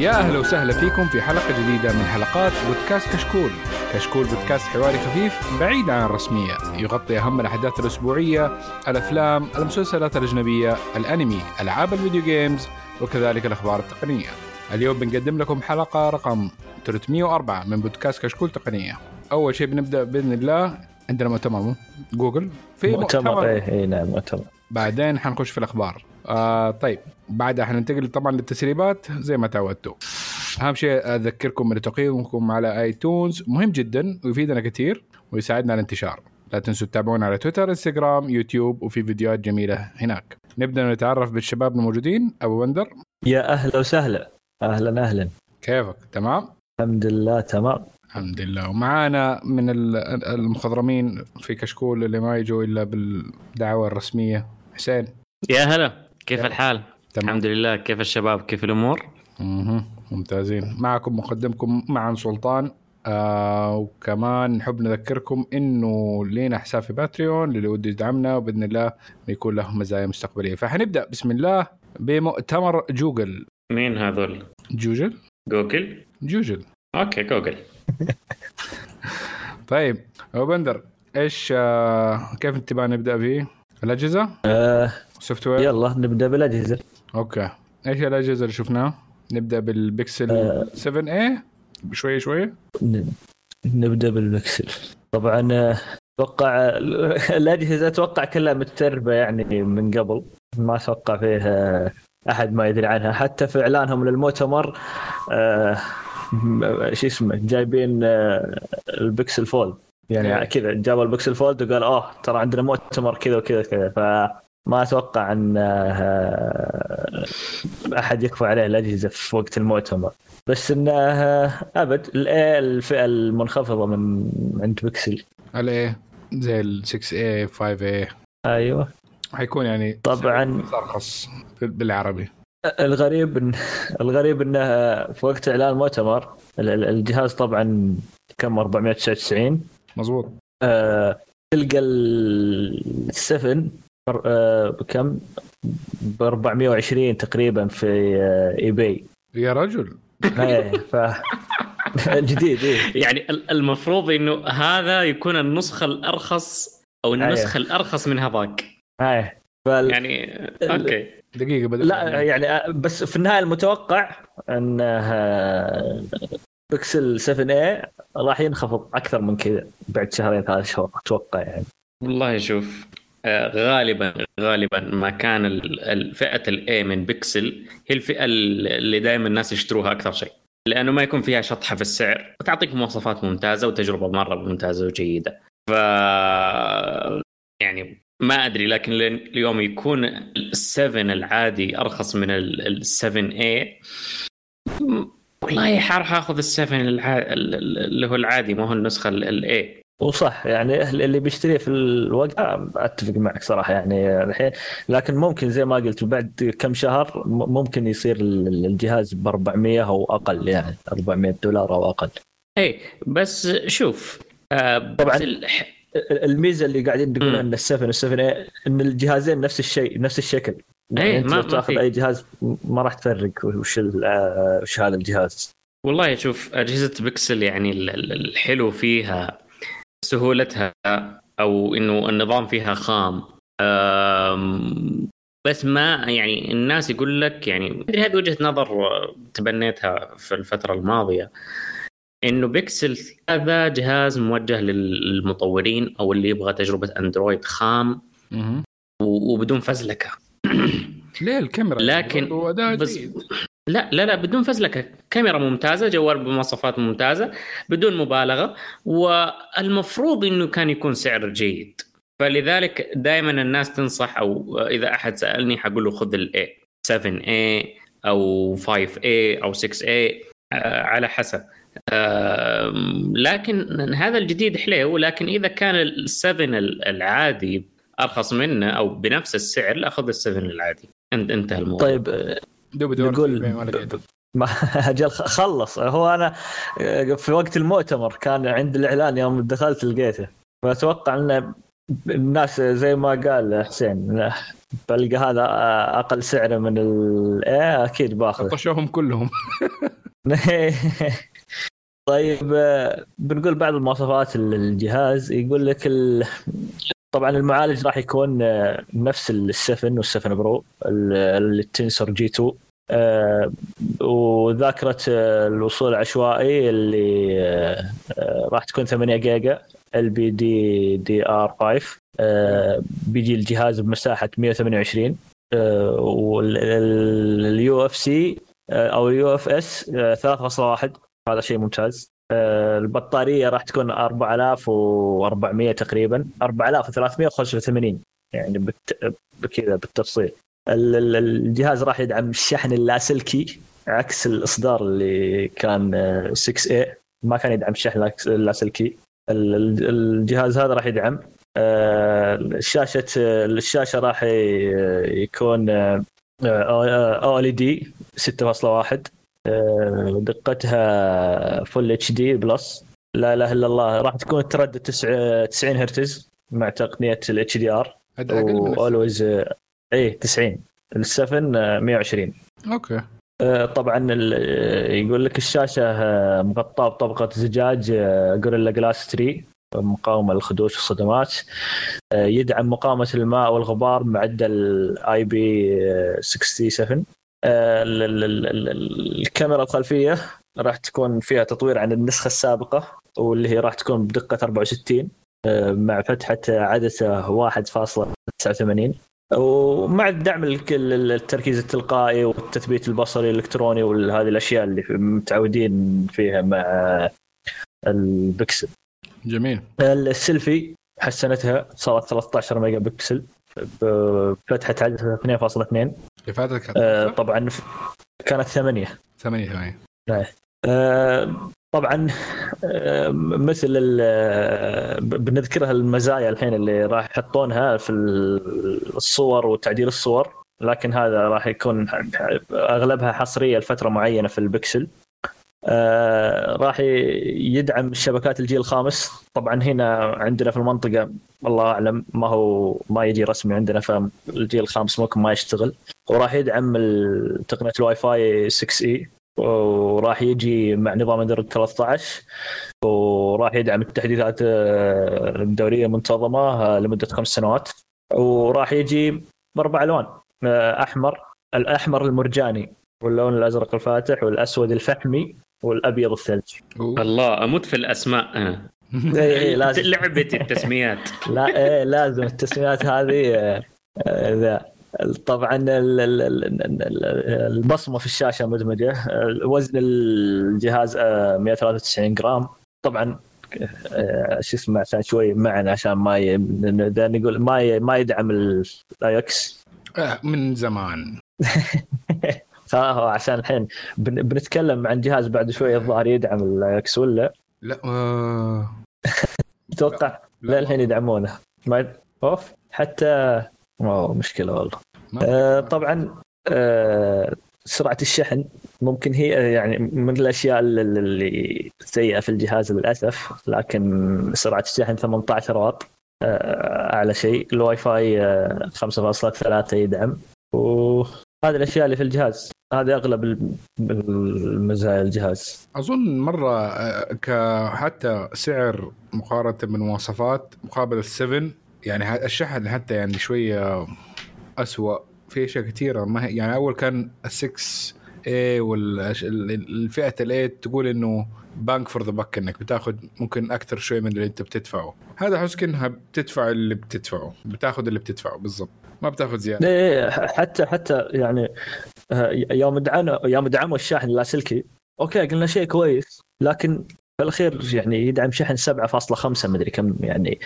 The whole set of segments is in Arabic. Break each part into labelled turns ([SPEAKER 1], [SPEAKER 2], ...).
[SPEAKER 1] يا أهلا وسهلا فيكم في حلقة جديدة من حلقات بودكاست كشكول. كشكول بودكاست حواري خفيف بعيد عن الرسمية، يغطي أهم الأحداث الأسبوعية، الأفلام، المسلسلات الأجنبية، الأنمي، ألعاب الـ video games، وكذلك الأخبار التقنية. اليوم بنقدم لكم حلقة رقم 304 من بودكاست كشكول تقنية. أول شيء بنبدأ بإذن الله عندنا مؤتمر جوجل
[SPEAKER 2] في مؤتمر, مؤتمر. إيه إيه نعم مؤتمر
[SPEAKER 1] بعدين حنخش في الأخبار آه طيب بعدها حننتقل طبعا للتسريبات زي ما تعودتوا. أهم شيء أذكركم من تقييمكم على آيتونز مهم جدا ويفيدنا كثير ويساعدنا على الانتشار. لا تنسوا تتابعونا على تويتر إنستغرام يوتيوب وفي فيديوهات جميلة هناك. نبدأ نتعرف بالشباب الموجودين. أبو بندر.
[SPEAKER 2] يا أهلا وسهلا. أهلا أهلا.
[SPEAKER 1] كيفك؟ تمام؟
[SPEAKER 2] الحمد لله تمام.
[SPEAKER 1] الحمد لله. ومعانا من المخضرمين في كشكول اللي ما يجوا إلا بالدعوة الرسمية. حسين.
[SPEAKER 3] يا هلا. كيف الحال؟ تمام. الحمد لله كيف الشباب كيف الأمور؟
[SPEAKER 1] أها ممتازين معكم مقدمكم معا سلطان آه وكمان نحب نذكركم إنه لينا حساب في باتريون للي وده يدعمنا وبإذن الله يكون له مزايا مستقبلية فحنبدأ بسم الله بمؤتمر جوجل
[SPEAKER 3] مين هذول؟
[SPEAKER 1] جوجل؟
[SPEAKER 3] جوجل؟
[SPEAKER 1] جوجل
[SPEAKER 3] أوكي جوجل
[SPEAKER 1] طيب أبو بندر إيش آه كيف انت تبغى نبدأ فيه؟ الأجهزة؟
[SPEAKER 2] آه software يلا نبدأ بالأجهزة
[SPEAKER 1] أوكي. إيش الأجهزة اللي شفناها؟ نبدأ بالبكسل آه. 7 a شوي شوي.
[SPEAKER 2] نبدأ بالبكسل طبعا آه، أتوقع الأجهزة أتوقع كلها مسربة يعني من قبل. ما أتوقع فيها أحد ما يدري عنها. حتى في إعلانهم للمؤتمر آه شو اسمه جايبين آه البكسل fold. يعني. كذا جابوا البكسل fold وقال أوه ترى عندنا مؤتمر كذا وكذا كذا فما أتوقع أن آه أحد يكفى عليه الأجهزة في وقت المؤتمر. بس انه آه أبد الفئة المنخفضة من عند بكسل
[SPEAKER 1] ال A زي ال 6 a 5 a.
[SPEAKER 2] أيوه.
[SPEAKER 1] حيكون يعني
[SPEAKER 2] طبعا.
[SPEAKER 1] ارخص بالعربي.
[SPEAKER 2] الغريب إن الغريب انه في وقت إعلان المؤتمر الجهاز طبعا كم 499
[SPEAKER 1] مظبوط.
[SPEAKER 2] آه تلقى ال 7 آه بكم؟ ب 420 تقريبا في آه اي باي
[SPEAKER 1] يا رجل.
[SPEAKER 2] إيه ف جديد إيه؟
[SPEAKER 3] يعني المفروض إنه هذا يكون النسخة الأرخص أو النسخة أيه. الأرخص من هذاك.
[SPEAKER 2] إيه
[SPEAKER 3] فال... يعني أوكي.
[SPEAKER 1] دقيقة
[SPEAKER 2] بدل لا يعني بس في النهاية المتوقع ان بيكسل 7 a راح ينخفض أكثر من كذا بعد شهرين ثلاث شهور أتوقع يعني.
[SPEAKER 3] والله شوف آه، غالبا غالبا ما كان الفئه ال A من بيكسل هي الفئة اللي دائما الناس يشتروها أكثر شيء. لأنه ما يكون فيها شطحة في السعر وتعطيك مواصفات ممتازة وتجربة مرة ممتازة وجيدة. ف يعني ما أدري لكن اليوم يكون ال7 العادي أرخص من ال7 a. والله حروح اخذ ال7 اللي هو العادي ما هو النسخة الاي
[SPEAKER 2] وصح يعني اللي بيشتريه في الوقت أتفق معك صراحة يعني الحين. لكن ممكن زي ما قلت بعد كم شهر ممكن يصير الجهاز ب 400 أو أقل يعني 400 دولار أو أقل.
[SPEAKER 3] إي بس شوف آه
[SPEAKER 2] طبعا الميزة اللي قاعدين يقولون إن ال7 وال7 إن الجهازين نفس الشيء نفس الشكل. يعني
[SPEAKER 3] أنت ما
[SPEAKER 2] تاخذ أي جهاز ما راح تفرق وش وش هذا الجهاز.
[SPEAKER 3] والله شوف أجهزة بيكسل يعني الحلو فيها سهولتها أو إنه النظام فيها خام. بس ما يعني الناس يقول لك يعني هذه وجهة نظر تبنيتها في الفترة الماضية. إنه بيكسل هذا جهاز موجه للمطورين أو اللي يبغى تجربة أندرويد خام وبدون فزلكة.
[SPEAKER 1] ليه الكاميرا
[SPEAKER 3] لكن بس لا لا لا بدون فزلكة. كاميرا ممتازة جوال بمواصفات ممتازة بدون مبالغة والمفروض إنه كان يكون سعر جيد. فلذلك دائما الناس تنصح أو إذا أحد سألني حقول له خذ ال A 7A أو 5A أو 6A آه، على حسب. لكن هذا الجديد حلو لكن إذا كان السفن العادي أرخص منه أو بنفس السعر لا خذ السفن العادي. انتهى الموضوع.
[SPEAKER 2] طيب نقول ما أجل خلص. هو أنا في وقت المؤتمر كان عند الإعلان يوم دخلت لقيته. فأتوقع إن الناس زي ما قال حسين بلقى هذا أقل سعره من الايه أكيد باخذ
[SPEAKER 1] طشوهم كلهم.
[SPEAKER 2] طيب آه، بنقول بعض المواصفات الجهاز يقول لك ال... طبعا المعالج راح يكون آه، نفس ال7 وال7 برو التنسور جي 2 آه، وذاكرة الوصول العشوائي اللي راح تكون 8 جيجا ال بي DDR 5 بيجي الجهاز بمساحة 128 وال UFC أو ال UFS 3.1 هذا شيء ممتاز. آه، البطاريه راح تكون 4400 تقريبا 4385 يعني بت... بكذا بالتفصيل الجهاز راح يدعم الشحن اللاسلكي عكس الاصدار اللي كان 6 آه، a ما كان يدعم الشحن اللاسلكي الجهاز هذا راح يدعم آه، شاشه الشاشه راح يكون OLED 6.1 دقتها full HD plus. لا إله إلا الله راح تكون تردد 90 هرتز مع تقنية ال HDR always اي 90 ال7 120
[SPEAKER 1] أوكي.
[SPEAKER 2] آه، طبعا يقول لك الشاشة آه، مغطاة بطبقة زجاج Gorilla Glass 3 مقاومة للخدوش والصدمات. آه، يدعم مقاومة الماء والغبار معدل IP 67 الكاميرا الخلفية راح تكون فيها تطوير عن النسخة السابقة واللي هي راح تكون بدقة 64 آه، مع فتحة عدسة 1.89 ومع دعم التركيز التلقائي والتثبيت البصري الإلكتروني وهذه الأشياء اللي متعودين فيها مع البكسل.
[SPEAKER 1] جميل.
[SPEAKER 2] السيلفي حسنتها صارت 13 ميجا بكسل. بفتحة عدسه 2.2
[SPEAKER 1] كفاءتك
[SPEAKER 2] آه طبعا كانت ثمانية.
[SPEAKER 1] ثمانية ثمانية
[SPEAKER 2] آه طبعا آه مثل آه، بنذكرها المزايا الحين اللي راح يحطونها في الصور وتعديل الصور لكن هذا راح يكون أغلبها حصرية لفترة معينة في البكسل. آه راح يدعم الشبكات الجيل الخامس. طبعا هنا عندنا في المنطقة الله أعلم ما هو ما يجي رسمي عندنا فالجيل الخامس ممكن ما يشتغل. وراح يدعم تقنية الواي فاي 6 E وراح يجي مع نظام اندرويد 13 وراح يدعم التحديثات آه، الدورية المنتظمة آه، لمدة خمس سنوات. وراح يجي باربع ألوان أحمر الأحمر المرجاني واللون الأزرق الفاتح والأسود الفحمي. والأبيض الثلج
[SPEAKER 3] الله أموت في الأسماء. أنا
[SPEAKER 2] إيه، إيه، لازم.
[SPEAKER 3] لعبتي التسميات.
[SPEAKER 2] لا إيه لازم. التسميات هذه آه، آه، ذا طبعا البصمة في الشاشة مدمجة. وزن الجهاز 193 آه، جرام. طبعا شو اسمه عشان شوي معنا عشان ما ي... نقول ما ي... ما يدعم ال X
[SPEAKER 1] من زمان.
[SPEAKER 2] عشان الحين بنتكلم عن جهاز بعد شوي الظاهر يدعم ال X ولا؟
[SPEAKER 1] لا آه...
[SPEAKER 2] أتوقع لا الحين يدعمونه. ما أشوف حتى اوه مشكلة والله. آه طبعا آه سرعة الشحن ممكن هي يعني من الأشياء اللي سيئة في الجهاز للأسف لكن سرعة الشحن 18 واط آه أعلى شيء. الواي فاي 5.3 يدعم. وهذه الأشياء اللي في الجهاز. هذه أغلب المزايا الجهاز.
[SPEAKER 1] أظن مرة آه، كحتى سعر مقارنة بالمواصفات مقابل ال7 يعني الشحن حتى يعني شوية اسوء في أشياء كثيرة ما هي يعني أول كان ال6 a والفئه ال a تقول إنه bang for the buck إنك بتاخذ ممكن أكثر شوي من اللي أنت بتدفعه. هذا احس كانها بتدفع اللي بتدفعه بتاخذ اللي بتدفعه بالضبط. ما بتاخذ زيادة.
[SPEAKER 2] إيه حتى حتى يعني آه، يوم دعمنا يوم دعموا الشاحن اللاسلكي. أوكي قلنا شيء كويس لكن في الاخير يعني يدعم شحن 7.5 مدري كم يعني.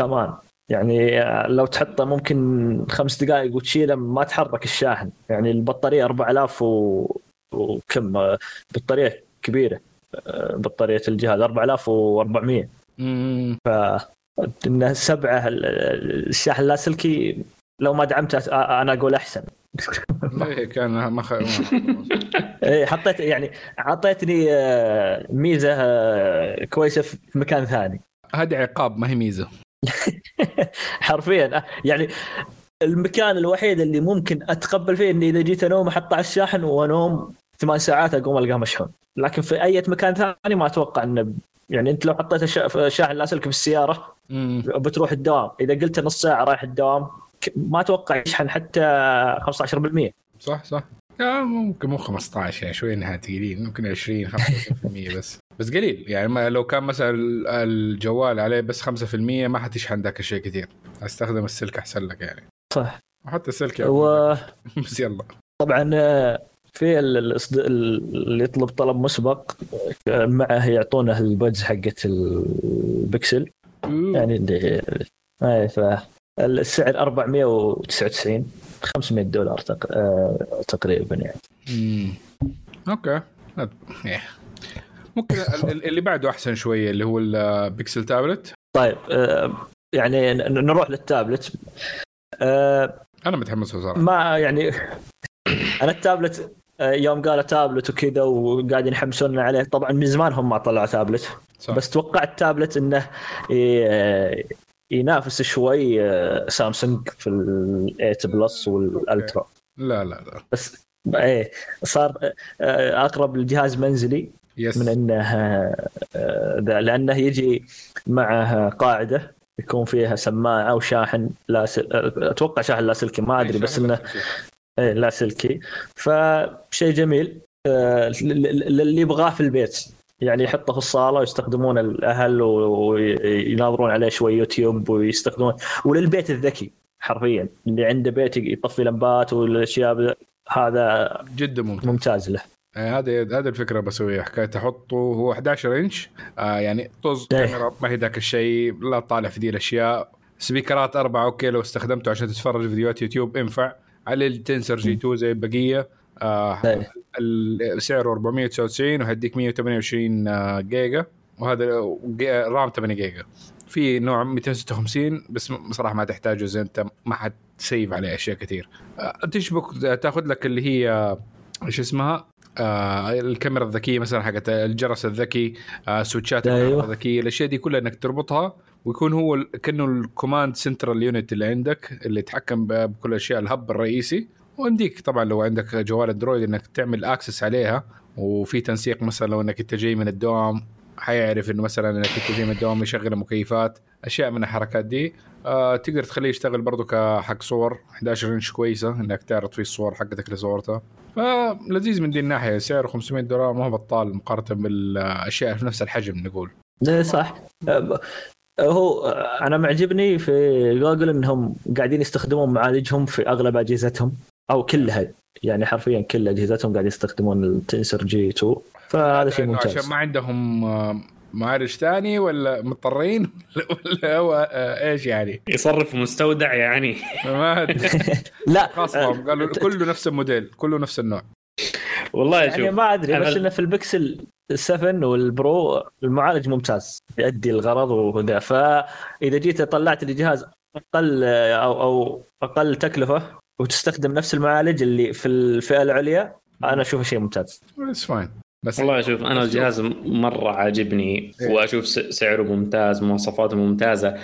[SPEAKER 2] كمان يعني آه، لو تحطه ممكن خمس دقائق وتشيله ما تحرك الشاحن. يعني البطارية 4000 و... وكم؟ آه، بطارية كبيرة. بطارية الجهاز 4400 ف انه سبعة الشاحن اللاسلكي لو ما دعمته أنا أقول أحسن.
[SPEAKER 1] إيه كان ما خ...
[SPEAKER 2] إيه حطيت يعني اعطيتني آه، ميزة آه، كويسة في مكان ثاني.
[SPEAKER 1] هذه عقاب ما هي ميزة.
[SPEAKER 2] حرفيا. يعني المكان الوحيد اللي ممكن أتقبل فيه إني إذا جيت أنوم أحط على الشاحن وأنوم ثمان ساعات أقوم ألقاه مشحون. لكن في أي مكان ثاني ما أتوقع إنه يعني أنت لو حطيت شاحن لاسلكي في
[SPEAKER 1] السيارة.
[SPEAKER 2] بتروح الدوام. إذا قلت نص ساعة رايح الدوام ما أتوقع يشحن حتى 15%
[SPEAKER 1] صح صح. آه ممكن مو 15 يعني شوي إنها تقيلين ممكن 20 25% بس. بس قليل. يعني ما لو كان مثلا الجوال عليه بس 5% ما حتشحن ذاك الشيء كثير. أستخدم السلك أحسن لك يعني.
[SPEAKER 2] صح.
[SPEAKER 1] وحتى السلك يا
[SPEAKER 2] و
[SPEAKER 1] بس يلا.
[SPEAKER 2] طبعا آه، في اللي يطلب طلب مسبق آه، معه يعطونه ال buds حقت البكسل يعني ال A ف السعر 499 500 دولار تق... آه، تقريبا يعني
[SPEAKER 1] مم. أوكي إيه. ممكن ال- اللي بعده أحسن شوية اللي هو البيكسل تابلت
[SPEAKER 2] طيب آه، يعني نروح للتابلت آه،
[SPEAKER 1] أنا متحمس صراحة
[SPEAKER 2] ما يعني أنا التابلت يوم قالوا تابلت وكذا وقاعدين يحمسونا عليه طبعا من زمان هم ما طلعوا تابلت
[SPEAKER 1] صح.
[SPEAKER 2] بس توقعت تابلت إنه ينافس شوي آه، سامسونج في ال 8 plus وال ultra
[SPEAKER 1] لا لا لا.
[SPEAKER 2] بس إيه صار آه، أقرب لجهاز منزلي
[SPEAKER 1] yes
[SPEAKER 2] من إنه آه، ذا لأنه يجي معه قاعدة يكون فيها سماعة وشاحن لاسل... أتوقع شاحن لاسلكي ما أدري بس إنه إيه لاسلكي فشيء جميل آه، للي يبغاه في البيت. يعني يحطه في الصالة ويستخدمونه الأهل ويناظرون عليه شوي يوتيوب ويستخدمون وللبيت الذكي حرفيا. اللي عنده بيت يطفي لمبات والأشياء هذا
[SPEAKER 1] جدا ممتاز.
[SPEAKER 2] ممتاز له.
[SPEAKER 1] آه، هذه هذه الفكرة بسويها. حكايه أحطه هو 11 إنش. آه يعني طز
[SPEAKER 2] إيه.
[SPEAKER 1] كاميرا ما هي ذاك الشيء لا تطالع في دي الأشياء. سبيكرات أربعة أوكي لو استخدمته عشان تتفرج فيديوهات يوتيوب ينفع عليه ال Tensor G2 زي البقيه آه. ال- سعره 499 وهديك 128 آه، جيجا. وهذا رام 8 جيجا. في نوع 256 بس صراحة ما تحتاجه زي انت ما حتسيف عليه أشياء كثير. آه، تشبك تاخذ لك اللي هي إيش اسمها؟ آه الكاميرا الذكية مثلا حقت الجرس الذكي آه سويتشات
[SPEAKER 2] أيوة.
[SPEAKER 1] الذكية. الأشياء دي كلها إنك تربطها ويكون هو كأنه ال command central unit اللي عندك اللي يتحكم بكل الأشياء ال hub الرئيسي. ويمديك طبعا لو عندك جوال أندرويد إنك تعمل access عليها وفي تنسيق مثلا لو إنك أنت جاي من الدوام حيعرف إنه مثلا إنك أنت جاي من الدوام يشغل المكيفات أشياء من الحركات دي. آه تقدر تخليه يشتغل برضو كحق صور 11 إنش كويسة إنك تعرض فيه الصور حقتك اللي صورتها. فلذيذ من دي الناحية سعره 500 دولار ما هو بطال مقارنة بالأشياء في نفس الحجم نقول.
[SPEAKER 2] إيه صح. أه، هو أه، أنا معجبني في جوجل إنهم قاعدين يستخدمون معالجهم في أغلب أجهزتهم. أو كلها يعني حرفيا كل أجهزتهم قاعدين يستخدمون التنسر جي 2 فهذا شيء
[SPEAKER 1] لأنه
[SPEAKER 2] ممتاز.
[SPEAKER 1] عشان ما عندهم آه، معالج ثاني ولا مضطرين ولا هو آه، إيش يعني؟
[SPEAKER 3] يصرف مستودع يعني.
[SPEAKER 1] ما أدري.
[SPEAKER 2] لا.
[SPEAKER 1] خلاص
[SPEAKER 2] أه،
[SPEAKER 1] قالوا كله نفس الموديل كله نفس النوع.
[SPEAKER 3] والله
[SPEAKER 2] يعني
[SPEAKER 3] شوف
[SPEAKER 2] ما أدري بس إنه في البكسل 7 وال Pro المعالج ممتاز يؤدي الغرض وذا فإذا جيت طلعت لي جهاز أقل أو أو أقل تكلفة وتستخدم نفس المعالج اللي في الفئة العليا أنا أشوفه شيء ممتاز.
[SPEAKER 1] it's fine بس
[SPEAKER 3] والله شوف أنا الجهاز مرة عاجبني
[SPEAKER 1] إيه.
[SPEAKER 3] وأشوف س- سعره ممتاز مواصفاته ممتازة.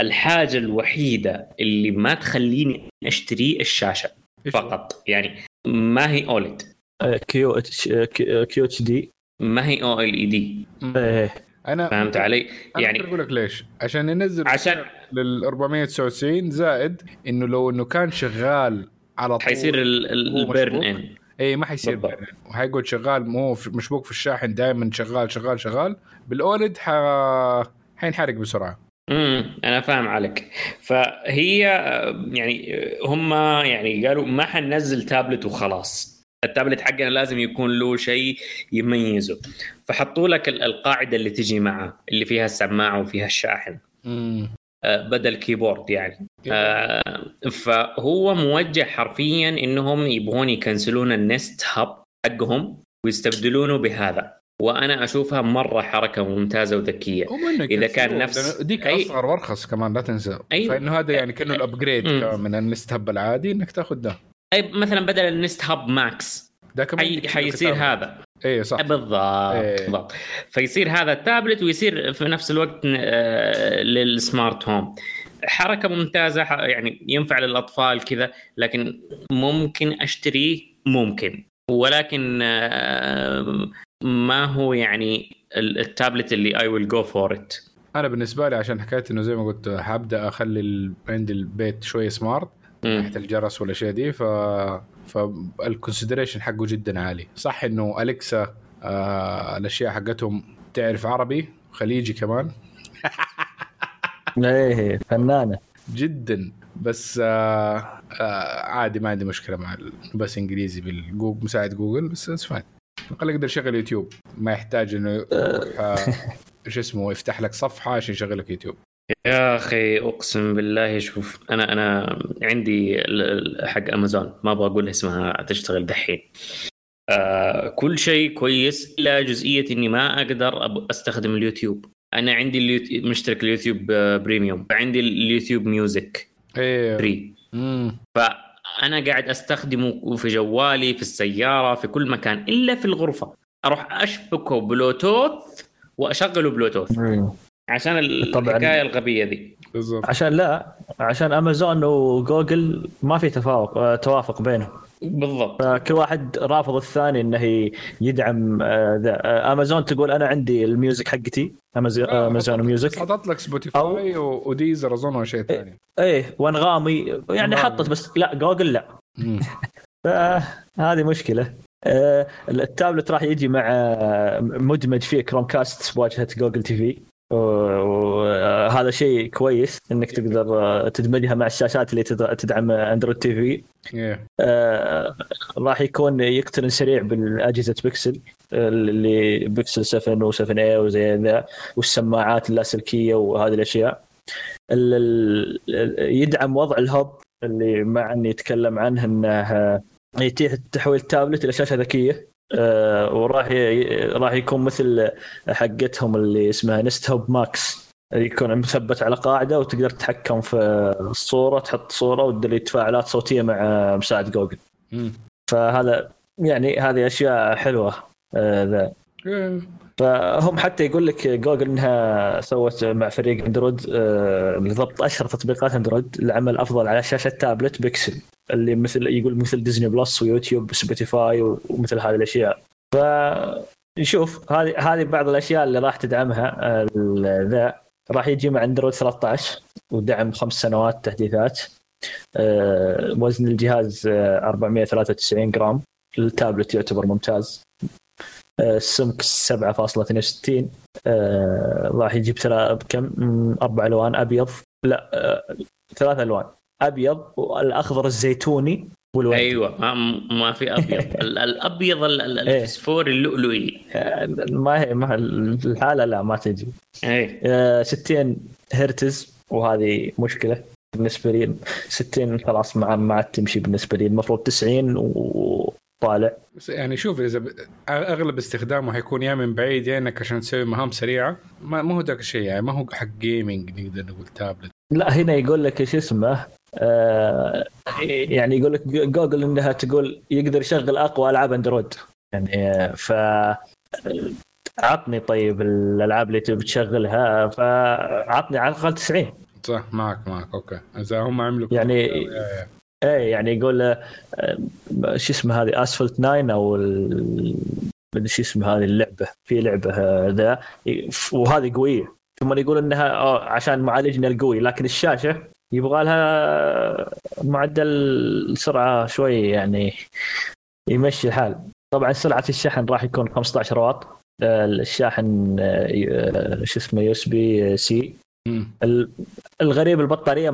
[SPEAKER 3] الحاجة الوحيدة اللي ما تخليني اشتريه
[SPEAKER 1] الشاشة
[SPEAKER 3] فقط يعني ما هي
[SPEAKER 2] OLED Q H QHD.
[SPEAKER 3] ما هي OLED
[SPEAKER 2] إيه.
[SPEAKER 1] أنا
[SPEAKER 3] فهمت علي؟ يعني
[SPEAKER 1] أقول لك ليش عشان ينزل
[SPEAKER 3] عشان
[SPEAKER 1] لل 499 زائد إنه لو إنه كان شغال على طول
[SPEAKER 3] حيصير ال
[SPEAKER 1] burn
[SPEAKER 3] in
[SPEAKER 1] اي ما حيصير. burn. وحيقعد شغال مو مشبوك في الشاحن دائما شغال شغال شغال بالاولد ح... حينحرق بسرعة
[SPEAKER 3] امم أنا فاهم عليك فهي يعني هم يعني قالوا ما حننزل تابلت وخلاص التابلت حقنا لازم يكون له شيء يميزه. فحطوا لك ال- القاعدة اللي تجي معه اللي فيها السماعة وفيها الشاحن. آه، بدل كيبورد يعني. آه، فهو موجه حرفيا إنهم يبغون يكنسلون النست هاب حقهم ويستبدلونه بهذا. وأنا أشوفها مرة حركة
[SPEAKER 1] ممتازة وذكية.
[SPEAKER 3] إذا كان نفس-
[SPEAKER 1] ديك
[SPEAKER 3] أي-
[SPEAKER 1] أصغر وارخص كمان لا تنسى.
[SPEAKER 3] أيوة.
[SPEAKER 1] فإنه هذا يعني كأنه
[SPEAKER 3] ال
[SPEAKER 1] upgrade من ال Nest Hub العادي إنك تأخذ ده.
[SPEAKER 3] أي مثلا بدل ال Nest Hub
[SPEAKER 1] Max ده
[SPEAKER 3] حي... حيصير. هذا
[SPEAKER 1] اي صح
[SPEAKER 3] بالضبط
[SPEAKER 1] إيه.
[SPEAKER 3] بالضبط فيصير هذا التابلت ويصير في نفس الوقت آه، لل smart home حركة ممتازة يعني ينفع للأطفال كذا لكن ممكن أشتريه ممكن ولكن آه، ما هو يعني التابلت اللي I will go for it
[SPEAKER 1] أنا بالنسبة لي عشان حكايه إنه زي ما قلت حابدا أخلي. عندي البيت شوية smart ناحية الجرس والأشياء دي ف فال consideration حقه جدا عالي. صح إنه أليكسا آه الأشياء حقتهم تعرف عربي خليجي كمان.
[SPEAKER 2] إيه فنانة.
[SPEAKER 1] جدا. بس آه آه عادي ما عندي مشكلة مع بس إنجليزي بالجوجل مساعد جوجل بس it's fine أقل يقدر يشغل يوتيوب. ما يحتاج إنه يروح آه، إيش اسمه يفتح لك صفحة عشان يشغل لك يوتيوب.
[SPEAKER 3] يا أخي أقسم بالله شوف أنا أنا عندي حق امازون ما أبغى أقول اسمها تشتغل دحين. آه كل شيء كويس إلا جزئية إني ما أقدر أستخدم اليوتيوب. أنا عندي اليوتيوب مشترك اليوتيوب premium. عندي اليوتيوب ميوزك. free. فأنا قاعد أستخدمه في جوالي في السيارة في كل مكان إلا في الغرفة. أروح أشبكه بلوتوث وأشغله بلوتوث. عشان الحكاية الغبية ذي
[SPEAKER 2] بالضبط. عشان لا عشان امازون وجوجل ما في تفاوق توافق بينهم.
[SPEAKER 3] بالضبط.
[SPEAKER 2] كل واحد رافض الثاني انه يدعم آه، امازون تقول أنا عندي ال music حقتي امازون ميوزك
[SPEAKER 1] حطت لك سبوتيفاي وديزر أظن شيء ثاني.
[SPEAKER 2] إيه وأنغامي يعني حطت بس لا جوجل لا. فهذه مشكلة. آه، التابلت راح يجي مع مدمج فيه كروم كاست بواجهه جوجل تي في وهذا شيء كويس إنك تقدر تدمجها مع الشاشات اللي تدعم اندرويد تي في آه راح يكون يقترن سريع بالأجهزة بيكسل اللي بيكسل 7 و7 اي وزي ذا والسماعات اللاسلكية وهذه الأشياء. يدعم وضع ال hub اللي مع إني يتكلم عنه إنه يتيح تحويل التابلت إلى شاشة ذكية. وراح راح يكون مثل حقتهم اللي اسمها نست هوب ماكس يكون مثبت على قاعدة وتقدر تتحكم في الصورة تحط صورة وتدري تفاعلات صوتية مع مساعد جوجل. فهذا يعني هذه أشياء حلوة آه، ذا. فهم حتى يقول لك جوجل إنها سوت مع فريق أندرويد آه، بالضبط أشهر تطبيقات أندرويد العمل أفضل على شاشة تابلت بيكسل. اللي مثل يقول مثل ديزني بلس ويوتيوب وسبوتيفاي ومثل هذه الأشياء. ف نشوف هذه هذه بعض الأشياء اللي راح تدعمها ذا راح يجي مع اندرويد 13 ودعم خمس سنوات تحديثات. آه، وزن الجهاز 493 آه، جرام. التابلت يعتبر ممتاز. السمك 7.62 راح يجيب بكم؟ أربع ألوان أبيض. لا ثلاث ألوان. أبيض والأخضر الزيتوني
[SPEAKER 3] والوردي أيوه ما, ما في أبيض. الأبيض الفسفوري إيه. اللؤلؤي.
[SPEAKER 2] ما هي ما الحالة لا ما تجي.
[SPEAKER 3] اي
[SPEAKER 2] 60 آه، هرتز وهذه مشكلة بالنسبة لي 60 خلاص ما ما عاد تمشي بالنسبة لي المفروض 90 وطالع.
[SPEAKER 1] يعني شوف إذا ب... أغلب استخدامه حيكون يا من بعيد يا إنك عشان تسوي مهام سريعة. ما, ما هو ذاك الشيء يعني ما هو حق gaming نقدر نقول تابلت
[SPEAKER 2] لا هنا يقول لك إيش اسمه؟ يعني يقول لك جوجل إنها تقول يقدر يشغل أقوى ألعاب أندرويد. يعني ف عطني طيب الألعاب اللي تبي تشغلها فعطني على الأقل 90
[SPEAKER 1] صح معك معك أوكي. إذا هم عملوا
[SPEAKER 2] يعني إيه يعني يقول آه، شو اسمه هذه اسفلت 9 أو شو اسمه هذه اللعبة في لعبة آه، ذا وهذه قوية. ثم يقول إنها عشان معالجنا القوي لكن الشاشة يبغى لها معدل سرعة شوي يعني يمشي الحال. طبعا سرعة الشحن راح يكون 15 واط. الشاحن آه، شو اسمه USB-C. الغريب البطارية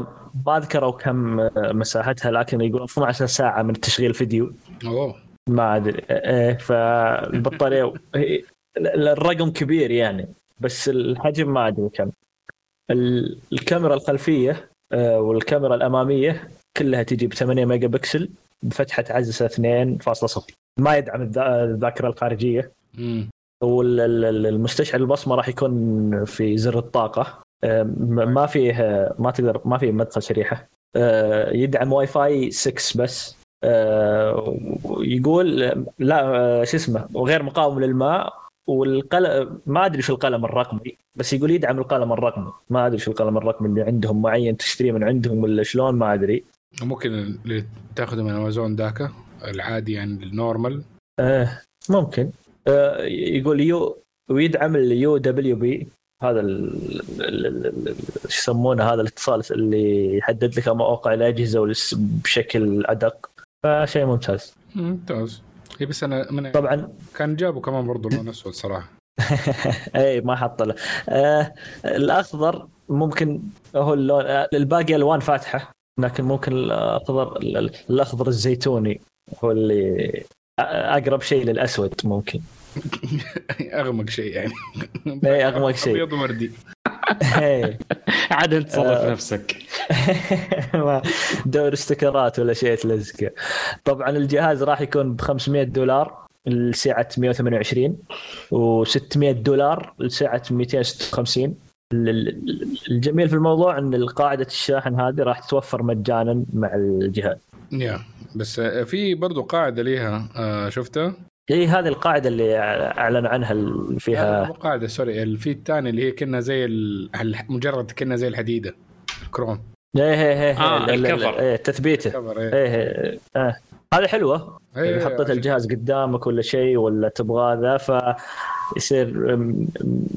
[SPEAKER 2] ما ذكروا كم مساحتها لكن يقول 12 ساعة من تشغيل فيديو.
[SPEAKER 1] أوه.
[SPEAKER 2] ما أدري. إيه فالبطارية الرقم كبير يعني بس الحجم ما أدري كم. الكاميرا الخلفية آه، والكاميرا الأمامية كلها تجي ب 8 ميجا بكسل بفتحة عدسه 2.0 ما يدعم الذاكرة الخارجية. والمستشعر البصمة راح يكون في زر الطاقة. آه، ما فيه ما تقدر ما فيه مدخل شريحة. آه، يدعم واي فاي 6 بس يقول لا شو اسمه وغير مقاوم للماء. والقلم ما أدري شو القلم الرقمي بس يقول يدعم القلم الرقمي. ما أدري شو القلم الرقمي اللي عندهم معين تشتريه من عندهم ولا شلون ما أدري.
[SPEAKER 1] ممكن اللي تاخذه من أمازون ذاك العادي يعني ال normal.
[SPEAKER 2] آه ممكن. آه يقول يو ويدعم اليو دبليو بي هذا شو يسمونه هذا الاتصال اللي يحدد لك مواقع الأجهزة بشكل أدق. فشيء ممتاز.
[SPEAKER 1] ممتاز. هي بس أنا من
[SPEAKER 2] طبعا.
[SPEAKER 1] كان جابوا كمان برضو لون أسود صراحة.
[SPEAKER 2] اي ما حط له. آه الأخضر ممكن هو اللون آه، الباقي ألوان فاتحة لكن ممكن الأخضر ال- ال- الأخضر الزيتوني هو اللي أقرب شيء للأسود ممكن.
[SPEAKER 1] أغمق شيء يعني.
[SPEAKER 2] إيه، أغمق شيء.
[SPEAKER 1] أبيض وردي.
[SPEAKER 3] عاد انت تصرف
[SPEAKER 2] آه.
[SPEAKER 3] نفسك.
[SPEAKER 2] دور استيكرات ولا شيء تلزقه طبعا الجهاز راح يكون ب 500 دولار لسعة 128 و600 دولار لسعة 256 ال- ال- الجميل في الموضوع إن قاعدة الشاحن هذه راح تتوفر مجانا مع الجهاز.
[SPEAKER 1] يا بس في برضو قاعدة ليها آه، شفتها؟
[SPEAKER 2] هي هذه القاعدة اللي أعلن عنها اللي فيها
[SPEAKER 1] مو قاعدة سوري. ال- في الثاني اللي هي كنا زي ال- مجرد كنا زي الحديدة الكروم.
[SPEAKER 2] إيه إيه إيه
[SPEAKER 3] آه،
[SPEAKER 2] ال- ال-
[SPEAKER 3] الكفر.
[SPEAKER 2] إيه تثبيته. إيه إيه آه. هذه حلوة.
[SPEAKER 1] إيه،
[SPEAKER 2] حطيت الجهاز قدامك ولا شيء ولا تبغى ذا فيصير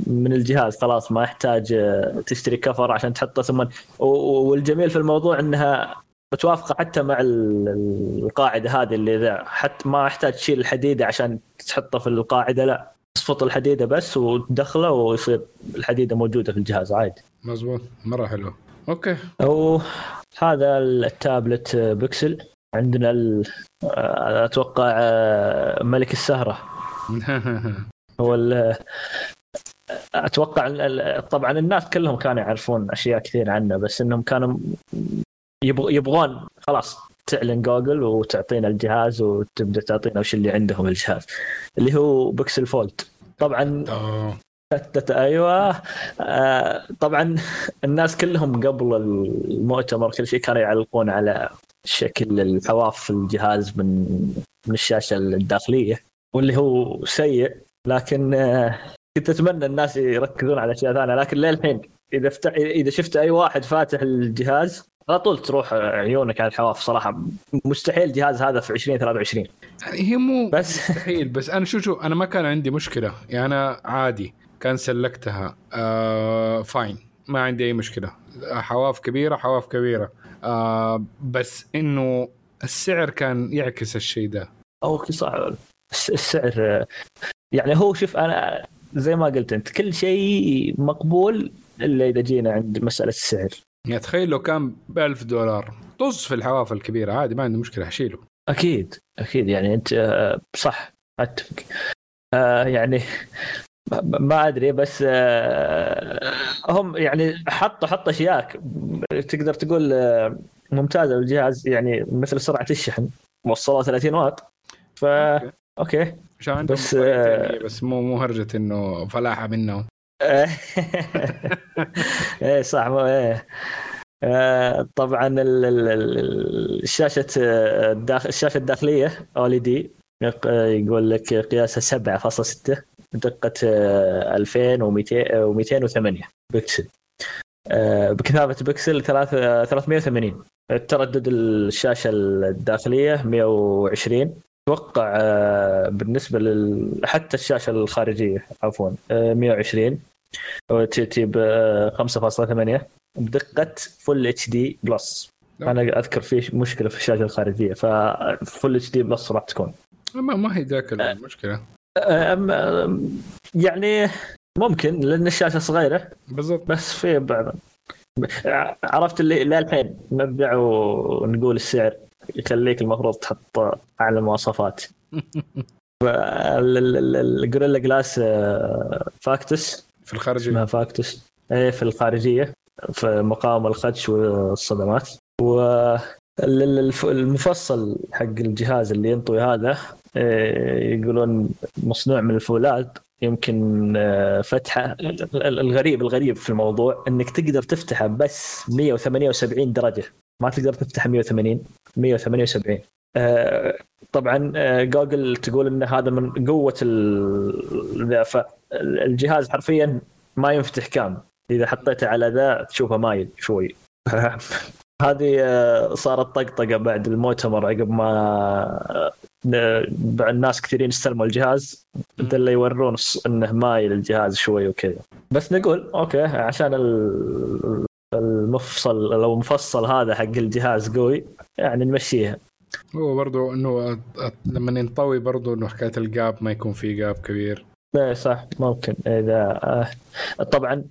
[SPEAKER 2] من الجهاز خلاص ما يحتاج آه، تشتري كفر عشان تحطه. ثم والجميل في الموضوع إنها متوافقة حتى مع ال- القاعدة هذه اللي ذا حتى ما يحتاج تشيل الحديدة عشان تحطه في القاعدة لا. تصفط الحديدة بس وتدخله ويصير الحديدة موجودة في الجهاز عادي.
[SPEAKER 1] مزبوط مرة حلو. أوكي.
[SPEAKER 2] وهذا التابلت بيكسل. عندنا أتوقع آه، ملك السهرة. هو أتوقع طبعا الناس كلهم كانوا يعرفون أشياء كثير عنه بس إنهم كانوا يبغون خلاص تعلن جوجل وتعطينا الجهاز وتبدأ تعطينا وش اللي عندهم الجهاز اللي هو بيكسل فولد. طبعا
[SPEAKER 1] آه،
[SPEAKER 2] أيوه. آه، طبعا الناس كلهم قبل المؤتمر كل شيء كانوا يعلقون على شكل الحواف في الجهاز من من الشاشة الداخلية واللي هو سيء. لكن آه، كنت أتمنى الناس يركزون على أشياء ثانية. لكن للحين إذا فتح إذا شفت أي واحد فاتح الجهاز على طول تروح عيونك على الحواف صراحة. مستحيل الجهاز هذا في 2023
[SPEAKER 1] يعني هي مو
[SPEAKER 2] بس
[SPEAKER 1] مستحيل بس أنا شو شو أنا ما كان عندي مشكلة. يعني أنا عادي كان سلكتها. آه فاين. ما عندي أي مشكلة. حواف كبيرة حواف كبيرة. آه بس إنه السعر كان يعكس الشيء ده.
[SPEAKER 2] أو صعب الس- السعر آه، يعني هو شوف أنا زي ما قلت أنت كل شيء مقبول إلا إذا جينا عند مسألة السعر.
[SPEAKER 1] يعني تخيل لو كان ب 1000 دولار طز في الحواف الكبيرة عادي ما عندي مشكلة اشيله
[SPEAKER 2] أكيد أكيد يعني أنت آه، صح أتفق. آه، يعني ما- أدري بس آه، هم يعني حطوا حطوا أشياء تقدر تقول ممتازة بالجهاز يعني مثل سرعة الشحن وصلها 30 واط ف.
[SPEAKER 1] أوكي. عشان
[SPEAKER 2] بس،
[SPEAKER 1] بس مو مو هرجة إنه فلاحة منهم.
[SPEAKER 2] إيه. صح إيه. آه، طبعا ال- ال- ال- الشاشة آه، الداخل الشاشة الداخلية اولي دي يقول لك قياسها 7.6 دقة آه، 2200 و208 بكسل. آه، بكثافه بكسل ثلاث- آه، 380 تردد الشاشة الداخلية 120 أتوقع آه، بالنسبة لل... حتى الشاشة الخارجية عفوا آه، 120 وتأتي ب 5.8 بدقة Full HD Plus. أنا أذكر في مشكلة في الشاشة الخارجية ف Full HD Plus راح تكون.
[SPEAKER 1] ما, ما هي ذاك المشكلة.
[SPEAKER 2] أم أم يعني ممكن لأن الشاشة صغيرة.
[SPEAKER 1] بالضبط.
[SPEAKER 2] بس في بعض عرفت اللي للحين نرجع ونقول السعر يخليك المفروض تحط أعلى المواصفات. الجوريلا جلاس فيكتس
[SPEAKER 1] في الخارجية.
[SPEAKER 2] اسمها فيكتس إيه في الخارجية في مقاومه الخدش والصدمات. والمفصل حق الجهاز اللي ينطوي هذا إيه، يقولون مصنوع من الفولاذ يمكن آه، فتحة. الغريب الغريب في الموضوع إنك تقدر تفتحه بس 178 درجة. ما تقدر تفتح 180 178 آه، طبعا آه، جوجل تقول إن هذا من قوة ال- ذا فالجهاز حرفيا ما ينفتح كامل. إذا حطيته على ذا تشوفه مايل شوي. هذه آه، صارت طقطقة بعد المؤتمر عقب ما الناس كثيرين استلموا الجهاز. اللي يورون إنه مايل الجهاز شوي وكذا. بس نقول أوكي عشان المفصل لو مفصل هذا حق الجهاز قوي يعني نمشيها.
[SPEAKER 1] هو برضو إنه لما ينطوي برضو إنه حكاية ال gap ما يكون في gap كبير.
[SPEAKER 2] لا صح ممكن. إذا آه، طبعا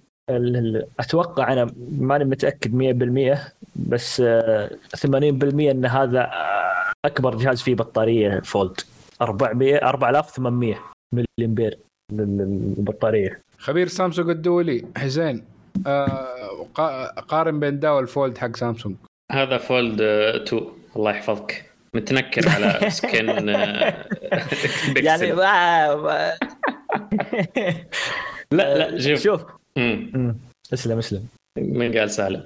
[SPEAKER 2] أتوقع أنا ماني متأكد 100% بس 80% آه، إن هذا آه، أكبر جهاز فيه بطارية فولد. 400 4800 ملي امبير للبطاريه
[SPEAKER 1] خبير سامسونج الدولي حسين قارن بين ده والفولد حق سامسونج.
[SPEAKER 3] هذا فولد 2 الله يحفظك. متنكر على skin
[SPEAKER 2] يعني ما لا لا شوف. شوف. اسلم اسلم.
[SPEAKER 3] من قال سالم.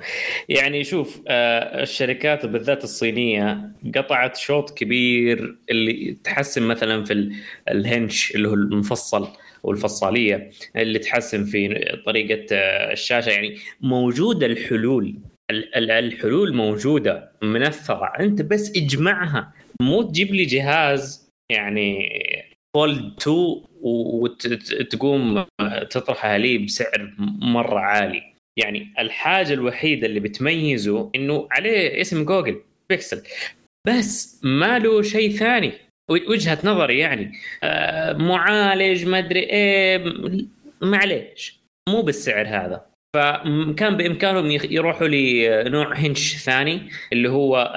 [SPEAKER 3] يعني شوف آه الشركات وبالذات الصينية قطعت شوط كبير اللي تحسن مثلا في الهنش اللي هو المفصل والفصاليه اللي تحسن في طريقة آه الشاشة. يعني موجوده الحلول الحلول موجودة منثره أنت بس اجمعها. مو تجيب لي جهاز يعني فولد 2 وتقوم تطرحها لي بسعر مرة عالي. يعني الحاجة الوحيدة اللي بتميزه إنه عليه اسم جوجل بيكسل. بس ما له شيء ثاني. وجهة نظري يعني آه معالج ما أدري إيه معليش مو بالسعر هذا. فكان بإمكانهم يروحوا لنوع hinge ثاني اللي هو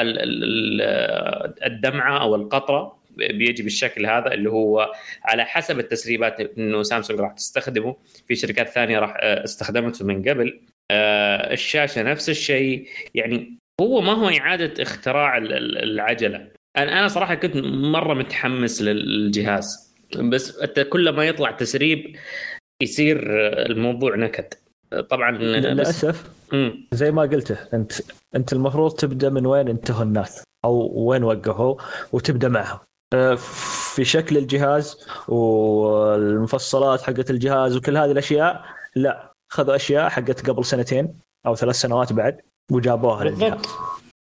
[SPEAKER 3] الدمعة أو القطرة بيجي بالشكل هذا اللي هو على حسب التسريبات إنه سامسونج راح تستخدمه. في شركات ثانية راح آه، استخدمته من قبل. آه، الشاشة نفس الشيء. يعني هو ما هو إعادة اختراع العجلة. أنا صراحة كنت مرة متحمس للجهاز. بس كل ما يطلع تسريب يصير الموضوع نكد طبعا
[SPEAKER 2] للأسف زي ما قلته أنت أنت المفروض تبدأ من وين انتهوا الناس؟ أو وين وقفوا وتبدأ معهم. آه، في شكل الجهاز والمفصلات حقت الجهاز وكل هذه الأشياء لا خذوا أشياء حقت قبل سنتين أو ثلاث سنوات بعد وجابوها
[SPEAKER 3] بالضبط. للجهاز.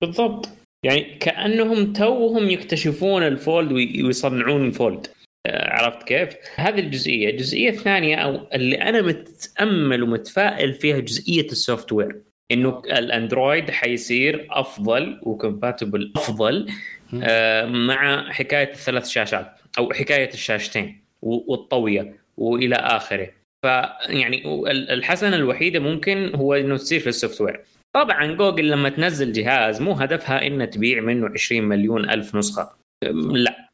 [SPEAKER 3] بالضبط. يعني كأنهم توهم يكتشفون الفولد ويصنعون الفولد. عرفت كيف؟ هذه الجزئية، الجزئية الثانية أو اللي أنا متأمل ومتفائل فيها جزئية ال software إنه الأندرويد حيصير أفضل و compatible أفضل آه، مع حكاية الثلاث شاشات أو حكاية الشاشتين والطوية وإلى آخره. فيعني الحسنة الوحيدة ممكن هو إنه تصير في ال software طبعا جوجل لما تنزل جهاز مو هدفها إنها تبيع منه 20 مليون ألف نسخة. لا.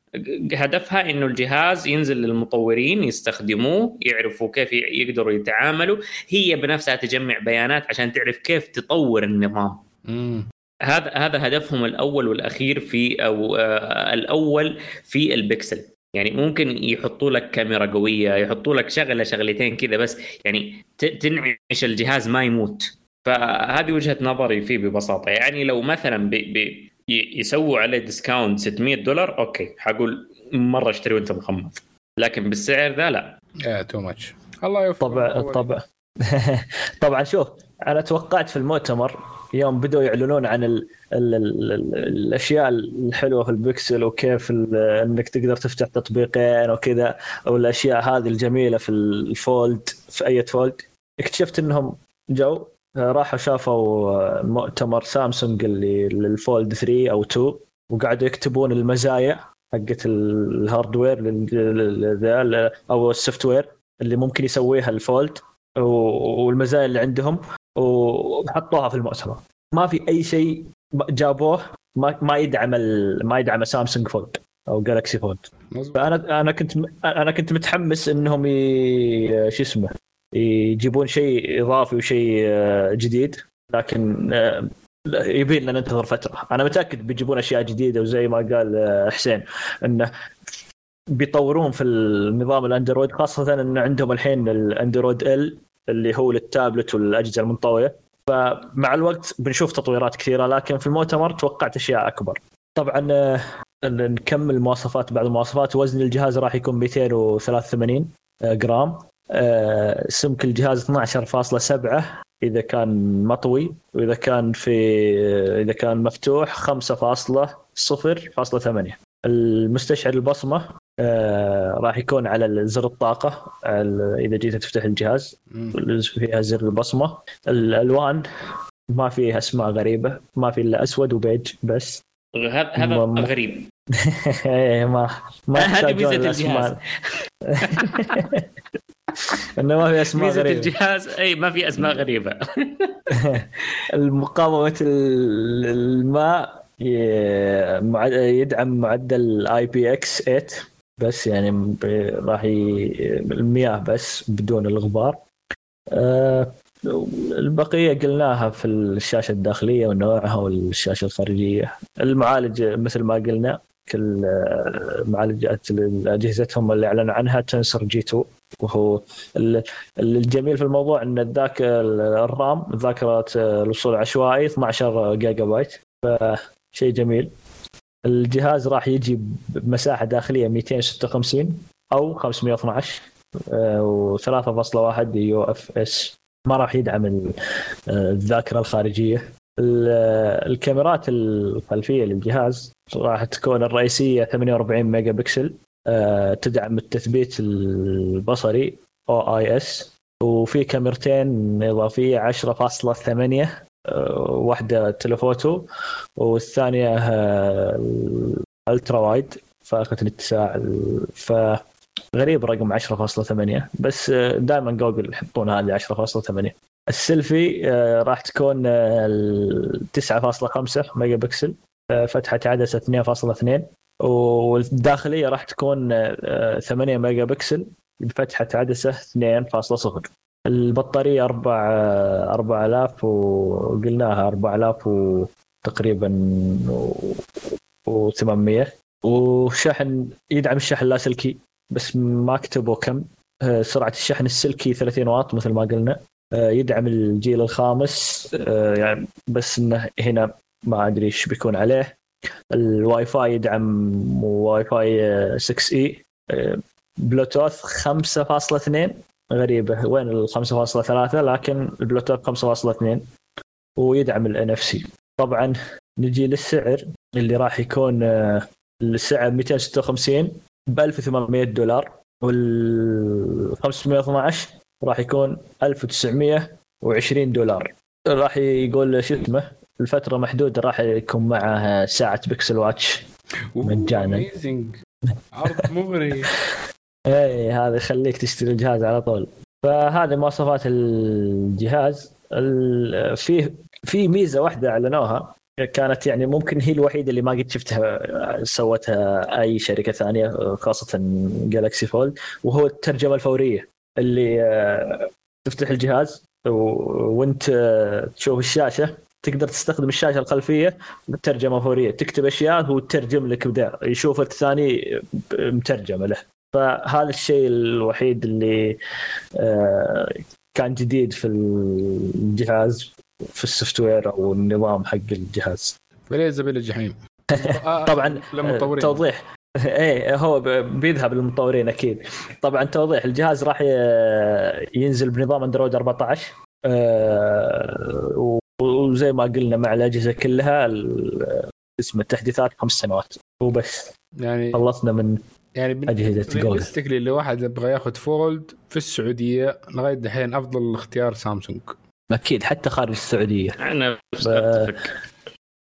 [SPEAKER 3] هدفها إنه الجهاز ينزل للمطورين يستخدموه يعرفوا كيف يقدروا يتعاملوا. هي بنفسها تجمع بيانات عشان تعرف كيف تطور النظام. هذا هذا هدفهم الأول والأخير في أو آه الأول في البكسل. يعني ممكن يحطوا لك كاميرا قوية يحطوا لك شغلة شغلتين كذا بس. يعني تنعش الجهاز ما يموت. فهذه وجهة نظري فيه ببساطة. يعني لو مثلا بي بي يسووا عليه discount 600 دولار أوكي حقول مرة اشتري وأنت مغمض لكن بالسعر ذا لا.
[SPEAKER 1] too much الله يوفقك.
[SPEAKER 2] طبعا طبعا. طبعا شوف أنا توقعت في المؤتمر يوم بدوا يعلنون عن ال ال ال ال الأشياء الحلوة في البكسل وكيف إنك تقدر تفتح تطبيقين وكذا أو الأشياء هذه الجميلة في الفولد في أي فولد اكتشفت إنهم جو راحوا شافوا مؤتمر سامسونج اللي للفولد 3 أو 2 وقعدوا يكتبون المزايا حقت ال hardware أو ال software اللي ممكن يسويها الفولد والمزايا اللي عندهم وحطوها في المؤتمر. ما في أي شيء جابوه ما ما يدعم ما يدعم سامسونج فولد أو جالكسي فولد فأنا أنا كنت أنا كنت متحمس إنهم شو اسمه يجيبون شيء إضافي وشيء آه، جديد لكن آه، يبي لنا ننتظر فترة. أنا متأكد بيجيبون أشياء جديدة وزي ما قال آه، حسين إنه بيطورون في النظام الأندرويد خاصة إن عندهم الحين الأندرويد ال اللي هو للتابلت والأجهزة المنطوية. فمع الوقت بنشوف تطويرات كثيرة لكن في المؤتمر توقعت أشياء أكبر. طبعا نكمل مواصفات بعض المواصفات. وزن الجهاز راح يكون 283 جرام. سمك الجهاز 12.7 إذا كان مطوي وإذا كان في إذا كان مفتوح 5.0.8 المستشعر البصمة آه راح يكون على زر الطاقة إذا جيت تفتح الجهاز فيها زر البصمة. الألوان ما فيها أسماء غريبة ما في إلا أسود وبيج بس.
[SPEAKER 3] هذا غريب.
[SPEAKER 2] إيه ما ما
[SPEAKER 3] هذه ميزة الجهاز.
[SPEAKER 2] انه ما في أسماء
[SPEAKER 3] ميزة
[SPEAKER 2] غريبة.
[SPEAKER 3] الجهاز إي ما في أسماء غريبة.
[SPEAKER 2] المقاومة الماء يدعم معدل IPX 8 بس يعني راح المياه بس بدون الغبار. أه البقية قلناها في الشاشة الداخلية ونوعها والشاشة الخارجية. المعالج مثل ما قلنا كل معالجات أجهزتهم اللي أعلنوا عنها Tensor G2 وهو الجميل في الموضوع إن الذاك ال RAM ذاكرة الوصول العشوائي 12 جيجا بايت فشيء جميل. الجهاز راح يجي بمساحة داخلية 256 أو 512 و3.1 UFS. ما راح يدعم الذاكرة الخارجية. الكاميرات الخلفية للجهاز راح تكون الرئيسية 48 ميجا بكسل. آه، تدعم التثبيت البصري OIS وفي كاميرتين إضافية 10.8 آه، واحدة telephoto والثانية ultra wide فائقه الاتساع ف غريب رقم 10.8 بس آه، دائما جوجل يحطون هذه 10.8 السيلفي آه، راح تكون 9.5 آه، ميجا بكسل فتحة عدسة 2.2 والداخلية راح تكون 8 ميجا بكسل بفتحة عدسة 2.0 البطارية 4 4000 وقلناها 4000 وتقريبا و800 وشحن يدعم الشحن اللاسلكي بس ما كتبوا كم. آه، سرعة الشحن السلكي 30 واط مثل ما قلنا. آه، يدعم الجيل الخامس. آه، يعني بس إنه هنا ما أدري إيش بيكون عليه. الواي فاي يدعم واي فاي 6 E بلوتوث 5.2 غريبة. وين ال 5.3 لكن البلوتوث 5.2 ويدعم ال NFC طبعا نجي للسعر اللي راح يكون السعر 256 ب 1800 دولار وال 512 راح يكون 1920 دولار. راح يقول شو اسمه؟ الفترة محدودة راح يكون معه ساعة بيكسل واتش. مجانا.
[SPEAKER 1] عرض مغري.
[SPEAKER 2] اي هذا يخليك تشتري الجهاز على طول. فهذه مواصفات الجهاز. فيه في ميزة واحدة أعلنوها. كانت يعني ممكن هي الوحيدة اللي ما قد شفتها سوتها أي شركة ثانية خاصة جالكسي فولد وهو الترجمة الفورية اللي آه، تفتح الجهاز وانت آه، تشوف الشاشة. تقدر تستخدم الشاشة الخلفية بترجمة فورية تكتب أشياء هو ترجم لك بدا يشوف الثاني مترجمة له. فهذا الشيء الوحيد اللي آه، كان جديد في الجهاز في السوفت وير أو النظام حق الجهاز.
[SPEAKER 1] فليه سبيل الجحيم.
[SPEAKER 2] طبعا للمطورين. توضيح. إيه هو بيذهب للمطورين أكيد. طبعا توضيح الجهاز راح ينزل بنظام أندرويد 14 آه، وزي ما قلنا مع الأجهزة كلها اسم التحديثات خمس سنوات. وبس يعني خلصنا من يعني أجهزة
[SPEAKER 1] جوجل اللي واحد يبغى ياخذ فولد في السعودية لغاية دحين أفضل اختيار سامسونج.
[SPEAKER 2] أكيد حتى خارج السعودية.
[SPEAKER 3] أنا
[SPEAKER 2] ب...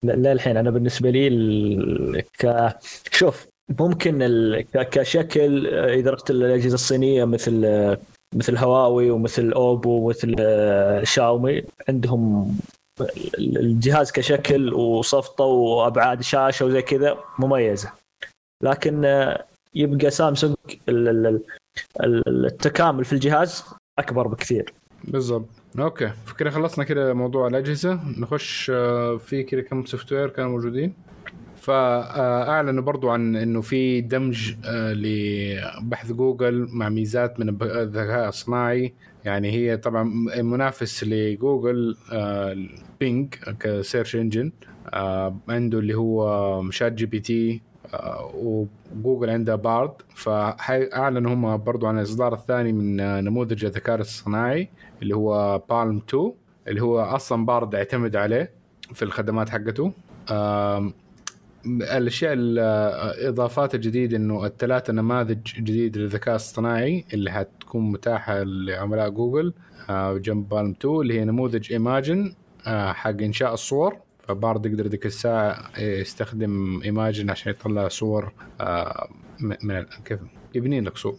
[SPEAKER 2] للحين أنا بالنسبة لي ك شوف ممكن ال... كشكل إذا رحت الاجهزه الصينية مثل مثل هواوي ومثل أوبو ومثل شاومي عندهم الجهاز كشكل وصفطة وأبعاد شاشة وزي كذا مميزة. لكن يبقى سامسونج التكامل في الجهاز أكبر بكثير.
[SPEAKER 1] بالضبط. أوكي. فكرة خلصنا كده موضوع الأجهزة. نخش آه، في كده كم software كانوا موجودين. فأعلنوا برضو عن إنه في دمج آه، لبحث جوجل مع ميزات من الذكاء الصناعي يعني هي طبعا منافس لجوجل بينج ك search engine عنده اللي هو ChatGPT وجوجل عندها بارد فأعلنوا هم برضو عن الإصدار الثاني من نموذج الذكاء الصناعي اللي هو PaLM 2 اللي هو أصلا بارد يعتمد عليه في الخدمات حقته. الأشياء الإضافات الجديده إنه الثلاثة نماذج جديده للذكاء الاصطناعي اللي حتكون متاحة لعملاء جوجل آه، جنب PaLM 2 اللي هي نموذج Imagen آه، حق إنشاء الصور. فبارد يقدر ذيك الساعة يستخدم إيماجن عشان يطلع صور آه، من كيف؟ يبني لك صور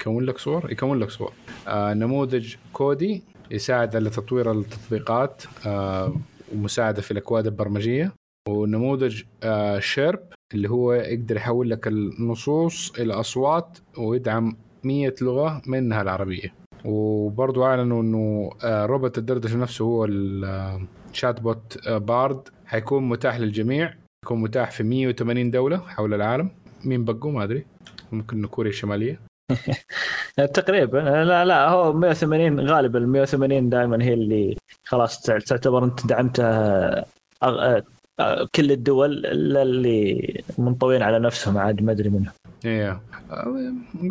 [SPEAKER 1] يكون لك صور؟ يكون لك صور. نموذج كودي يساعد على تطوير التطبيقات ومساعدة في الأكواد البرمجية. ونموذج شيرب اللي هو يقدر يحول لك النصوص إلى أصوات ويدعم 100 لغة منها العربية. وبرضو أعلنوا إنه آه، روبوت الدردشه نفسه هو الشات بوت آه، بارد حيكون متاح للجميع يكون متاح في 180 دولة حول العالم. مين بقوا؟ ما أدري. ممكن كوريا الشمالية.
[SPEAKER 2] تقريبا. لا لا هو 180 غالبا ال 180 دائما هي اللي خلاص تعتبر أنت دعمتها آه، كل الدول إلا اللي منطوين على نفسهم عاد ما أدري منهم.
[SPEAKER 1] إيه.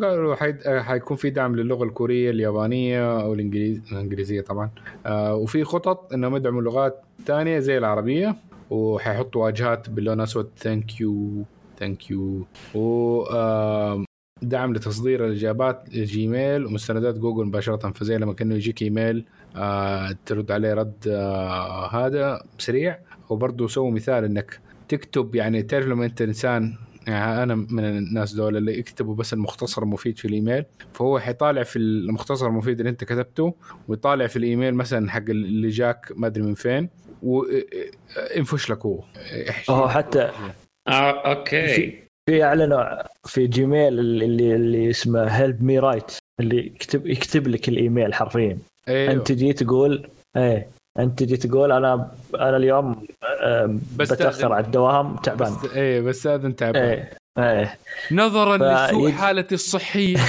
[SPEAKER 1] قالوا حيكون في دعم للغة الكورية اليابانية أو الانجليز الإنجليزية طبعا. آه وفي خطط إنهم يدعموا لغات ثانية زي العربية وحيحطوا واجهات باللون الأسود. thank you thank you و دعم لتصدير الإجابات ال Gmail ومستندات جوجل مباشرة فزي لما كأنه يجيك إيميل آه ترد عليه رد آه هذا سريع. وبرضه سووا مثال إنك تكتب يعني تعرف لما أنت إنسان يعني أنا من الناس دول اللي يكتبوا بس المختصر المفيد في الإيميل فهو حيطالع في المختصر المفيد اللي أنت كتبته ويطالع في الإيميل مثلا حق اللي جاك ما أدري من فين وانفش لك هو.
[SPEAKER 2] آه حتى
[SPEAKER 3] آه، أوكي.
[SPEAKER 2] في, في اعلنوا في Gmail اللي اللي اسمه Help me write اللي يكتب يكتب لك الإيميل حرفيا. أيوه. أنت تجي تقول إيه انت تجي تقول أنا أنا اليوم بتأخر على الدوام تعبان.
[SPEAKER 1] بس إيه بس هذا تعبان.
[SPEAKER 2] إيه إيه.
[SPEAKER 1] نظرا ف... لسوء حالتي الصحية.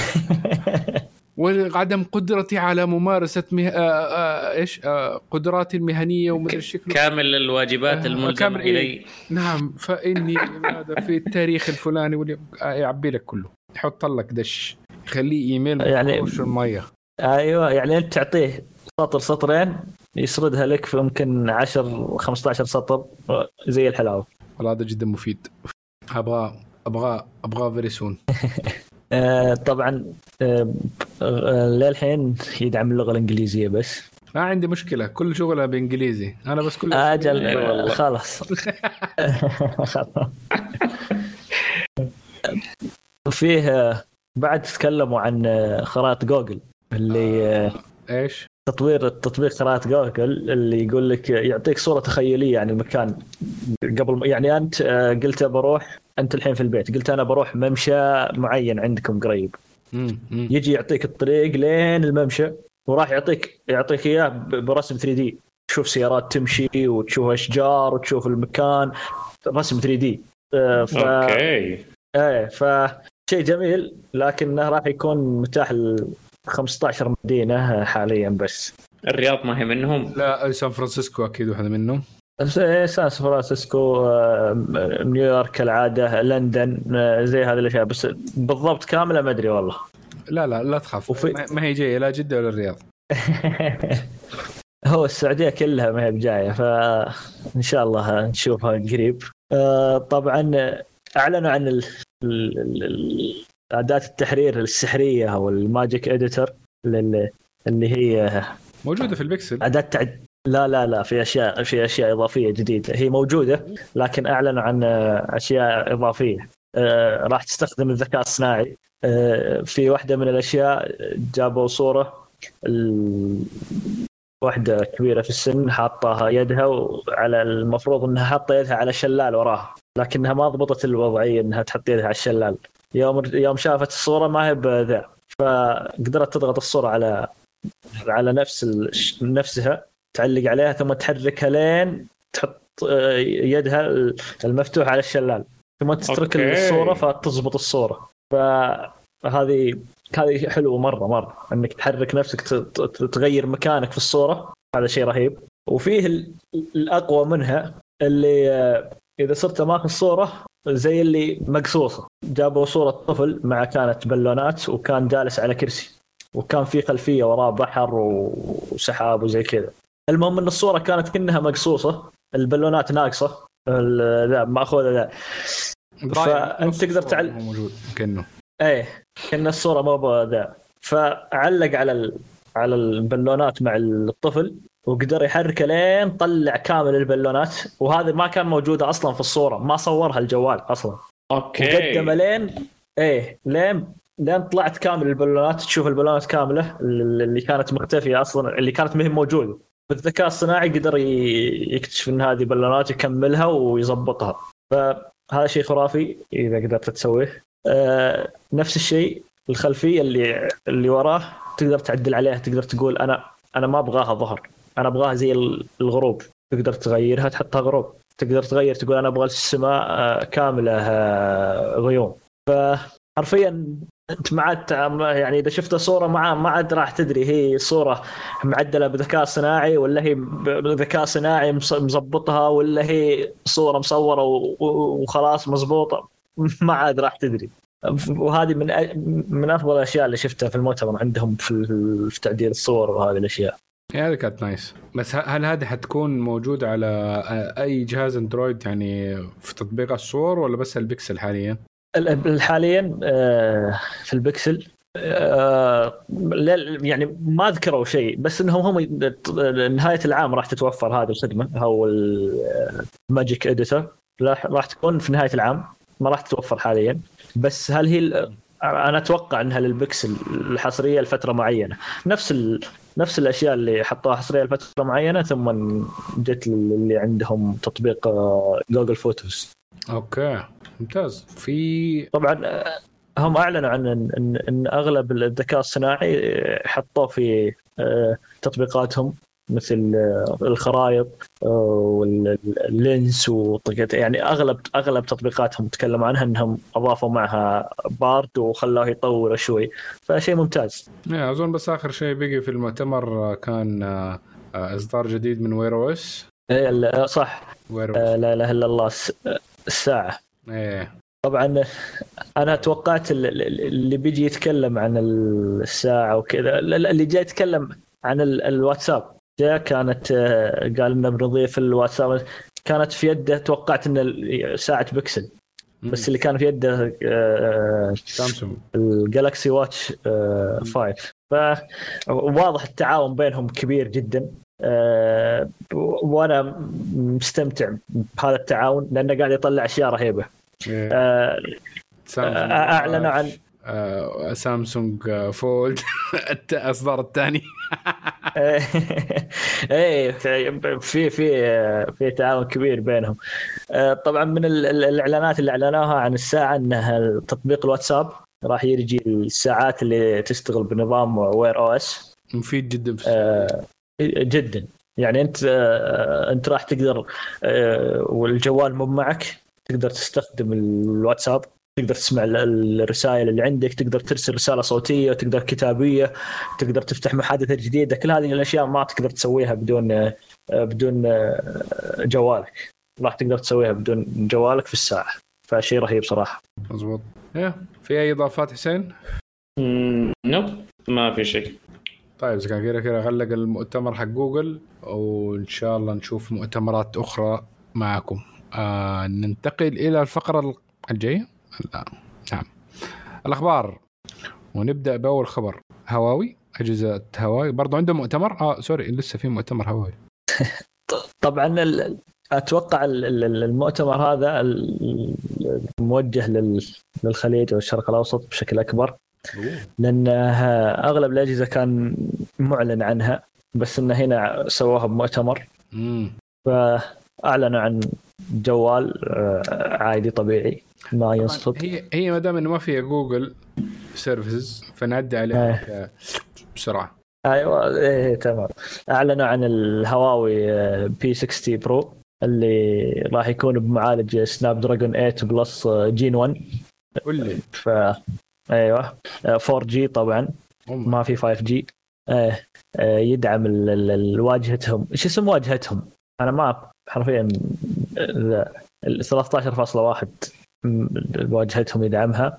[SPEAKER 1] وعدم قدرتي على ممارسة مه... آه آه إيش آه قدراتي المهنية ومدري
[SPEAKER 3] الشكل كامل الواجبات آه الملزمة كامل إيه؟ إلي.
[SPEAKER 1] نعم فإني في التاريخ الفلاني واللي آه، يعبي لك كله. يحط لك دش يخليه ايميل
[SPEAKER 2] يعني
[SPEAKER 1] الميه
[SPEAKER 2] أيوه يعني أنت تعطيه سطر سطرين يسردها لك في يمكن 10 15 سطر زي الحلاوة.
[SPEAKER 1] والله هذا جدا مفيد. أبغى أبغى أبغى very soon
[SPEAKER 2] طبعا آه، آه، للحين يدعم اللغة الإنجليزية بس.
[SPEAKER 1] ما عندي مشكلة. كل شغلها بإنجليزي. أنا بس كل
[SPEAKER 2] آجل خلاص. فيه بعد تكلموا عن خرائط جوجل اللي
[SPEAKER 1] آه إيش؟
[SPEAKER 2] تطوير التطبيق قراءة جوجل اللي يقول لك يعطيك صورة تخيلية عن المكان. قبل يعني أنت آه، قلت بروح أنت الحين في البيت. قلت أنا بروح ممشى معين عندكم قريب. يجي يعطيك الطريق لين الممشى وراح يعطيك يعطيك إياه برسم 3 دي. تشوف سيارات تمشي وتشوف أشجار وتشوف المكان. رسم 3D.
[SPEAKER 3] آه، ف... أوكي.
[SPEAKER 2] إيه فشيء جميل لكنه راح يكون متاح 15 مدينة حاليا بس.
[SPEAKER 3] الرياض ما هي منهم؟
[SPEAKER 1] لا سان فرانسيسكو أكيد واحدة منهم.
[SPEAKER 2] إيه، سان فرانسيسكو آه، نيويورك كالعادة لندن آه، زي هذه الأشياء. بس بالضبط كاملة ما أدري والله.
[SPEAKER 1] لا لا لا تخاف. وفي... ما هي جاية لا جدة ولا الرياض.
[SPEAKER 2] هو السعودية كلها ما هي بجاية فان شاء الله نشوفها قريب. آه، طبعا أعلنوا عن ال... أداة التحرير السحرية أو ال Magic Editor اللي هي
[SPEAKER 1] موجودة في البكسل
[SPEAKER 2] أداة تعد لا لا لا في اشياء في أشياء إضافية جديدة. هي موجودة لكن أعلنوا عن أشياء إضافية. آه، راح تستخدم الذكاء الصناعي. آه، في واحدة من الأشياء جابوا صورة واحدة كبيرة في السن حاطه يدها على المفروض إنها حاطة يدها على شلال وراها لكنها ما ضبطت الوضعية إنها تحط يدها على الشلال. يوم يوم شافت الصورة ما هي بذا فقدرت تضغط الصورة على على نفس نفسها تعلق عليها ثم تحركها لين تحط آه، يدها المفتوح على الشلال ثم تترك أوكي. الصورة فتضبط الصورة فهذه هذه حلوة مرة مرة إنك تحرك نفسك تغير مكانك في الصورة هذا شيء رهيب وفيه الأقوى منها اللي آه، إذا صرت ماخذ صوره زي اللي مقصوصة. جابوا صورة طفل مع كانت بالونات وكان جالس على كرسي. وكان في خلفية وراه بحر وسحاب وزي كذا. المهم إن الصورة كانت كأنها مقصوصة. البالونات ناقصة. ذا مأخوذة ذا. فأنت
[SPEAKER 1] نص
[SPEAKER 2] تقدر
[SPEAKER 1] الصورة
[SPEAKER 2] تعل-
[SPEAKER 1] مو موجود.
[SPEAKER 2] كأنه. إيه. كأن الصورة ب- ذا. فعلق على ال... على البالونات مع الطفل. وقدر يحركه لين طلع كامل البالونات. وهذا ما كان موجودة أصلا في الصورة. ما صورها الجوال أصلا.
[SPEAKER 3] أوكي.
[SPEAKER 2] وقدمه لين إيه لين لين طلعت كامل البالونات. تشوف البالونات كاملة اللي كانت مختفيه أصلا اللي كانت مهم موجودة. بالذكاء الصناعي قدر يكتشف إن هذه بالونات يكملها ويظبطها. فهذا شيء خرافي إذا قدرت تسويه. آه نفس الشيء الخلفية اللي اللي وراه تقدر تعدل عليها تقدر تقول أنا أنا ما أبغاها ظهر. أنا أبغاها زي ال- الغروب. تقدر تغيرها تحطها غروب. تقدر تغير تقول أنا أبغى السماء آه، كاملة آه، غيوم. فحرفيا أنت ما عاد يعني إذا شفت صورة ما ما عاد راح تدري هي صورة معدلة بذكاء صناعي ولا هي بذكاء صناعي مظبطها ولا هي صورة مصورة وخلاص مضبوطه ما عاد راح تدري. وهذه من من أفضل الأشياء اللي شفتها في المؤتمر عندهم في تعديل الصور وهذه الأشياء.
[SPEAKER 1] هذه كانت nice بس هل هذه حتكون موجودة على آه، أي جهاز أندرويد يعني في تطبيق الصور ولا بس البكسل حاليا؟
[SPEAKER 2] ال- حاليا آه، في البكسل آه، يعني ما ذكروا شيء بس إنهم هم نهاية العام راح تتوفر هذه الخدمة أو ال Magic Editor راح تكون في نهاية العام ما راح تتوفر حاليا بس هل هي أنا أتوقع إنها للبكسل الحصرية لفترة معينة نفس. نفس الأشياء اللي حطوها حصرية لفترة معينة ثم جت اللي عندهم تطبيق آه، Google Photos
[SPEAKER 1] أوكي ممتاز. في
[SPEAKER 2] طبعا آه، هم أعلنوا عن إن إن أغلب الذكاء الصناعي آه، حطوه في آه، تطبيقاتهم. مثل آه، الخرائط آه، وال Lens وطريقة يعني اغلب أغلب تطبيقاتهم تكلموا عنها إنهم أضافوا معها Bard وخلوه يطور شوي. فشيء ممتاز.
[SPEAKER 1] يا أظن بس آخر شيء بقي في المؤتمر آه، كان إصدار جديد من وير اس
[SPEAKER 2] إيه، صح.
[SPEAKER 1] وير
[SPEAKER 2] لا إله إلا الله الس- الساعة.
[SPEAKER 1] إيه.
[SPEAKER 2] طبعا أنا توقعت ال- ال- اللي بيجي يتكلم عن الساعة وكذا ال- ال- اللي جاي يتكلم عن ال- الواتساب. كانت آه، قال إنه بنضيف الواتساب. كانت في يده توقعت ان ساعة بكسل بس اللي كان في يده آه،
[SPEAKER 1] سامسونج.
[SPEAKER 2] ال Galaxy Watch 5 فواضح التعاون بينهم كبير جدا. آه، وأنا مستمتع بهذا التعاون لأنه قاعد يطلع أشياء
[SPEAKER 1] رهيبة.
[SPEAKER 2] آه، اعلنوا عن
[SPEAKER 1] آه، سامسونج آه، Fold. الاصدار الثاني.
[SPEAKER 2] إيه في في في تعاون كبير بينهم. آه، طبعا من ال- ال- الإعلانات اللي أعلنوها عن الساعة انها تطبيق الواتساب راح يجي الساعات اللي تشتغل بنظام Wear OS
[SPEAKER 1] مفيد جدا في
[SPEAKER 2] آه، جدا. يعني أنت آه، أنت راح تقدر آه، والجوال مو معك تقدر تستخدم الواتساب. تقدر تسمع ال- الرسائل اللي عندك تقدر ترسل رسالة صوتية تقدر كتابية تقدر تفتح محادثة جديدة. كل هذه الأشياء ما تقدر تسويها بدون بدون جوالك. راح تقدر تسويها بدون جوالك في الساعة. فشيء رهيب صراحة.
[SPEAKER 1] مضبوط إيه. في أي إضافات حسين؟
[SPEAKER 3] نوب. ما في شيء.
[SPEAKER 1] طيب اذا كان كذا كذا غلق المؤتمر حق جوجل وإن شاء الله نشوف مؤتمرات أخرى معكم. آه ننتقل إلى الفقرة الجاية. نعم. الأخبار. ونبدأ بأول خبر. هواوي. أجهزة هواوي. برضو عندهم مؤتمر؟ آه سوري لسه في مؤتمر هواوي.
[SPEAKER 2] طبعا أتوقع ال- ال- المؤتمر هذا موجه لل- للخليج والشرق الأوسط بشكل أكبر. لأن أغلب الأجهزة كان معلن عنها بس انه هنا سووها بمؤتمر. فأعلنوا عن جوال آه، عادي طبيعي. ما ينصت
[SPEAKER 1] هي هي ما دام إنه ما فيها Google Services فنعدي عليها ك- بسرعة.
[SPEAKER 2] أيوه إيه تمام. أعلنوا عن الهواوي آه، P 60 Pro اللي راح يكون بمعالج Snapdragon 8 Plus آه، Gen 1
[SPEAKER 1] قول لي.
[SPEAKER 2] ف أيوه. 4 G طبعا.
[SPEAKER 1] أم.
[SPEAKER 2] ما في 5 G آه، آه، يدعم ال- ال- ال- واجهتهم. إيش اسم واجهتهم؟ أنا ما حرفيا ال- ال 13.1 واجهتهم يدعمها.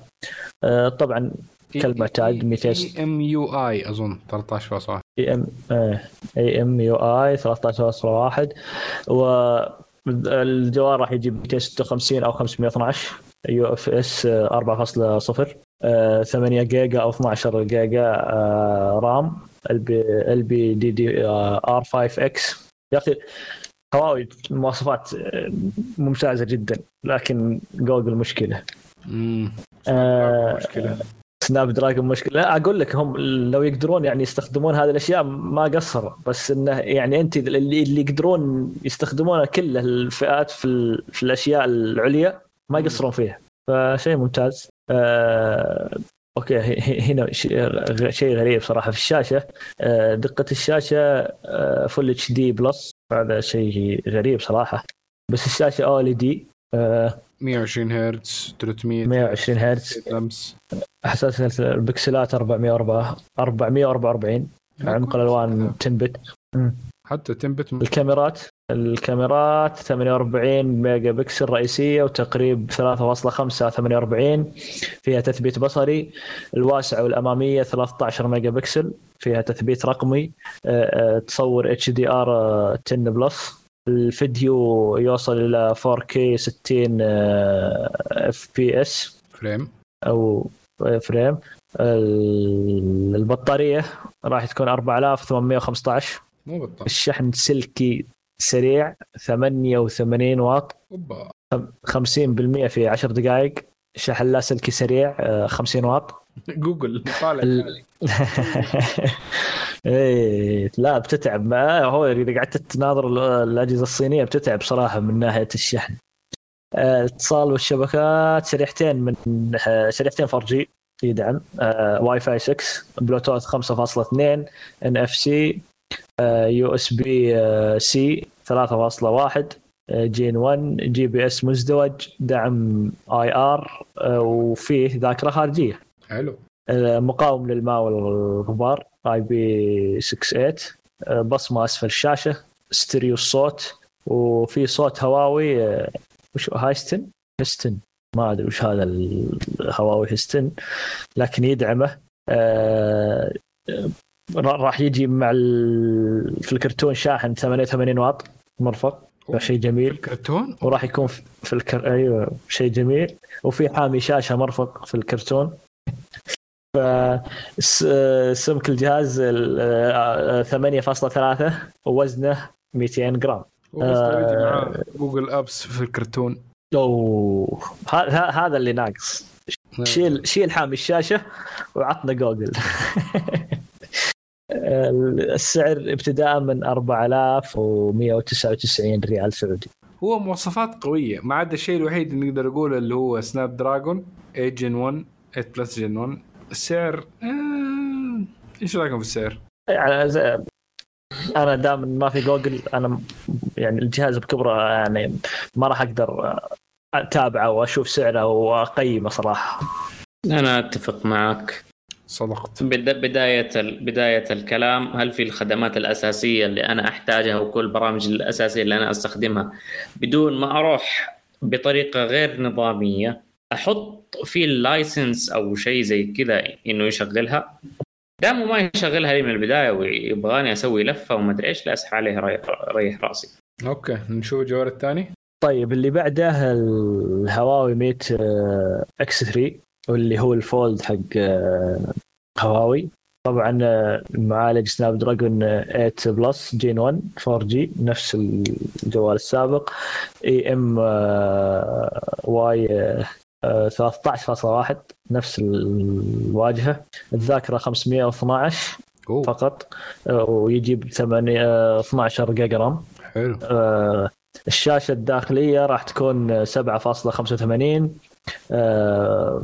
[SPEAKER 2] آه، طبعا كالمعتاد 200
[SPEAKER 1] EMUI أظن 13.1
[SPEAKER 2] إي ام إي إم يو آي 13.1 الجوال راح يجيب 256 أو 512 UFS 4.0 آه، 8 جيجا أو 12 جيجا آه، رام. ال بي دي دي آر 5 إكس. يا أخي هواوي مواصفات آه، ممتازة جدا لكن جوجل مشكلة.
[SPEAKER 1] امم
[SPEAKER 2] آه، مشكلة. Snapdragon مشكلة. لا أقول لك هم لو يقدرون يعني يستخدمون هذه الأشياء ما قصروا بس إنه يعني أنت اللي اللي يقدرون يستخدمونها كل الفئات في, ال- في الأشياء العليا ما يقصرون فيها. فشيء ممتاز. آه أوكي هنا شيء غريب صراحة. في الشاشة آه دقة الشاشة فل اتش دي بلس هذا شيء غريب صراحة. بس الشاشة أو ال دي
[SPEAKER 1] 120 هرتز 300
[SPEAKER 2] 120 هرتز.
[SPEAKER 1] لمس
[SPEAKER 2] حساسيه البكسلات 404 444 عمق الالوان 10 بت
[SPEAKER 1] حتى تنبت
[SPEAKER 2] الكاميرات. الكاميرات 48 ميجا بكسل رئيسية وتقريب 3.5 48 فيها تثبيت بصري الواسعة والأمامية 13 ميجا بكسل فيها تثبيت رقمي آه، آه، تصور HDR 10 Plus. الفيديو يوصل إلى 4K 60 FPS
[SPEAKER 1] frame.
[SPEAKER 2] أو frame. ال- البطارية راح تكون 4815
[SPEAKER 1] مو بطال
[SPEAKER 2] الشحن سلكي سريع 88 واط.
[SPEAKER 1] أوبا.
[SPEAKER 2] 50% في 10 دقائق. شحن لا سلكي سريع آه، 50 واط.
[SPEAKER 1] جوجل طالع
[SPEAKER 2] ال- إيه لا بتتعب. ما هو إذا قعدت تناظر ال- الأجهزة الصينية بتتعب صراحة من ناحية الشحن. آه، الاتصال والشبكات شريحتين من آه، شريحتين 4 G يدعم آه، واي فاي 6 بلوتوث 5.2 ان اف سي يو اس بي سي 3.1 آه، Gen 1 GPS مزدوج دعم AR وفيه ذاكرة خارجية.
[SPEAKER 1] حلو.
[SPEAKER 2] آه، مقاوم للماء والغبار IP 68 آه، بصمة أسفل الشاشة ستيريو الصوت وفي صوت هواوي آه، وش هايستن؟ هيستن. ما أدري وش هذا الهواوي هيستن لكن يدعمه. آه، آه، راح يجي مع ال- في الكرتون شاحن 88 واط مرفق شيء جميل.
[SPEAKER 1] الكرتون؟
[SPEAKER 2] وراح يكون في في الكر... أيوه شيء جميل. وفي حامي شاشة مرفق في الكرتون. ف سمك الجهاز ال- آه، 8.3 ووزنه 200 جرام. آه.
[SPEAKER 1] Google Apps في الكرتون.
[SPEAKER 2] أوه. ه- ه- هذا اللي ناقص. شيل شيل حامي الشاشة وعطنا جوجل السعر ابتداء من 4199 ريال سعودي.
[SPEAKER 1] هو مواصفات قوية. ما عدا الشيء الوحيد اللي نقدر نقوله اللي هو Snapdragon 8 Gen 1 8 Plus Gen 1 السعر آه... إيش رأيكم في السعر؟
[SPEAKER 2] يعني زي- أنا دام ما في جوجل أنا يعني الجهاز بكبره يعني ما راح أقدر أتابعه وأشوف سعره وأقيمه صراحة.
[SPEAKER 3] أنا أتفق معك.
[SPEAKER 1] صدقت.
[SPEAKER 3] بد- بداية بداية الكلام هل في الخدمات الأساسية اللي أنا أحتاجها وكل البرامج الأساسية اللي أنا أستخدمها بدون ما أروح بطريقة غير نظامية أحط في ال license أو شيء زي كذا إنه يشغلها؟ دامه ما يشغلها لي من البداية ويبغاني أسوي لفة وما أدري إيش لا أسحب عليه ريح, ريح راسي.
[SPEAKER 1] okay نشوف الجوال الثاني.
[SPEAKER 2] طيب اللي بعده الهواوي Mate آه، X 3 واللي هو ال Fold حق آه، هواوي. طبعا آه، معالج Snapdragon آه، 8 Plus Gen 1 4 G نفس الجوال السابق. EMUI 13.1 نفس الواجهة. الذاكرة 512
[SPEAKER 1] أوه.
[SPEAKER 2] فقط آه، ويجيب 8 آه، 12 جيجا RAM.
[SPEAKER 1] حلو.
[SPEAKER 2] آه، الشاشة الداخلية راح تكون 7.85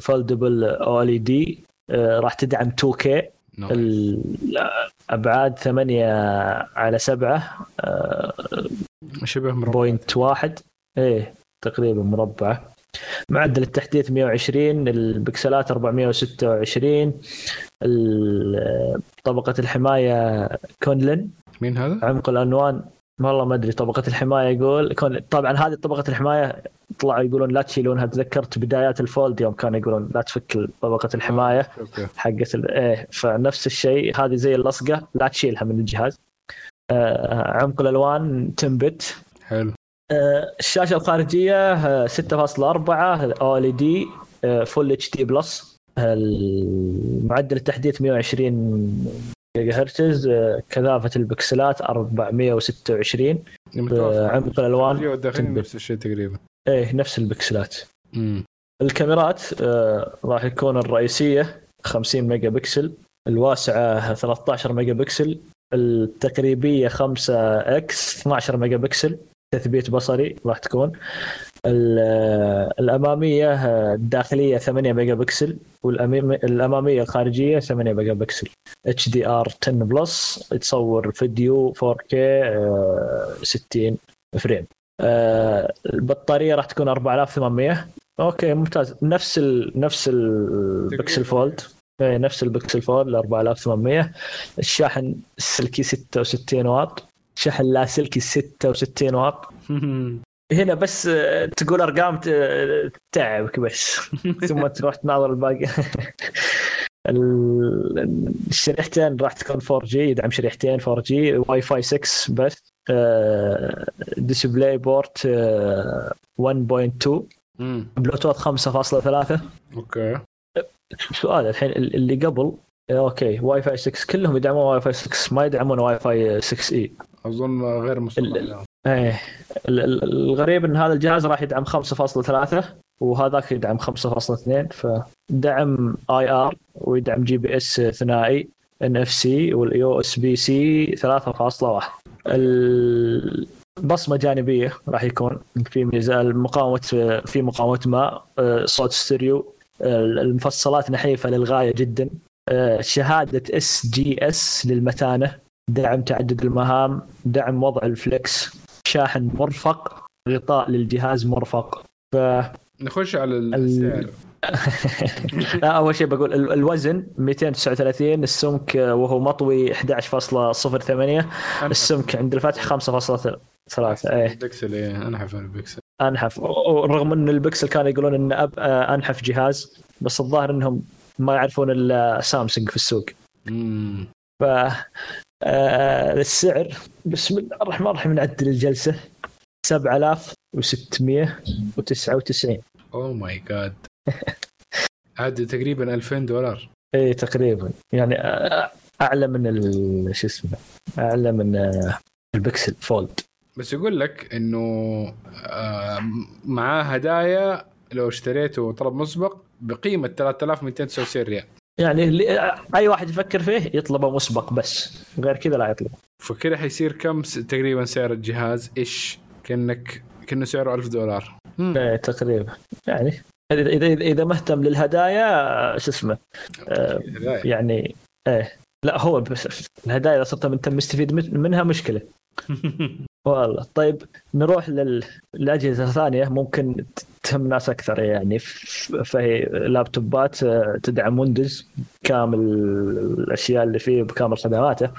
[SPEAKER 2] foldable OLED راح تدعم 2K
[SPEAKER 1] nice.
[SPEAKER 2] الأبعاد 8 على 7
[SPEAKER 1] شبه مربع.
[SPEAKER 2] point واحد. إيه تقريبا مربعه معدل التحديث 120 البكسلات 426 ال- طبقة الحماية Kunlun.
[SPEAKER 1] مين هذا؟
[SPEAKER 2] عمق الألوان والله ما أدري طبقة الحماية يقول كون طبعا هذه طبقة الحماية طلعوا يقولون لا تشيلونها تذكرت بدايات ال Fold يوم كانوا يقولون لا تفك طبقة الحماية
[SPEAKER 1] okay.
[SPEAKER 2] حقت إيه فنفس الشيء هذه زي اللصقة لا تشيلها من الجهاز. آه عمق الألوان 10 بت
[SPEAKER 1] حلو.
[SPEAKER 2] آه، الشاشة الخارجية آه، 6.4 OLED Full HD Plus معدل التحديث 120 جيجا هرتز آه، كثافة البكسلات 426 عمق
[SPEAKER 1] الألوان الداخلي
[SPEAKER 2] تنبه.
[SPEAKER 1] نفس الشيء تقريبا.
[SPEAKER 2] إيه نفس البكسلات.
[SPEAKER 1] امم
[SPEAKER 2] الكاميرات آه، راح يكون الرئيسية 50 ميجا بكسل الواسعة 13 ميجا بكسل التقريبية 5 X 12 ميجا بكسل تثبيت بصري راح تكون. آه، الأمامية آه، الداخلية 8 ميجا بكسل والاماميه الخارجية 8 ميجا بكسل. HDR 10 Plus تصور فيديو 4K آه، 60 frame. آه، البطارية راح تكون 4800 okay ممتاز. نفس ال... نفس ال Pixel Fold اي نفس ال Pixel Fold 4800 الشاحن السلكي 66 واط. شحن لاسلكي 66 واط. هنا بس آه، تقول أرقام تعبك بس. ثم تروح تناظر الباقي. ال- الشريحتين راح تكون 4 G يدعم شريحتين 4 G Wi-Fi 6 بس. آه، DisplayPort آه، 1.2
[SPEAKER 1] امم
[SPEAKER 2] بلوتوث 5.3
[SPEAKER 1] okay.
[SPEAKER 2] سؤال الحين اللي قبل آه، okay Wi-Fi 6 كلهم يدعمون واي فاي 6 ما يدعمون واي فاي 6 اي
[SPEAKER 1] أظن غير مستقبل
[SPEAKER 2] إيه. ال- ال- الغريب إن هذا الجهاز راح يدعم 5.3 وهذاك يدعم 5.2 فدعم IR ويدعم GPS ثنائي ان اف سي واليو اس بي سي 3.1 ال- بصمه جانبية راح يكون في ميزة. المقاومة في مقاومة ماء آه، صوت ستيريو. المفصلات نحيفة للغاية جدا. آه، شهادة SGS للمتانة. دعم تعدد المهام. دعم وضع ال flex. شاحن مرفق. غطاء للجهاز مرفق. ف
[SPEAKER 1] نخش على
[SPEAKER 2] ال-
[SPEAKER 1] السعر
[SPEAKER 2] لا أول شيء بقول ال- الوزن 239 السمك آه، وهو مطوي 11.08 السمك عند الفتح 5.3 إيه.
[SPEAKER 1] البكسل إيه أنحف البكسل.
[SPEAKER 2] أنحف. رغم إن البكسل كانوا يقولون إن أب آه، أنحف جهاز بس الظاهر إنهم ما يعرفون الا سامسونج في السوق.
[SPEAKER 1] امم
[SPEAKER 2] ف آه، السعر بسم الله الرحمن الرحيم نعدل الجلسة. 7699
[SPEAKER 1] oh my God عاد تقريبا 2000 دولار.
[SPEAKER 2] اي تقريبا. يعني آه، أعلى من ال- شو اسمه أعلى من آه، ال Pixel Fold.
[SPEAKER 1] بس يقول لك إنه آه، معاه هدايا لو اشتريته طلب مسبق بقيمة 3299 ريال.
[SPEAKER 2] يعني اللي أي واحد يفكر فيه يطلبه مسبق بس. غير كذا لا يطلب.
[SPEAKER 1] فكده حيصير كم تقريبا سعر الجهاز إيش؟ كأنك كأنه سعره 1000 دولار.
[SPEAKER 2] إيه تقريبا. يعني اذا اذا اذا مهتم للهدايا شو اسمه آه،. يعني إيه. لا هو بس الهدايا إذا صرت انت مستفيد من- منها مشكلة. والله. طيب نروح لل- للأجهزة الثانية. ممكن تهم ناس أكثر يعني. فهي لابتوبات آه، تدعم ويندوز كامل الأشياء اللي فيه بكامل خدماته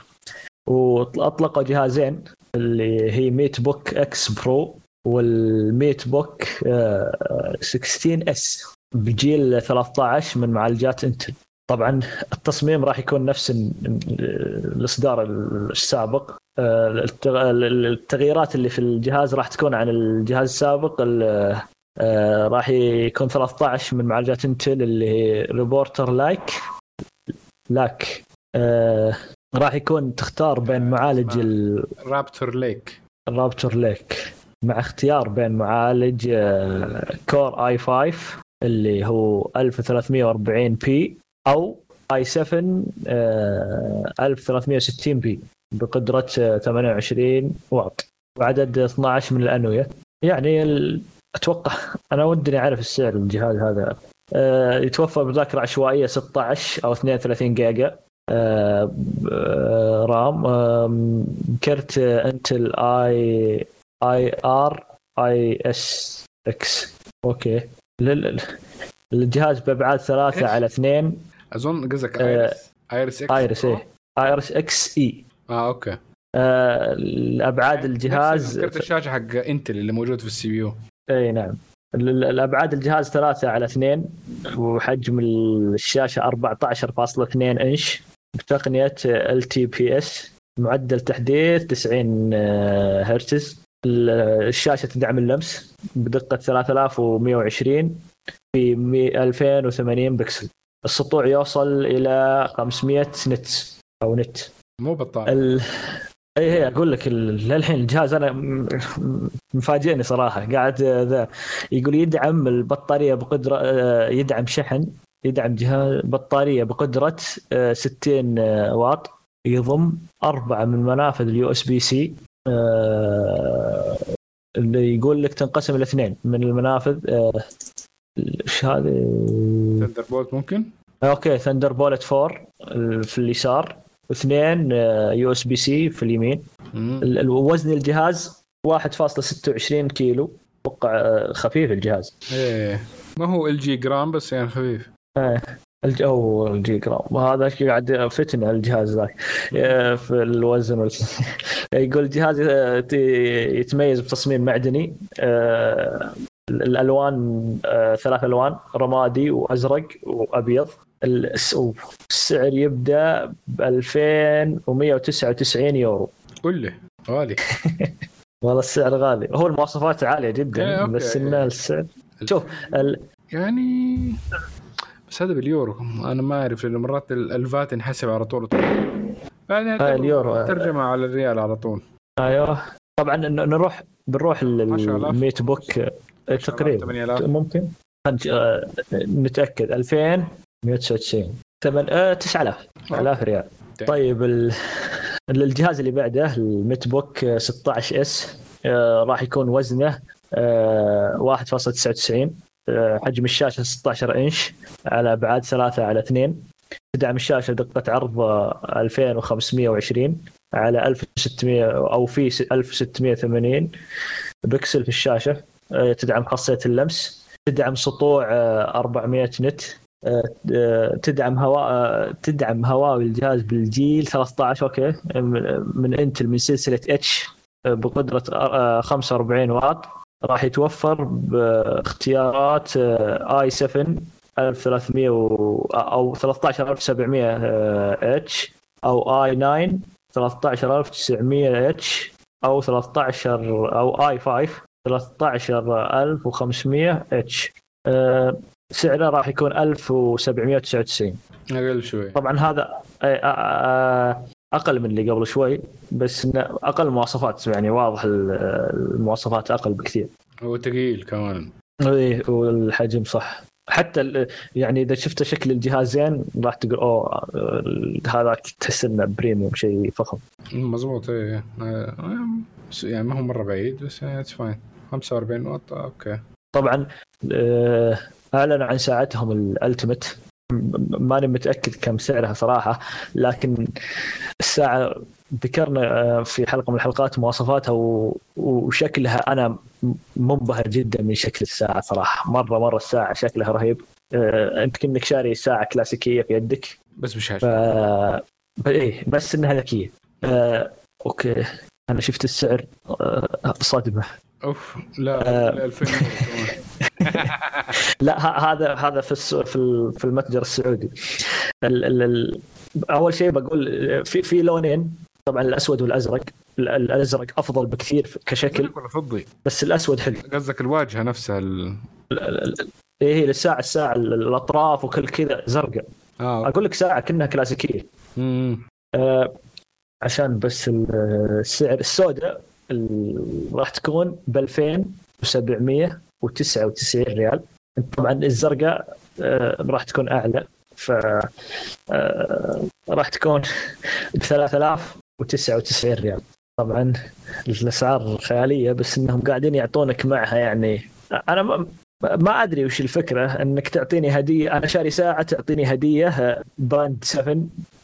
[SPEAKER 2] وأطلقوا جهازين اللي هي MateBook X Pro وال MateBook آه، 16 S بجيل 13 من معالجات Intel. طبعا التصميم راح يكون نفس ال- ال- الإصدار السابق. آه، التغ- التغييرات اللي في الجهاز راح تكون عن الجهاز السابق. ال- آه، راح يكون 13 من معالجات Intel اللي هي Raptor Lake. Lake آه، راح يكون تختار بين معالج ال-
[SPEAKER 1] Raptor Lake.
[SPEAKER 2] ال Raptor Lake. مع اختيار بين معالج آه، Core i 5 اللي هو 1340 P أو i 7 آه، 1360 P بقدرة آه، 28 واط. وعدد 12 من الأنوية. يعني أتوقع أنا ودني أعرف السعر الجهاز هذا. آه، يتوفر بذاكرة عشوائية 16 أو 32 جيجا. آه، آه، رام. كرت آه، انتل آي اي ار اي اس إكس أوكي. لل- الجهاز بأبعاد ثلاثة؟ على اثنين.
[SPEAKER 1] أظن قصدك ايرس ايرس إكس
[SPEAKER 2] ايرس إيه ايرس إكس اي
[SPEAKER 1] آه أوكي.
[SPEAKER 2] آه،
[SPEAKER 1] الأبعاد
[SPEAKER 2] الجهاز
[SPEAKER 1] كرت الشاشة حق انتل اللي موجود في السي بي يو.
[SPEAKER 2] إي نعم. ال- ال- الأبعاد الجهاز ثلاثة على اثنين وحجم الشاشة 14.2 إنش. بتقنية LTPS معدل تحديث 90 آه، هرتز. الشاشة تدعم اللمس بدقة 3120 في 2080 بكسل. السطوع يوصل إلى 500 nit أو nit.
[SPEAKER 1] مو بطال
[SPEAKER 2] ال... اي هي أقول لك للحين الجهاز أنا مفاجئني صراحة. قاعد آه، ذا يقول يدعم البطارية بقدرة آه، يدعم شحن يدعم جهاز بطارية بقدرة آه، 60 آه، واط يضم أربعة من منافذ ال USB-C اللي يقول لك تنقسم لاثنين من المنافذ آه، إيش هذه؟
[SPEAKER 1] Thunderbolt ممكن؟
[SPEAKER 2] okay Thunderbolt 4 في اليسار. واثنين USB-C في اليمين. وزن الجهاز 1.26 كيلو. أتوقع آه، خفيف الجهاز.
[SPEAKER 1] إيه. ما هو LG Gram بس يعني خفيف.
[SPEAKER 2] الج- أو LG Gram وهذا شي قاعد فتنه الجهاز ذاك. في الوزن وال... يقول الجهاز يتميز بتصميم معدني آه، الألوان آه، ثلاث ألوان رمادي وأزرق وأبيض. الس- السعر يبدأ ب 2199 يورو.
[SPEAKER 1] قول لي غالي.
[SPEAKER 2] والله السعر غالي. هو المواصفات عالية
[SPEAKER 1] إيه،
[SPEAKER 2] جدا
[SPEAKER 1] okay.
[SPEAKER 2] بس إن السعر شوف ال...
[SPEAKER 1] يعني بس هذا باليورو أنا ما أعرف لأنه مرات ال- ال VAT ينحسب على طول. يعني
[SPEAKER 2] آه، اليورو آه،
[SPEAKER 1] ترجمة على الريال على طول.
[SPEAKER 2] أيوه. طبعا نروح بنروح لل-
[SPEAKER 1] 10,000.
[SPEAKER 2] ال MateBook آه، تقريبا.
[SPEAKER 1] 8000
[SPEAKER 2] ممكن؟ نتاكد 2199 ثمن آه 9000 9000 ريال.
[SPEAKER 1] طيب.
[SPEAKER 2] ال... الجهاز اللي بعده ال MateBook آه، 16 S آه، راح يكون وزنه آه، 1.99 آه، حجم الشاشة 16 إنش على أبعاد 3 على 2 تدعم الشاشة دقة عرض آه، 2520 على 1600 أو في س- 1680 بكسل في الشاشة. آه، تدعم خاصية اللمس. تدعم سطوع آه، 400 نت. آه، آه، تدعم هواء آه، تدعم هواوي الجهاز بالجيل 13 okay. من- Intel من سلسلة H بقدرة آه، 45 واط. راح يتوفر باختيارات i7 1300 و- أو 13700 إتش أو آي 9 13900 إتش أو 13 أو آي 5 13500 إتش. أه سعره راح يكون 1799
[SPEAKER 1] أقل شوي.
[SPEAKER 2] طبعا هذا آه، آه، أقل من اللي قبل شوي بس إنه أقل مواصفات يعني واضح ال- المواصفات أقل بكثير.
[SPEAKER 1] هو ثقيل كمان.
[SPEAKER 2] إيه والحجم صح. حتى يعني إذا شفت شكل الجهازين راح تقول أوه هذا تحس إنه premium شيء فخم.
[SPEAKER 1] مضبوط إيه آه، بس يعني ما هو مرة بعيد بس it's fine 45 واط okay.
[SPEAKER 2] طبعا آه، اعلنوا عن ساعتهم ال Ultimate ماني متأكد كم سعرها صراحة لكن الساعة ذكرنا آه، في حلقة من الحلقات مواصفاتها و- وشكلها أنا منبهر جدا من شكل الساعة صراحة. مرة مرة الساعة شكلها رهيب. آه، أنت كانك شاري ساعة كلاسيكية في يدك.
[SPEAKER 1] بس
[SPEAKER 2] ف
[SPEAKER 1] بشاشه
[SPEAKER 2] ب- إيه بس إنها ذكية. آه، أوكي. أنا شفت السعر آه، صدمة.
[SPEAKER 1] أوف لا
[SPEAKER 2] آه.
[SPEAKER 1] 2000 يورو كمان.
[SPEAKER 2] لا هذا هذا في في ال- في المتجر السعودي. ال ال أول شيء بقول في في لونين طبعا الأسود والأزرق. ال- ال- الأزرق أفضل بكثير كشكل.
[SPEAKER 1] ولا فضي
[SPEAKER 2] بس الأسود حلو.
[SPEAKER 1] قصدك الواجهة نفسها ال...
[SPEAKER 2] إيه هي الساعة الساعة ال- الأطراف وكل كذا زرقاء.
[SPEAKER 1] آه.
[SPEAKER 2] أقول لك ساعة كأنها
[SPEAKER 1] كلاسيكية.
[SPEAKER 2] آه عشان بس ال- السعر السوداء ال- راح تكون ب 2799 ريال. طبعا الزرقاء آه راح تكون أعلى. ف آه راح تكون ب 3099 ريال. طبعا الأسعار خيالية بس إنهم قاعدين يعطونك معها يعني. أنا ما ما أدري وش الفكرة إنك تعطيني هدية أنا شاري ساعة تعطيني هدية آه، Band 7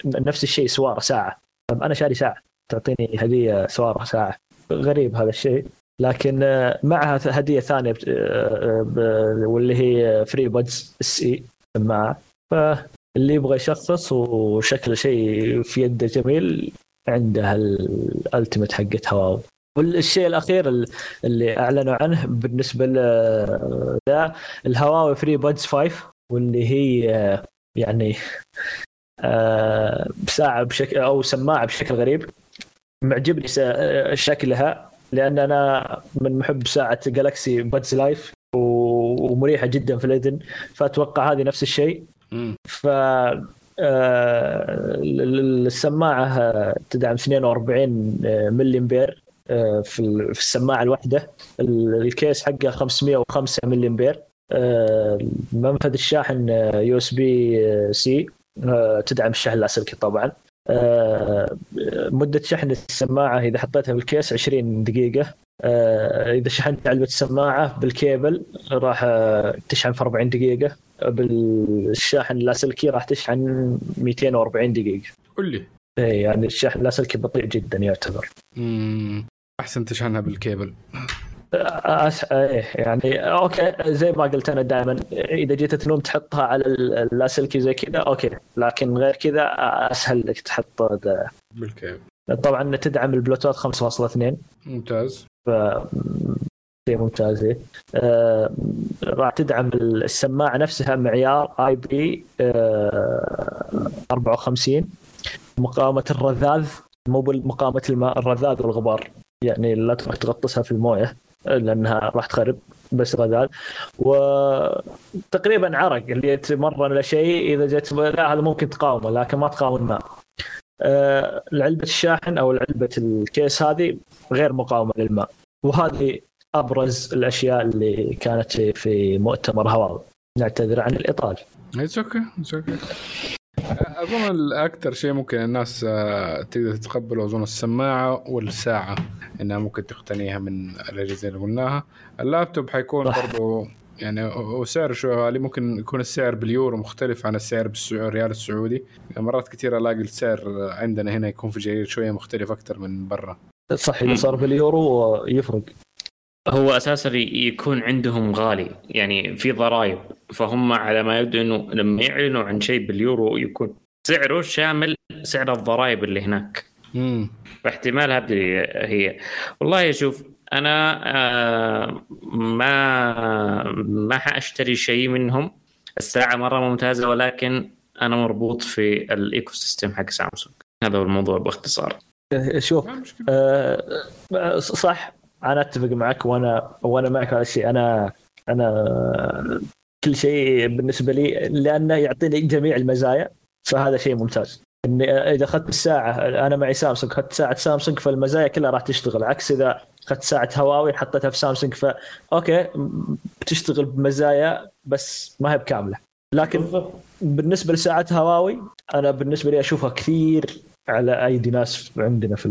[SPEAKER 2] نفس الشيء سوارة ساعة. طب أنا شاري ساعة تعطيني هدية سوارة ساعة. غريب هذا الشيء. لكن آه، معها هدية ثانية آه، ب- واللي هي FreeBuds SE سماعه فاللي يبغى يشخص وشكل شيء في يده جميل عنده ال Ultimate حقت هواوي والشيء الأخير ال- اللي أعلنوا عنه بالنسبة ل- ذا الهواوي FreeBuds 5 واللي هي آه، يعني آه، ساعة بشكل أو سماعة بشكل غريب. معجبني آه، شكلها. لأن أنا من محب ساعة Galaxy Buds Live ومريحة جدا في الإذن فأتوقع هذه نفس الشيء. ف آه، السماعة تدعم 42 ملي امبير في ال- في السماعة الواحدة. ال- ال case حقها 505 ملي امبير منفذ الشاحن USB-C تدعم الشحن اللاسلكي طبعا. مدة شحن السماعة إذا حطيتها بال case 20 دقيقة. آه، إذا شحنت علبة السماعة بالكيبل راح آه، تشحن في 40 دقيقة. بالشاحن اللاسلكي راح تشحن 240 دقيقة.
[SPEAKER 1] قل لي.
[SPEAKER 2] إيه، يعني الشحن اللاسلكي بطيء جدا يعتبر.
[SPEAKER 1] أحسن تشحنها بالكيبل.
[SPEAKER 2] أس... إيه يعني okay زي ما قلت أنا دائما إذا جيت تنوم تحطها على اللاسلكي زي كذا okay. لكن غير كذا أسهل لك تحط ده.
[SPEAKER 1] بالكيبل
[SPEAKER 2] طبعا تدعم البلوتوث 5.2
[SPEAKER 1] ممتاز.
[SPEAKER 2] ف شيء ممتاز إيه. آه، راح تدعم السماعة نفسها معيار اي بي 54 مقاومة الرذاذ مو مقاومة الماء الرذاذ والغبار. يعني لا تروح تغطسها في الموية. لأنها راح تخرب بس رذاذ وتقريبا عرق اللي يتمرن لشيء إذا جت لا هذا ممكن تقاومه لكن ما تقاوم الماء آه، علبه الشاحن أو علبه ال case هذه غير مقاومة للماء. وهذه أبرز الأشياء اللي كانت في مؤتمر هواوي نعتذر عن الاطاله
[SPEAKER 1] it's okay it's okay أظن أكثر شيء ممكن الناس آه، تقدر تتقبله أظن السماعة والساعة إنها ممكن تقتنيها من الأجهزة اللي قلناها. اللابتوب حيكون
[SPEAKER 2] صح.
[SPEAKER 1] برضو يعني هو سعره شوي غالي ممكن يكون السعر باليورو مختلف عن السعر بالريال السعودي. مرات كثير ألاقي السعر عندنا هنا يكون في جرير شوية مختلف أكثر من برا.
[SPEAKER 2] صح اذا صار باليورو يفرق
[SPEAKER 3] هو أساسا يكون عندهم غالي يعني في ضرائب. فهم على ما يبدو إنه لما يعلنوا عن شيء باليورو يكون سعره شامل سعر الضرائب اللي هناك.
[SPEAKER 1] امم
[SPEAKER 3] فاحتمال هذه هي. والله شوف أنا آه، ما ما حأشتري شيء منهم. الساعة مرة ممتازة ولكن أنا مربوط في ال ecosystem حق سامسونج. هذا هو الموضوع باختصار.
[SPEAKER 2] شوف آه، صح. أنا أتفق معك وأنا وأنا معك على الشيء أنا أنا كل شيء بالنسبة لي لأنه يعطيني جميع المزايا فهذا شيء ممتاز. إني إذا أخذت الساعة أنا معي سامسونج أخذت ساعة سامسونج فالمزايا كلها راح تشتغل. عكس إذا أخذت ساعة هواوي حطيتها في سامسونج ف okay بتشتغل بمزايا بس ما هي بكاملة. لكن بالنسبة لساعات هواوي أنا بالنسبة لي أشوفها كثير على أيدي ناس عندنا في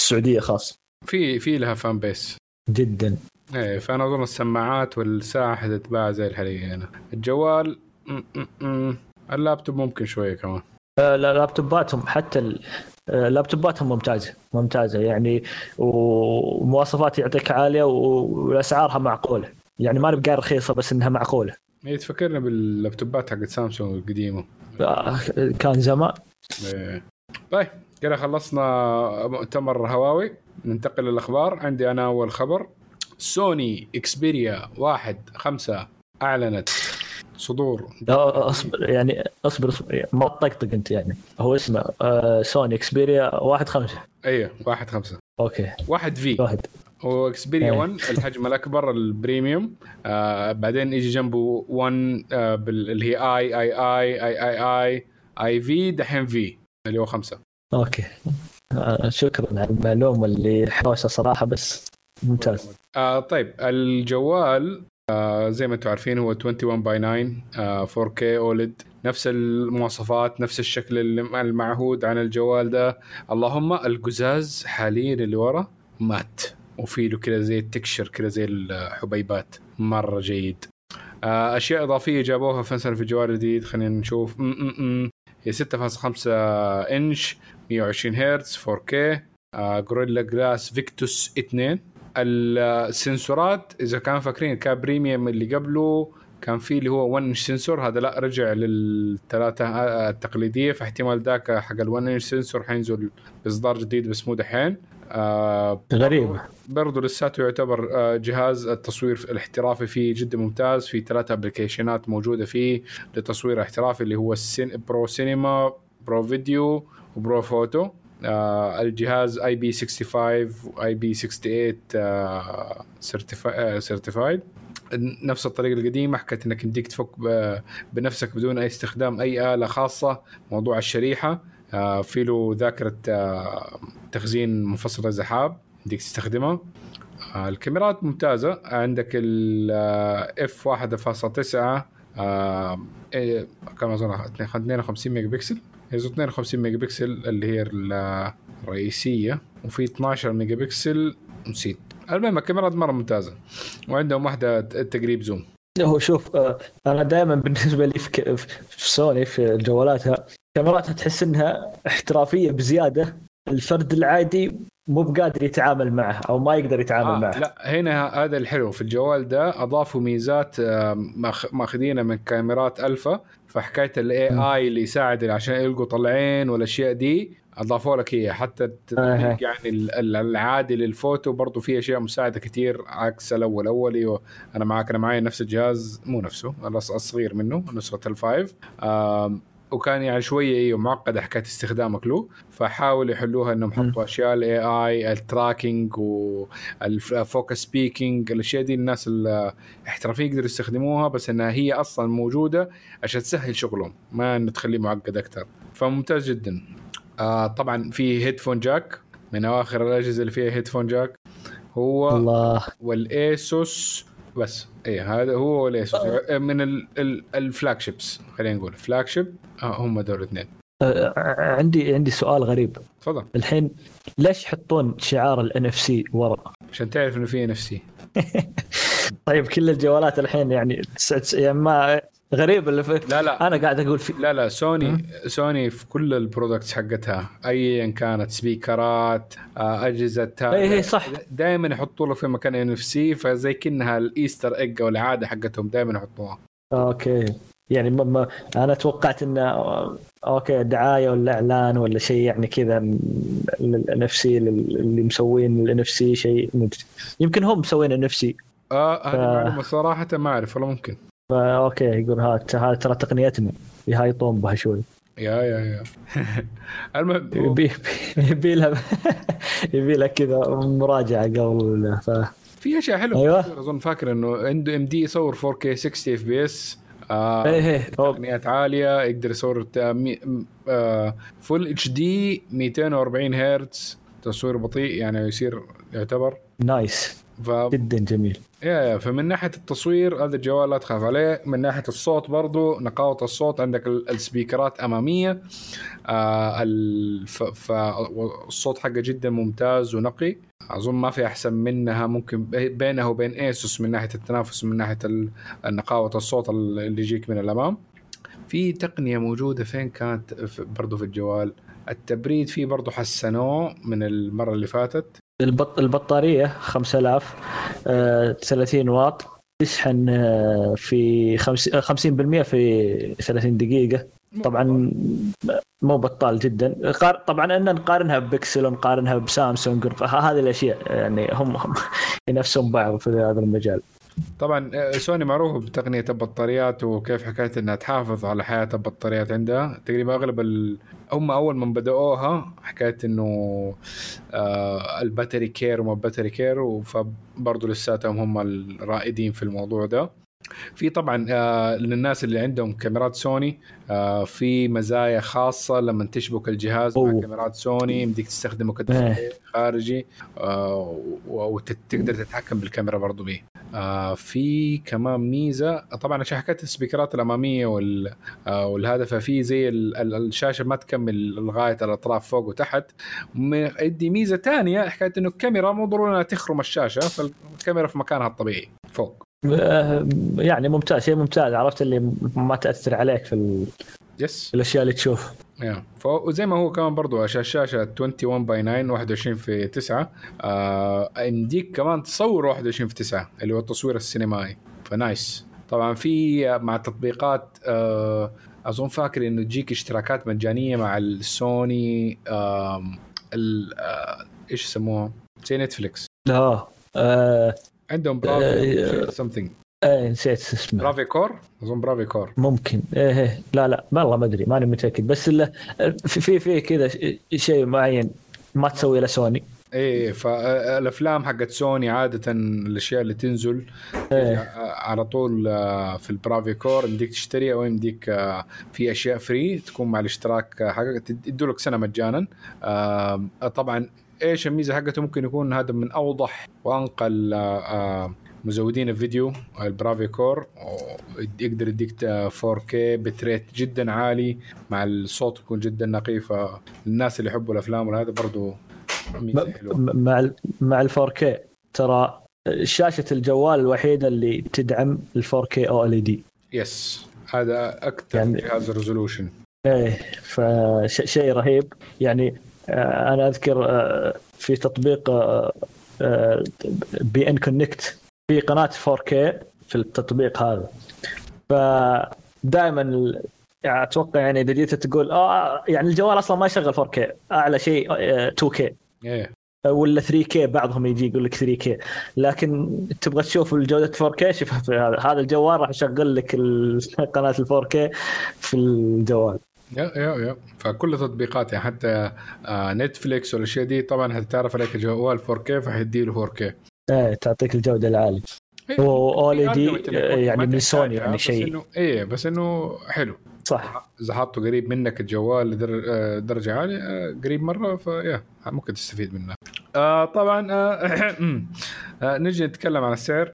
[SPEAKER 2] السعودية خاصة.
[SPEAKER 1] في في لها fan base
[SPEAKER 2] جدا.
[SPEAKER 1] إيه فأنا أظن السماعات والساعة حتتباع زي الحالية هنا. الجوال م- م- م. اللابتوب ممكن شوية كمان.
[SPEAKER 2] آه، لا- لابتوباتهم حتى ال- آه، لابتوباتهم ممتازة ممتازة. يعني ومواصفات يعطيك عالية وأسعارها معقولة. يعني ما نبقى رخيصة بس إنها معقولة.
[SPEAKER 1] هي تفكرنا باللابتوبات حقت سامسونج القديمة.
[SPEAKER 2] آه، كان زمان.
[SPEAKER 1] إيه. طيب كده خلصنا مؤتمر هواوي. ننتقل للأخبار. عندي أنا أول خبر. سوني إكسبيريا واحد خمسة أعلنت صدور.
[SPEAKER 2] أصبر يعني أصبر, أصبر ما تطقطق أنت يعني. هو اسمه آه، سوني إكسبيريا واحد خمسة.
[SPEAKER 1] أيوه واحد خمسة.
[SPEAKER 2] أوكي.
[SPEAKER 1] واحد في.
[SPEAKER 2] واحد.
[SPEAKER 1] هو إكسبيريا
[SPEAKER 2] إيه.
[SPEAKER 1] 1 الحجم الأكبر البريميوم. آه بعدين يجي جنبه 1 آه بال- اللي هي اي اي اي اي اي اي اي في دحين في اللي هو خمسة.
[SPEAKER 2] أوكي. شكرا على المعلومة اللي حوسه صراحة بس ممتاز.
[SPEAKER 1] آه طيب الجوال آه زي ما أنتم عارفين هو 21 باي 9 آه 4K اولد نفس المواصفات نفس الشكل الم- المعهود عن الجوال ده. اللهم القزاز حاليا اللي ورا مات وفي له كذا زي التكشر كذا زي الحبيبات. مرة جيد. آه أشياء إضافية جابوها في الجوال الجديد خلينا نشوف. م -م -م. هي 6.5 إنش. 120 هرتز 4K آه Gorilla Glass Victus 2 ال sensor ات إذا كانوا فاكرين كان premium اللي قبله كان في اللي هو 1 inch sensor هذا لا رجع للثلاثة آه، التقليدية فاحتمال ذاك حق ال 1 inch sensor حينزل باصدار جديد بس مو دحين. آه
[SPEAKER 2] غريبه
[SPEAKER 1] برضه لساته يعتبر آه، جهاز التصوير الاحترافي فيه جدا ممتاز في ثلاثة application ات موجودة فيه لتصوير احترافي اللي هو ال Cine Pro Cinema Pro Video و Pro Photo. آه الجهاز IP 65 و IP 68 certified نفس الطريقة القديمة حكيت إنك يمديك تفك بنفسك بدون أي استخدام أي آلة خاصة. موضوع الشريحة آه في له ذاكرة آه تخزين منفصله زحاب يمديك تستخدمها آه الكاميرات ممتازة. عندك ال F 1.9 آه إيه كم أظن؟ 52 ميجا بكسل هي 52 ميجا بكسل اللي هي الرئيسية وفي 12 ميجا بكسل نسيت. المهم الكاميرات مرة ممتازة وعندهم واحدة تقريب zoom.
[SPEAKER 2] هو شوف آه، أنا دائما بالنسبة لي في, في سوني في جوالاتها كاميراتها تحس إنها احترافية بزيادة. الفرد العادي مو بقادر يتعامل معه أو ما يقدر يتعامل آه معه.
[SPEAKER 1] لا هنا هذا الحلو في الجوال ده أضافوا ميزات آه، ماخذينها من كاميرات ألفا. فحكاية ال AI اللي يساعد عشان يلقوا طلعين والأشياء دي أضافوا لك هي حتى. يعني العادي للفوتو برضو في أشياء مساعدة كثير عكس الأول الاولي أنا معاك أنا معي نفس الجهاز مو نفسه الصغير منه نسخة ال five وكان يعني شوية أيوه معقدة حكاية استخدامك له فحاولوا يحلوها إنهم يحطوا أشياء ال AI ال tracking وال focus peaking الأشياء دي الناس الاحترافيين يقدروا يستخدموها بس إنها هي أصلا موجودة عشان تسهل شغلهم ما إنه تخليه معقد أكثر فممتاز جدا. آه طبعا في headphone jack من أواخر الأجهزة اللي فيها headphone jack هو
[SPEAKER 2] الله.
[SPEAKER 1] والايسوس بس. اي هذا هو والايسوس آه. من ال flagships خلينا نقول. flagship آه هم دول الاثنين.
[SPEAKER 2] آه عندي عندي سؤال غريب.
[SPEAKER 1] تفضل.
[SPEAKER 2] الحين ليش يحطون شعار ال NFC ورا؟
[SPEAKER 1] عشان تعرف إنه في NFC
[SPEAKER 2] طيب كل الجوالات الحين يعني يعني ما غريب اللي في
[SPEAKER 1] لا لا.
[SPEAKER 2] أنا قاعد أقول في
[SPEAKER 1] لا لا سوني? سوني في كل ال products حقتها ايا كانت speaker ات آه، أجهزة
[SPEAKER 2] اي اي صح.
[SPEAKER 1] دائما يحطوا له في مكان NFC فزي كأنها ال Easter egg أو العادة حقتهم دائما يحطوها.
[SPEAKER 2] okay. يعني ما ما أنا توقعت انه okay دعايه ولا اعلان ولا شيء يعني كذا ال NFC اللي مسوين ال NFC شيء يمكن هم مسوين NFC
[SPEAKER 1] آه هذه ف... معلومة صراحة ما أعرف والله ممكن.
[SPEAKER 2] فا okay يقول ها ترى تقنيتنا يهايطون بها شوي.
[SPEAKER 1] yeah yeah yeah. المهم
[SPEAKER 2] يبي يبي لها يبي لها كذا مراجعة قبل ف
[SPEAKER 1] في أشياء حلوة أيوة. أظن فاكر إنه عنده ام دي يصور 4K 60 اف بي اس تقنيات عالية يقدر يصور full HD 240 هرتز تصوير بطيء يعني يصير يعتبر.
[SPEAKER 2] nice ف... جدا جميل.
[SPEAKER 1] yeah yeah فمن ناحية التصوير هذا الجوال لا تخاف عليه. من ناحية الصوت برضو نقاوه الصوت عندك ال speakerات أمامية. آه فالصوت حقه جدا ممتاز ونقي. أظن ما في أحسن منها ممكن بينها وبين ايسوس من ناحية التنافس من ناحية نقاوة الصوت اللي يجيك من الأمام. في تقنية موجودة فين كانت برضو في الجوال؟ التبريد فيه برضو حسنوه من المرة اللي فاتت.
[SPEAKER 2] البط البطارية 5000 آه 30 واط تشحن آه في 50% في 30 دقيقة. طبعا مو بطال جدا. طبعا إن نقارنها ببكسل ونقارنها بسامسونج هذه الأشياء يعني هم, هم ينافسون بعض في هذا المجال.
[SPEAKER 1] طبعا آه، سوني معروفه بتقنية البطاريات وكيف حكاية إنها تحافظ على حياة البطاريات عندها. تقريبا أغلب ال... هم أول ما بدأوها حكاية إنه آه ال battery care وما battery care فبرضه لساتهم هم الرائدين في الموضوع ده. في طبعا آه للناس اللي عندهم كاميرات سوني آه في مزايا خاصة لما تشبك الجهاز أوه. مع كاميرات سوني يمديك تستخدمه ك display خارجي آه وتقدر تتحكم بالكاميرا برضو به في كمان ميزة طبعا عشان حكايه ال speakerات الأمامية وال والهدف في زي الشاشة ما تكمل لغاية الأطراف فوق وتحت. يدي ميزة ثانية حكايه إنه الكاميرا مو ضروري إنها تخرم الشاشة فالكاميرا في مكانها الطبيعي فوق.
[SPEAKER 2] يعني ممتاز شيء ممتاز. عرفت اللي ما تأثر عليك في ال...
[SPEAKER 1] yes
[SPEAKER 2] الأشياء اللي تشوف.
[SPEAKER 1] yeah وزي ما هو كمان برضو عشان الشاشة 21 by 9 21 في 9 آه يمديك كمان تصور 21 في 9 اللي هو التصوير السينمائي. ف nice. طبعا في مع التطبيقات آه أظن فاكر إنه تجيك اشتراكات مجانية مع السوني آه إيش يسموها؟ زي نتفلكس
[SPEAKER 2] لا آه
[SPEAKER 1] عندهم browser something
[SPEAKER 2] إيه نسيت اسمه.
[SPEAKER 1] Bravia Core أظن Bravia Core
[SPEAKER 2] ممكن. إيه إيه. لا لا والله ما أدري ماني متأكد. بس في في, في كذا شيء معين ما تسوي له سوني
[SPEAKER 1] إيه فالأفلام حقت سوني عادة الأشياء اللي تنزل
[SPEAKER 2] إيه.
[SPEAKER 1] على طول آه، في ال Bravia Core يمديك تشتري أو يمديك آه، في أشياء free تكون مع الاشتراك حقك. يدوا لك سنة مجانا. آه، طبعا إيش الميزة حقته؟ ممكن يكون هذا من أوضح وانقى ال- آه، مزودين الفيديو ال Bravia Core يقدر يديك 4K bitrate جدا عالي مع الصوت يكون جدا نقي فالناس اللي يحبوا الأفلام وهذا برضو ميزة
[SPEAKER 2] حلوة. مع ال مع ال 4K ترى شاشة الجوال الوحيدة اللي تدعم ال 4K أو ال دي
[SPEAKER 1] yes هذا أكثر
[SPEAKER 2] يعني-
[SPEAKER 1] جهاز resolution
[SPEAKER 2] إيه فشيء رهيب. يعني آه، أنا أذكر آه، في تطبيق beIN Connect في قناة 4K في التطبيق هذا. فدائما يعني أتوقع يعني إذا جيت تقول آه يعني الجوال أصلا ما يشغل 4K أعلى شيء آه، 2K
[SPEAKER 1] إيه.
[SPEAKER 2] ولا 3K بعضهم يجي يقول لك 3K لكن تبغى تشوف الجوده 4K شوف هذا هذا الجوال راح يشغل لك قناة ال 4K في الجوال.
[SPEAKER 1] يا يا يا. فكل تطبيقات يعني حتى آه نتفليكس والأشياء دي طبعا هتتعرف عليك جوال 4K فحيدي له 4K
[SPEAKER 2] إيه تعطيك الجودة العالية.
[SPEAKER 1] إيه،
[SPEAKER 2] و
[SPEAKER 1] في
[SPEAKER 2] OLED
[SPEAKER 1] argument إنه يكون
[SPEAKER 2] يعني من سوني يعني شيء.
[SPEAKER 1] إيه بس إنه حلو.
[SPEAKER 2] صح.
[SPEAKER 1] إذا حاطه قريب منك الجوال لدرجه عالية آه، قريب مرة فيا ممكن تستفيد منه. آه طبعا آه آه نجي نتكلم عن السعر.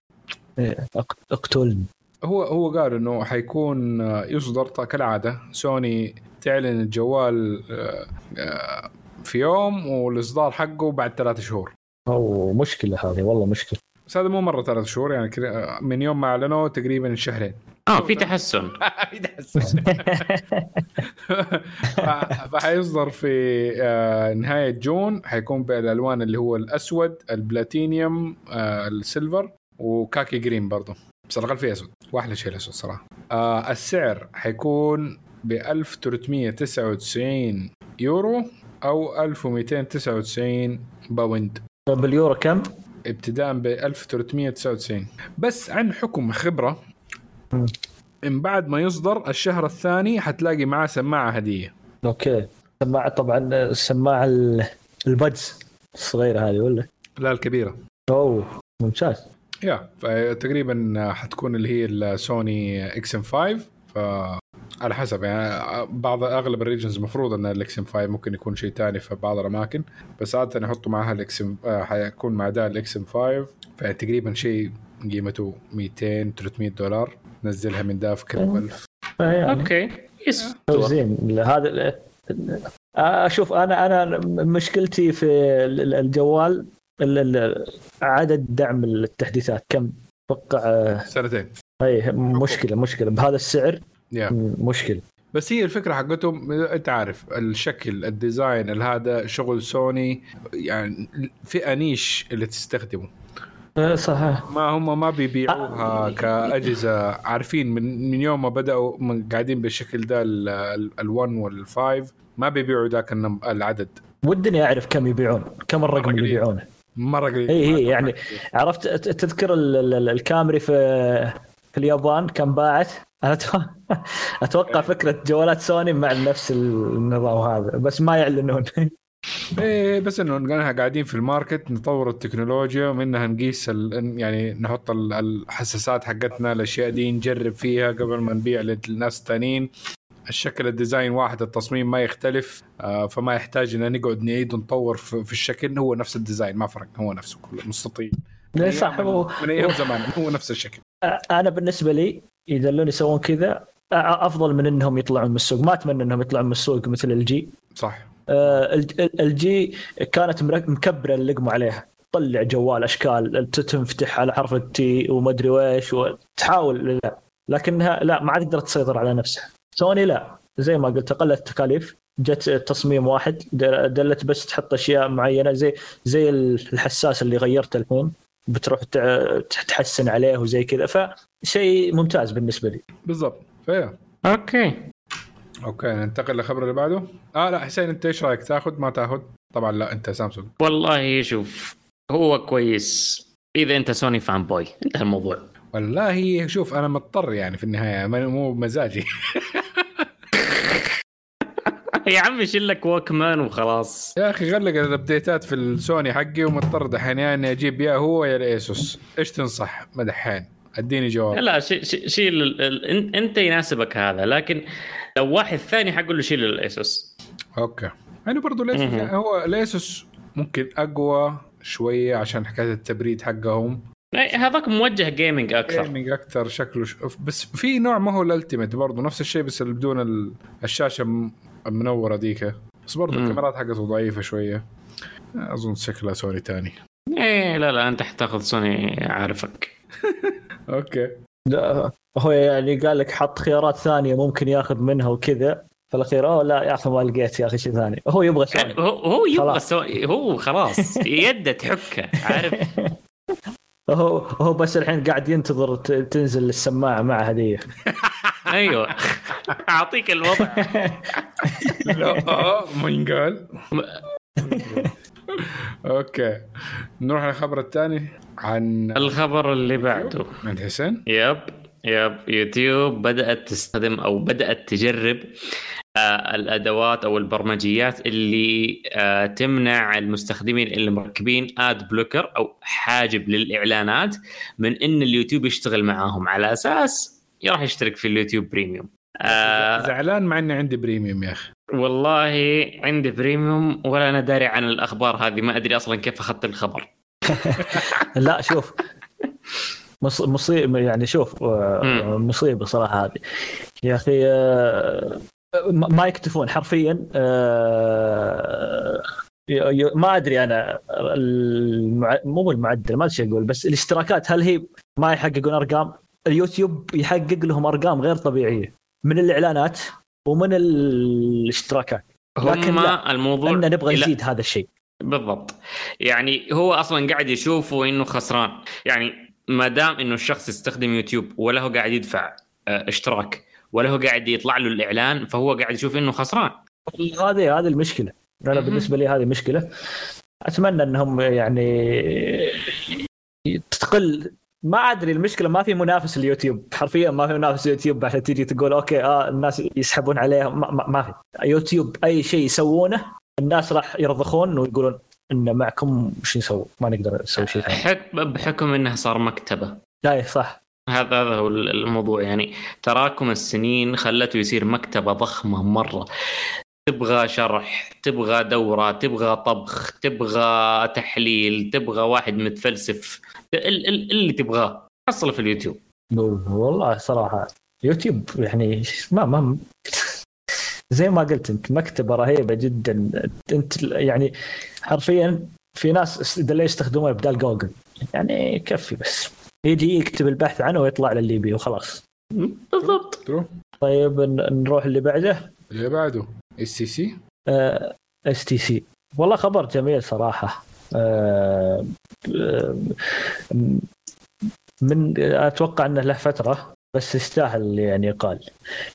[SPEAKER 2] إيه، اقتلني.
[SPEAKER 1] هو هو قال إنه حيكون آه، يصدر كالعادة. سوني تعلن الجوال آه، آه، في يوم والإصدار حقه بعد ثلاث شهور.
[SPEAKER 2] أو مشكلة هذه والله مشكلة.
[SPEAKER 1] بس هذا مو مرة ثلاث شهور يعني من يوم ما اعلنوا تقريبا شهرين.
[SPEAKER 3] آه في تحسن.
[SPEAKER 1] ف- فحيصدر في نهاية جون. حيكون بالألوان اللي هو الأسود البلاتينيوم ال silver و khaki green برضه بس الاقل فيه اسود واحلى شيء الاسود صراحة آه، السعر حيكون ب 1399 يورو أو 1299 باوند.
[SPEAKER 2] باليورو كم؟
[SPEAKER 1] ابتداء ب 1399 بس عن حكم
[SPEAKER 2] خبرة.
[SPEAKER 1] من بعد ما يصدر الشهر الثاني حتلاقي معاه سماعة هدية.
[SPEAKER 2] okay. سماعة طبعا السماعه ال- ال buds الصغيرة هذه ولا؟
[SPEAKER 1] لا الكبيرة.
[SPEAKER 2] أوه ممتاز.
[SPEAKER 1] yeah فتقريبا حتكون اللي هي السوني XM5 ف على حسب يعني بعض أغلب ال regions المفروض إن ال XM5 ممكن يكون شيء ثاني في بعض الأماكن بس عادة يحطوا معها ال XM حيكون مع ده ال XM5 فتقريبا شيء قيمته 200 300 دولار نزلها من ده في كل 1000
[SPEAKER 2] يعني
[SPEAKER 3] okay. yes
[SPEAKER 2] زين. هذا أشوف أنا أنا مشكلتي في ال- الجوال ال- ال- عدد دعم التحديثات كم؟ أتوقع
[SPEAKER 1] سنتين.
[SPEAKER 2] أي مشكلة مشكلة. بهذا السعر
[SPEAKER 1] yeah
[SPEAKER 2] مشكلة.
[SPEAKER 1] بس هي الفكرة حقتهم أنت عارف الشكل ال design هذا شغل سوني يعني فئة niche اللي تستخدمه.
[SPEAKER 2] آه، صحيح.
[SPEAKER 1] ما هم ما بيبيعوها كأجهزة. عارفين من من يوم ما بدأوا من قاعدين بالشكل ده ال1 وال5 ما بيبيعوا ذاك العدد.
[SPEAKER 2] ودني أعرف كم يبيعون كم الرقم اللي. يبيعونه.
[SPEAKER 1] مرة قليل
[SPEAKER 2] اي اي يعني عرفت تذكر ال- ال- الكامري في في اليابان كم باعت؟ أنا أتوقع فكرة جوالات سوني مع نفس النظام هذا بس ما يعلنون.
[SPEAKER 1] إيه بس إنه قاعدين في ال market نطور التكنولوجيا ومنها نقيس يعني نحط ال- الحساسات حقتنا الأشياء دي نجرب فيها قبل ما نبيع للناس الثانيين الشكل ال design واحد التصميم ما يختلف آه، فما يحتاج إن نقعد نعيد ونطور في الشكل. هو نفس ال design ما فرق هو نفسه كله مستطيل. من
[SPEAKER 2] صح هو-
[SPEAKER 1] من أيام زمان هو نفس الشكل.
[SPEAKER 2] أنا بالنسبة لي يدلون يسوون كذا أ- أفضل من إنهم يطلعون من السوق. ما أتمنى إنهم يطلعون من السوق مثل ال LG
[SPEAKER 1] صح.
[SPEAKER 2] آه، الج- ال- LG كانت مكبرة اللقمه عليها. طلع جوال أشكال تنفتح على حرف ال T وما أدري ويش وتحاول لا لكنها لا ما عاد قدرت تسيطر على نفسها. سوني لا زي ما قلت أقل التكاليف جت تصميم واحد دل- دلت بس تحط أشياء معينة زي زي الحساس اللي غيرته الحين بتروح تحسن عليه وزي كذا فشيء ممتاز بالنسبة لي.
[SPEAKER 1] بالضبط. فيا.
[SPEAKER 3] okay.
[SPEAKER 1] okay ننتقل للخبر اللي بعده. آه لا حسين أنت إيش رأيك؟ تاخذ ما تاخذ. طبعا لا أنت سامسونج.
[SPEAKER 3] والله شوف هو كويس. إذا أنت سوني fan boy انتهى الموضوع.
[SPEAKER 1] والله شوف أنا مضطر يعني في النهاية مو بمزاجي.
[SPEAKER 3] يا عمي شيل لك Walkman وخلاص.
[SPEAKER 1] يا أخي غلق ال update ات في السوني حقي ومضطر دحين يا إني أجيب يا هو يا ال ASUS. إيش تنصح؟ ما دحين. أديني جواب.
[SPEAKER 3] لا شي- شي- شيل ال- أنت يناسبك هذا لكن لو واحد ثاني حقول له شيل ال
[SPEAKER 1] ASUS. okay. يعني برضو ال
[SPEAKER 3] ASUS.
[SPEAKER 1] يعني هو ال ASUS ممكن أقوى شوية عشان حكاية التبريد حقهم.
[SPEAKER 3] هذاك موجه gaming أكثر.
[SPEAKER 1] gaming أكثر شكله ش... بس في نوع ما هو ال Ultimate برضه نفس الشيء بس اللي بدون ال- الشاشة المنورة ديك. بس برضه. الكاميرات حقته ضعيفة شوية. أظن شكلها سوني تاني.
[SPEAKER 3] إيه لا لا أنت حتاخذ سوني عارفك
[SPEAKER 1] okay.
[SPEAKER 2] لا، هو يعني قال لك حط خيارات ثانية ممكن ياخذ منها وكذا. في الأخير أوه لا يا أخي ما لقيت يا أخي شيء ثاني. هو يبغى سوني.
[SPEAKER 3] هو هو يبغى. سوني هو خلاص يده تحكه عارف؟
[SPEAKER 2] هو هو بس الحين قاعد ينتظر ت- تنزل السماعة مع هديه
[SPEAKER 3] أيوه. أعطيك الوضع.
[SPEAKER 1] لا ما ينقال. okay. نروح للخبر الثاني عن
[SPEAKER 3] الخبر اللي بعده.
[SPEAKER 1] عند حسين.
[SPEAKER 3] yep yep. يوتيوب بدأت تستخدم أو بدأت تجرب آه الأدوات أو البرمجيات اللي آه تمنع المستخدمين اللي مركبين ad blocker أو حاجب للإعلانات من إن اليوتيوب يشتغل معاهم. على أساس راح يشترك في اليوتيوب Premium. آه
[SPEAKER 1] زعلان مع إني عندي Premium يا أخي.
[SPEAKER 3] والله عندي Premium ولا أنا داري عن الأخبار هذه ما أدري أصلا كيف أخذت الخبر.
[SPEAKER 2] لا شوف. مص- مصيبه يعني شوف. مصيبة صراحة هذه. يا أخي ما يكتفون حرفيا آه، ما أدري أنا المع... مو المعدل ما أدري أقول بس الاشتراكات هل هي ما يحققون أرقام؟ اليوتيوب يحقق لهم أرقام غير طبيعية من الإعلانات ومن الاشتراكات لكن لا،
[SPEAKER 3] الموضوع
[SPEAKER 2] ان نبغى. نزيد هذا الشيء
[SPEAKER 3] بالضبط يعني هو أصلا قاعد يشوفه انه خسران يعني ما دام إنه الشخص يستخدم يوتيوب ولا هو قاعد يدفع آه، اشتراك ولا هو قاعد يطلع له الإعلان فهو قاعد يشوف إنه خسران.
[SPEAKER 2] هذه هذه المشكلة.
[SPEAKER 3] أنا.
[SPEAKER 2] بالنسبة لي هذه مشكلة. أتمنى إنهم يعني تقل ما أدري المشكلة ما في منافس اليوتيوب. حرفيا ما في منافس اليوتيوب. عشان تيجي تقول okay آه الناس يسحبون عليه. ما, ما, ما في. يوتيوب أي شيء يسوونه الناس راح يرضخون ويقولون إن معكم وش نسوي؟ ما نقدر نسوي شيء ثاني.
[SPEAKER 3] حك- بحكم انه صار
[SPEAKER 2] مكتبة. إيه، صح.
[SPEAKER 3] هذا هذا هو الموضوع. يعني تراكم السنين خلته يصير مكتبة ضخمة مرة. تبغى شرح تبغى دورة تبغى طبخ تبغى تحليل تبغى واحد متفلسف ال- ال- اللي تبغاه. حصله في اليوتيوب.
[SPEAKER 2] والله صراحة يوتيوب يعني ما ما زي ما قلت انت مكتبة رهيبة جدا. انت يعني حرفيا في ناس اللي يستخدمونه بدال جوجل. يعني يكفي بس. يجي يكتب البحث عنه ويطلع للي يبيه وخلاص
[SPEAKER 3] بالضبط.
[SPEAKER 2] طيب نروح اللي بعده.
[SPEAKER 1] اللي بعده اس سي سي
[SPEAKER 2] اس تي سي والله خبر جميل صراحة. آه، آه، من أتوقع إنه له فترة بس يستاهل يعني يقال.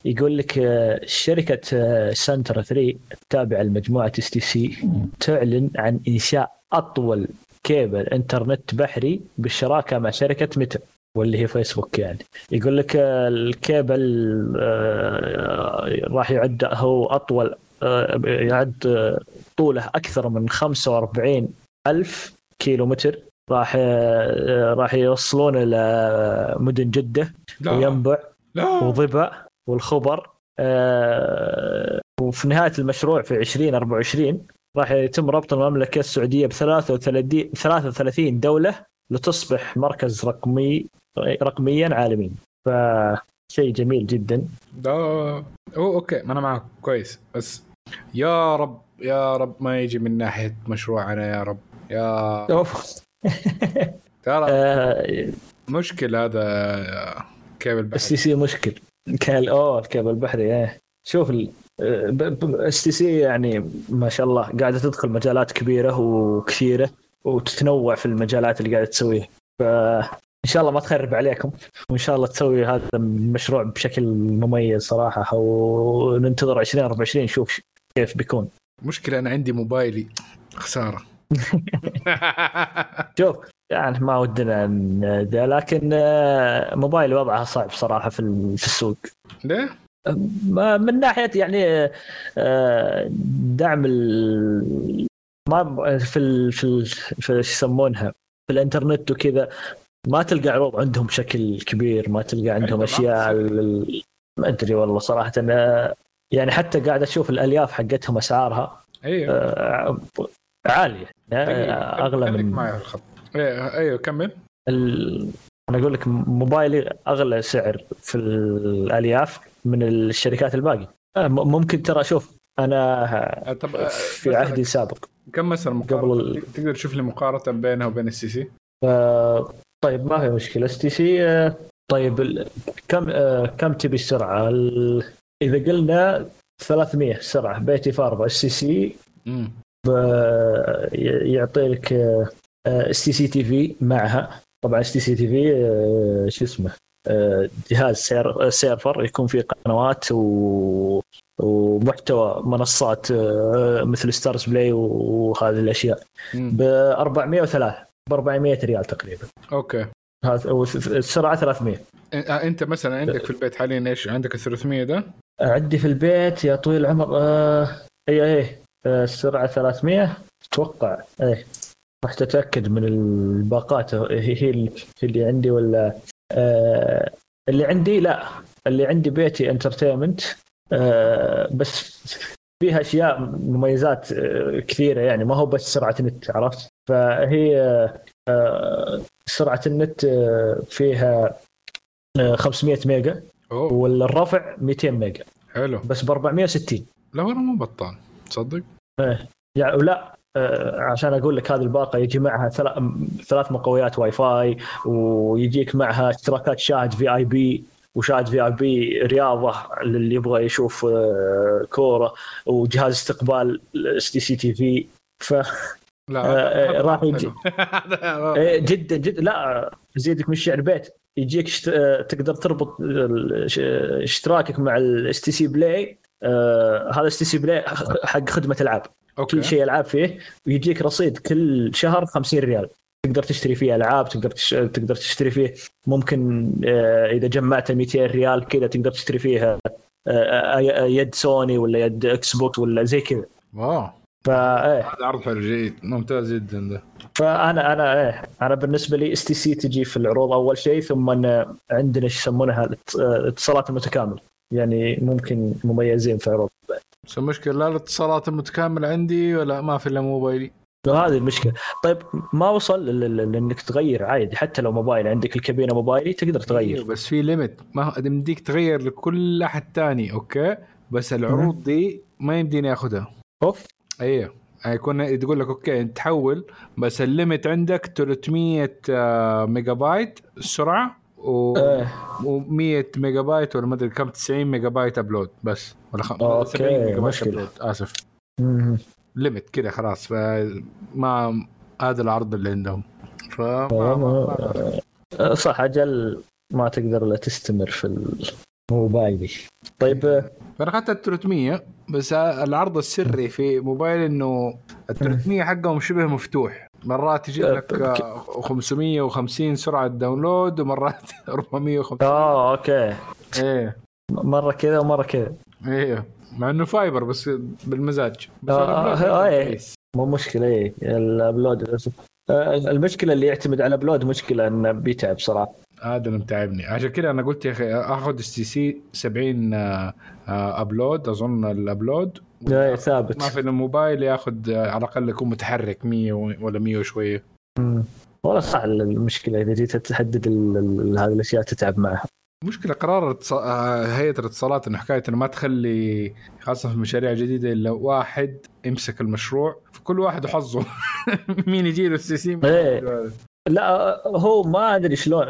[SPEAKER 2] يقول لك آه، شركة آه، center3 التابعه لمجموعة STC تعلن عن إنشاء أطول كيبل انترنت بحري بالشراكة مع شركة ميتا واللي هي فيسبوك يعني. يقول لك آه، الكيبل آه، راح يعد هو أطول آه، يعد طوله أكثر من 45 ألف كيلو متر راح راح يوصلون إلى مدن جدة
[SPEAKER 1] لا.
[SPEAKER 2] وينبع
[SPEAKER 1] لا.
[SPEAKER 2] وضبع والخبر وفي نهاية المشروع في 2024 راح يتم ربط المملكة السعودية ب 33 33 دولة لتصبح مركز رقمي رقميا عالميا. فشيء جميل جدا.
[SPEAKER 1] ده أو أوكي ما أنا معك كويس. بس يا رب يا رب ما يجي من ناحية مشروعنا يا رب. يا
[SPEAKER 2] أوف.
[SPEAKER 1] ترى
[SPEAKER 2] آه،
[SPEAKER 1] مشكل هذا كيبل
[SPEAKER 2] اس
[SPEAKER 1] بحري.
[SPEAKER 2] تي سي مشكل. كان أوه الكابل البحري إيه. شوف اس تي سي يعني ما شاء الله قاعدة تدخل مجالات كبيرة وكثيرة وتتنوع في المجالات اللي قاعدة تسويها. فان شاء الله ما تخرب عليكم. وإن شاء الله تسوي هذا المشروع بشكل مميز صراحة. وننتظر 2024 نشوف كيف بيكون.
[SPEAKER 1] مشكلة أنا عندي موبايلي خسارة.
[SPEAKER 2] شوف يعني ما ودنا ده لكن آه، موبايل وضعها صعب صراحة في السوق.
[SPEAKER 1] ليه؟
[SPEAKER 2] من ناحية يعني آه، دعم ال ما في ال في ال في شو يسمونها في الإنترنت وكذا ما تلقى عروض عندهم بشكل كبير ما تلقى عندهم
[SPEAKER 1] طبعاً.
[SPEAKER 2] أشياء ال- ما أدري والله صراحة أنا يعني حتى قاعد أشوف الألياف حقتهم أسعارها
[SPEAKER 1] أيوه
[SPEAKER 2] آه،
[SPEAKER 1] عالية.
[SPEAKER 2] آه،
[SPEAKER 1] أغلى
[SPEAKER 2] من
[SPEAKER 1] معي في الخط أيوه أيوه كمل
[SPEAKER 2] ال... أنا أقول لك موبايلي أغلى سعر في الألياف من الشركات الباقي. آه، ممكن ترى شوف أنا
[SPEAKER 1] آه، طب آه،
[SPEAKER 2] في عهدي السابق
[SPEAKER 1] كم مثلا مقارنة؟
[SPEAKER 2] قبل
[SPEAKER 1] تقدر تشوف لي مقارنة بينها وبين السي سي؟
[SPEAKER 2] آه، طيب ما في مشكلة. STC طيب ال... كم آه، كم تبي السرعة؟ ال... إذا قلنا 300 سرعة بيتي fiber STC يعطي لك STC TV معها. طبعا STC TV شو اسمه؟ جهاز سير سيرفر يكون فيه قنوات و ومحتوى منصات آه، مثل ستارز بلاي وهذه الأشياء. ب 403 ب 400 ريال تقريبا.
[SPEAKER 1] okay.
[SPEAKER 2] هذا والسرعه 300
[SPEAKER 1] آه، أنت مثلا عندك في البيت حاليا إيش؟ عندك ال 300 ده؟
[SPEAKER 2] عندي في البيت يا طويل العمر آه اي اي آه، السرعة 300 أتوقع اي رحت اتاكد من الباقات هي هي اللي عندي ولا آه اللي عندي لا اللي عندي بيتي entertainment آه بس فيها أشياء مميزات آه كثيرة يعني ما هو بس سرعة النت عرفت؟ فهي آه سرعة النت آه فيها آه 500 ميجا والرفع 200 ميجا.
[SPEAKER 1] حلو.
[SPEAKER 2] بس ب 460
[SPEAKER 1] لا والله مو بطال تصدق؟
[SPEAKER 2] يعني ولا آه، عشان أقول لك هذه الباقة يجي معها ثلا- ثلاث مقويات واي فاي ويجيك معها اشتراكات شاهد VIP وشاهد في IP رياضة للي يبغى يشوف آه، كورة وجهاز استقبال STC TV ف
[SPEAKER 1] لا
[SPEAKER 2] آه، راح يجي. إيه، جدا جدا. لا ازيدك من الشعر بيت يجيك. آه، تقدر تربط اشتراكك مع ال STC Play آه، هذا STC Play حق خدمة ألعاب. كل
[SPEAKER 1] okay
[SPEAKER 2] شيء العاب فيه ويجيك رصيد كل شهر 50 ريال. تقدر تشتري فيه ألعاب تقدر تش... تقدر تشتري فيه ممكن آه، إذا جمعت 200 ريال كذا تقدر تشتري فيها آه، آه، يد سوني ولا يد إكس بوكس ولا زي كذا.
[SPEAKER 1] واو.
[SPEAKER 2] فايه
[SPEAKER 1] هذا عرض حلو جيد ممتاز جدا ده.
[SPEAKER 2] فأنا أنا إيه. أنا بالنسبة لي STC تجي في العروض أول شيء ثم عندنا إيش يسمونها الاتصالات المتكامله يعني ممكن مميزين في عروض.
[SPEAKER 1] بس المشكلة لا الاتصالات المتكاملة عندي ولا ما في إلا موبايلي.
[SPEAKER 2] وهذه المشكلة. طيب ما وصل لإنك تغير عادي حتى لو موبايلي عندك الكابينة موبايلي تقدر
[SPEAKER 1] أيوه،
[SPEAKER 2] تغير.
[SPEAKER 1] بس في limit ما يمديك تغير لكل أحد تاني okay؟ بس العروض دي ما يمديني آخذها.
[SPEAKER 2] أوف.
[SPEAKER 1] أيوه يكون تقول لك okay تحول بس ال limit عندك 300 آه، ميجا بايت السرعه و
[SPEAKER 2] آه.
[SPEAKER 1] و100 ميجا بايت ولا ما أدري كم 90 megabyte upload بس. ولا خم...
[SPEAKER 2] okay،
[SPEAKER 1] 70 megabyte. upload
[SPEAKER 2] آسف.
[SPEAKER 1] limit كذا خلاص فما هذا العرض اللي عندهم. ما- ما-
[SPEAKER 2] آه، صح أجل ما تقدر الا تستمر في الموبايلي طيب آه،
[SPEAKER 1] فانا أخذت ال 300 بس العرض السري في موبايلي إنه ال 300 حقهم شبه مفتوح. مرات يجيب لك آه، 550 سرعة download ومرات 450
[SPEAKER 2] آه okay.
[SPEAKER 1] إيه.
[SPEAKER 2] مرة كذا ومرة كذا.
[SPEAKER 1] إيه. مع إنه fiber بس بالمزاج. بس
[SPEAKER 2] آه، آه، إيه.
[SPEAKER 1] كويس.
[SPEAKER 2] مو مشكلة إيه. ال upload آه، المشكلة اللي يعتمد على ال upload مشكلة انه بيتعب صراحة
[SPEAKER 1] هذا اللي متعبني. عشان كذا أنا قلت يا أخي آخذ STC 70 آه، آه، upload. أظن ال
[SPEAKER 2] upload ثابت
[SPEAKER 1] ما في الموبايلي ياخذ آه، على الأقل يكون متحرك 100 ولا 100
[SPEAKER 2] وشوية. والله صح المشكلة إذا جيت تحدد هذه الأشياء تتعب معها.
[SPEAKER 1] مشكلة قرار آه، هيئة الاتصالات إنه حكاية إنه ما تخلي خاصة في المشاريع الجديدة إلا واحد يمسك المشروع فكل واحد وحظه. مين يجي له السي سي؟
[SPEAKER 2] إيه. لا هو ما أدري شلون.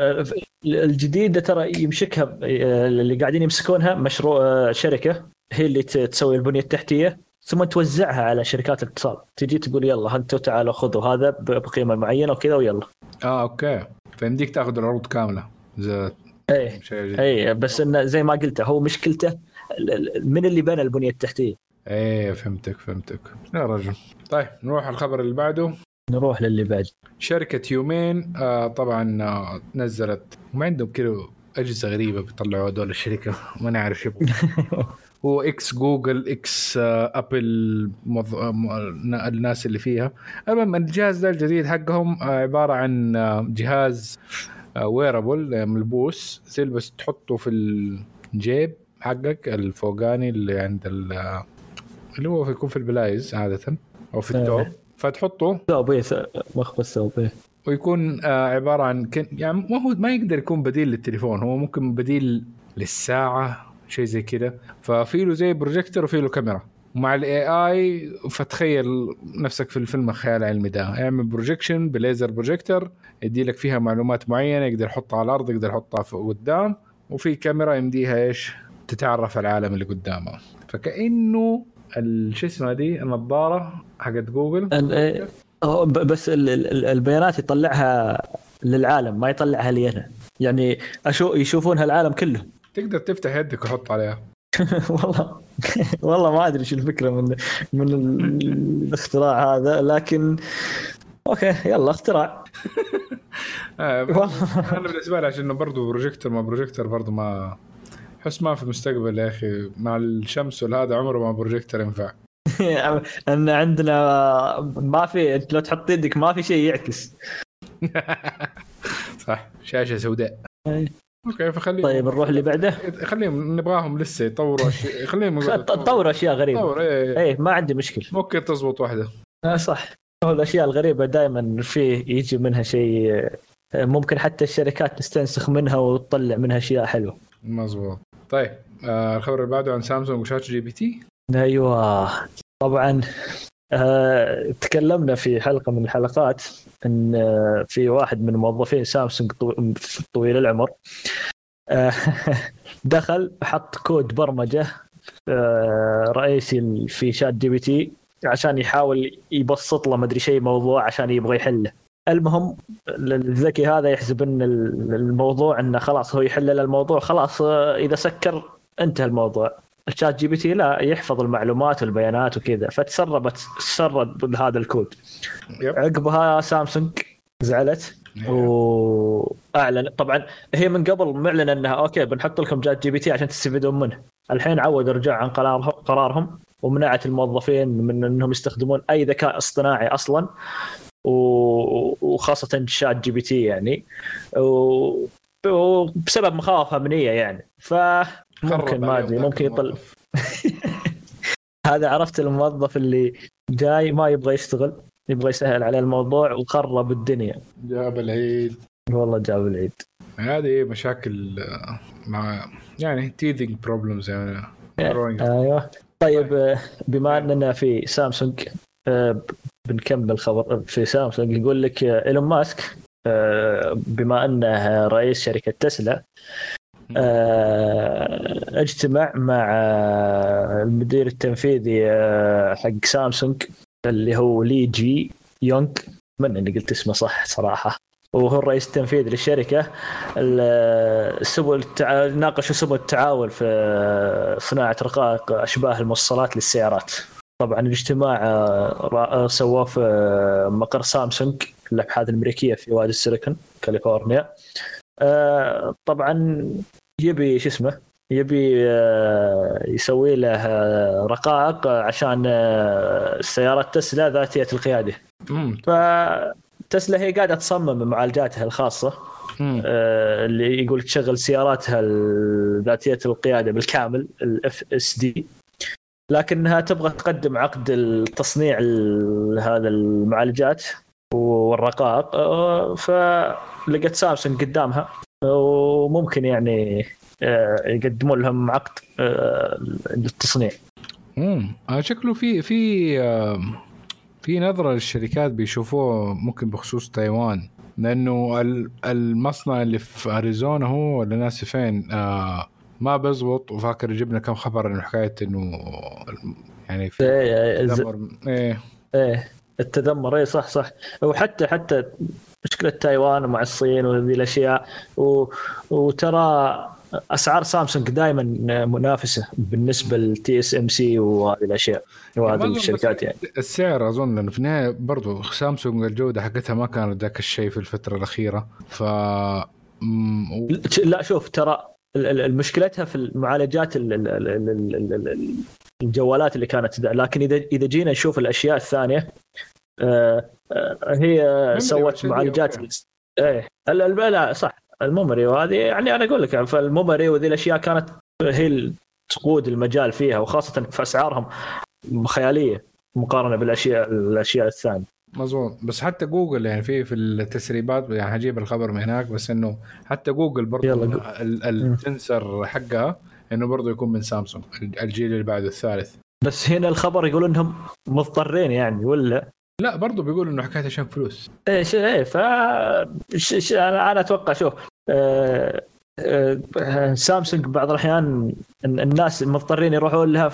[SPEAKER 2] الجديدة ترى يمسكها اللي قاعدين يمسكونها مشروع شركة. هي اللي تسوي البنية التحتية ثم توزعها على شركات الاتصال. تجي تقول يلا أنتم تعالوا خذوا هذا بقيمة معينة وكذا ويلا.
[SPEAKER 1] آه okay. فيمديك تاخذ العروض كاملة. زي إيه.
[SPEAKER 2] اي بس انه زي ما قلت هو مشكلته من اللي بنى البنية التحتية؟
[SPEAKER 1] إيه فهمتك فهمتك. يا رجل. طيب نروح الخبر اللي بعده.
[SPEAKER 2] نروح للي بعد
[SPEAKER 1] شركة Humane آه طبعا آه نزلت ما عندهم كذا أجهزة غريبة بيطلعوا هذول الشركة. ما نعرف شو. هو ex جوجل ex Apple موظ... آه، م- الناس اللي فيها. المهم الجهاز ده الجديد حقهم آه عبارة عن آه جهاز wearable ملبوس. تلبس تحطه في الجيب حقك الفوقاني اللي عند ال- اللي هو يكون في البلايز عادة أو في التوب.
[SPEAKER 2] إيه.
[SPEAKER 1] فتحطه.
[SPEAKER 2] ثوب مخبى ثوب.
[SPEAKER 1] ويكون عبارة عن كن يعني ما هو ما يقدر يكون بديل للتليفون. هو ممكن بديل للساعة شيء زي كذا. ففي له زي بروجيكتور وفي له كاميرا ومع ال AI فتخيل نفسك في الفيلم الخيال العلمي ده. اعمل projection ب laser projector يدي لك فيها معلومات معينة يقدر يحطها على الأرض يقدر يحطها قدام. وفي كاميرا يمديها إيش؟ تتعرف على العالم اللي قدامه. فكأنه شو اسمها دي؟ النظارة حقت جوجل.
[SPEAKER 2] بس ال- ال- البيانات يطلعها للعالم ما يطلعها لي أنا. يعني أشو يشوفونها العالم كله.
[SPEAKER 1] تقدر تفتح يدك وحط عليها.
[SPEAKER 2] والله. والله ما أدري شو الفكرة من من ال- الاختراع هذا لكن okay يلا اختراع.
[SPEAKER 1] آه، أنا بالنسبة لي عشان برضه بروجيكتور ما بروجيكتور برضه ما احس ما في مستقبل يا أخي. مع الشمس والهذا عمره ما بروجيكتور ينفع.
[SPEAKER 2] أن عندنا ما في أنت لو تحط يدك ما في شيء يعكس.
[SPEAKER 1] صح شاشة سوداء.
[SPEAKER 2] أي.
[SPEAKER 1] okay فخليهم
[SPEAKER 2] طيب نروح اللي بعده.
[SPEAKER 1] خليهم نبغاهم لسه يطوروا أشياء. خليهم
[SPEAKER 2] ط- طور أشياء غريبة.
[SPEAKER 1] طور إيه
[SPEAKER 2] إيه. ما عندي مشكلة.
[SPEAKER 1] ممكن تزبط واحدة.
[SPEAKER 2] آه صح. هو الأشياء الغريبة دائما في يجي منها شيء آه، ممكن حتى الشركات تستنسخ منها وتطلع منها أشياء حلوة.
[SPEAKER 1] مزبوط طيب آه الخبر اللي بعده عن سامسونج و ChatGPT؟
[SPEAKER 2] أيوه. طبعا آه، تكلمنا في حلقة من الحلقات إن آه، في واحد من موظفين سامسونج طو- طويل العمر آه، دخل حط كود برمجة آه، رئيسي في ChatGPT عشان يحاول يبسط له مدري شيء موضوع عشان يبغى يحله. المهم الذكي هذا يحسب إن الموضوع إنه خلاص هو يحل الموضوع خلاص آه، إذا سكر انتهى الموضوع. ال ChatGPT لا يحفظ المعلومات والبيانات وكذا فتسربت تسرب هذا الكود. عقبها سامسونج زعلت وأعلن. طبعا هي من قبل معلن إنها okay بنحط لكم ChatGPT عشان تستفيدون منه. الحين عودوا رجع عن قرارهم قرارهم ومنعت الموظفين من إنهم يستخدمون أي ذكاء اصطناعي أصلا وخاصة ChatGPT يعني. وبسبب مخاوف امنيه يعني. فممكن ما أدري ممكن يطل هذا عرفت الموظف اللي جاي ما يبغى يشتغل يبغى يسهل عليه الموضوع وخرب الدنيا.
[SPEAKER 1] جاب العيد.
[SPEAKER 2] والله جاب العيد.
[SPEAKER 1] هذه مشاكل آه، مع يعني teething problems يعني growing.
[SPEAKER 2] أيوه. طيب آه، بما أننا في سامسونج آه، بنكمل خبر في سامسونج يقول لك إيلون ماسك بما انه رئيس شركة تسلا آه، اجتمع مع آه، المدير التنفيذي آه، حق سامسونج اللي هو لي جي يونغ. من إني قلت اسمه صح صراحة. وهو الرئيس التنفيذي للشركة. سبل التع... ناقشوا سبل التعاون في صناعة رقائق أشباه الموصلات للسيارات. طبعا الاجتماع آه، آه، سواه في آه، مقر سامسونج. الابحاث الأمريكية في وادي السيليكون كاليفورنيا. آه، طبعا يبي شو اسمه يبي آه، يسوي له رقائق عشان آه، سيارات تسلا ذاتية القيادة.
[SPEAKER 1] مم.
[SPEAKER 2] فتسلا هي قاعدة تصمم معالجاتها الخاصة.
[SPEAKER 1] مم.
[SPEAKER 2] اللي يقول تشغل سياراتها ذاتية القيادة بالكامل ال FSD لكنها تبغى تقدم عقد التصنيع ال- هذا المعالجات. والرقائق آه، فلقت سامسونج قدامها وممكن يعني آه، يقدمون لهم عقد آه، للتصنيع.
[SPEAKER 1] مم. آه شكله في في في نظرة للشركات بيشوفوه ممكن بخصوص تايوان لأنه ال- المصنع اللي في أريزونا هو ولا ناسي فين آه ما بيزبط وفاكر جبنا كم خبر انه حكاية إنه يعني في
[SPEAKER 2] إيه، ز-
[SPEAKER 1] دمر إيه.
[SPEAKER 2] إيه. التذمر. اي صح صح. وحتى حتى مشكلة تايوان مع الصين وهذه الأشياء. و... وترى أسعار سامسونج دائما منافسة بالنسبة لل TSMC وهذه الأشياء وهذه الشركات يعني.
[SPEAKER 1] السعر أظن لأنه في النهاية برضو سامسونج الجودة حقتها ما كانت ذاك الشيء في الفترة الأخيرة. ف
[SPEAKER 2] لا شوف ترى مشكلتها في المعالجات الجوالات اللي كانت لكن اذا إذا جينا نشوف الأشياء الثانية آه، آه، هي سوت معالجات إيه. لا صح. ال memory وهذه يعني أنا أقول لك فال memory وذي الأشياء كانت هي تقود المجال فيها وخاصة في أسعارهم خيالية مقارنة بالاشياء الأشياء الثانية.
[SPEAKER 1] مظبوط. بس حتى جوجل يعني في في التسريبات يعني هجيب الخبر من هناك بس إنه حتى جوجل برضه السنسر حقها إنه برضه يكون من سامسونج الجيل اللي بعده الثالث.
[SPEAKER 2] بس هنا الخبر يقول إنهم مضطرين يعني ولا؟
[SPEAKER 1] لا برضه بيقول إنه حكايه عشان فلوس.
[SPEAKER 2] إيه إيه ف أنا أنا أتوقع شوف أه أه سامسونج بعض الأحيان الناس مضطرين يروحون لها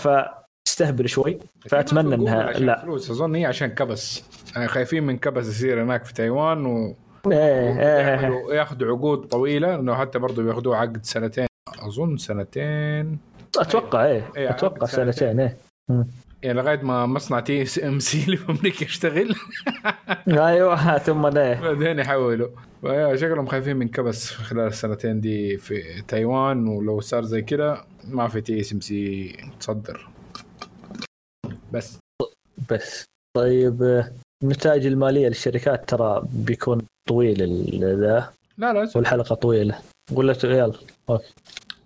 [SPEAKER 2] فتستهبل شوي فأتمنى إنها
[SPEAKER 1] لا. فلوس أظن هي عشان كبس. يعني خايفين من كبس يصير هناك في تايوان و
[SPEAKER 2] إيه إيه
[SPEAKER 1] ياخذوا عقود طويلة إنه حتى برضه بياخذوه عقد سنتين. أظن سنتين.
[SPEAKER 2] أتوقع إيه, إيه أتوقع سنتين, إيه.
[SPEAKER 1] يعني لغاية ما مصنع TSMC اللي في أمريكا يشتغل.
[SPEAKER 2] أيوه ثم إيه
[SPEAKER 1] بعدين يحولوا. شكلهم خايفين من كبس خلال السنتين دي في تايوان ولو صار زي كده ما في TSMC تصدر بس.
[SPEAKER 2] بس. طيب النتائج المالية للشركات ترى بيكون طويل ذا.
[SPEAKER 1] لا لا
[SPEAKER 2] والحلقة طويلة. ولا يلا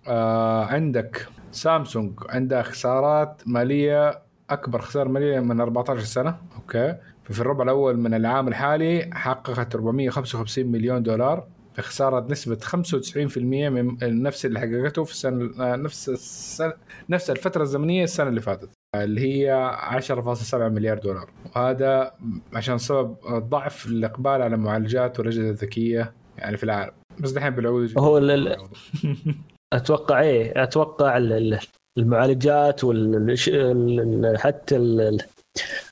[SPEAKER 1] آه عندك سامسونج عندها خسارات مالية أكبر خسارة مالية من 14 سنة. Okay. ففي الربع الأول من العام الحالي حققت 455 مليون دولار. بخساره نسبه 95% من نفس اللي حققته في السنة نفس السنة نفس الفترة الزمنية السنة اللي فاتت اللي هي 10.7 مليار دولار. وهذا عشان سبب ضعف الإقبال على معالجات والأجهزة الذكية يعني في العالم. بس دحين بالعود
[SPEAKER 2] هو أتوقع إيه أتوقع المعالجات وال حتى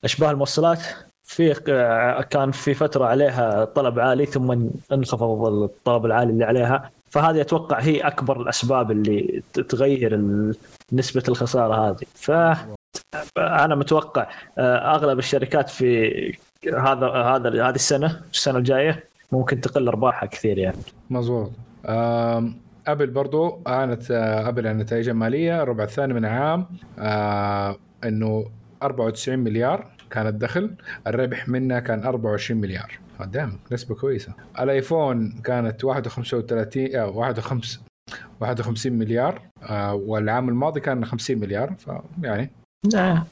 [SPEAKER 2] أشباه الموصلات في كان في فترة عليها طلب عالي ثم انخفض الطلب العالي اللي عليها. فهذه أتوقع هي أكبر الأسباب اللي تغير نسبة الخسارة هذه. ف أنا متوقع آه، أغلب الشركات في هذا هذا هذه السنة السنة الجاية ممكن تقل أرباحها كثير يعني.
[SPEAKER 1] مظبوط. أبل برضو اعلنت آه، أبل عن نتائج ماليه الربع الثاني من آه إنه 94 مليار. كان الدخل الربح منها كان 24 مليار. قدام نسبة كويسة. الآيفون كانت 31 آه 51 51 مليار آه والعام الماضي كان 50 مليار. فيعني
[SPEAKER 2] نعم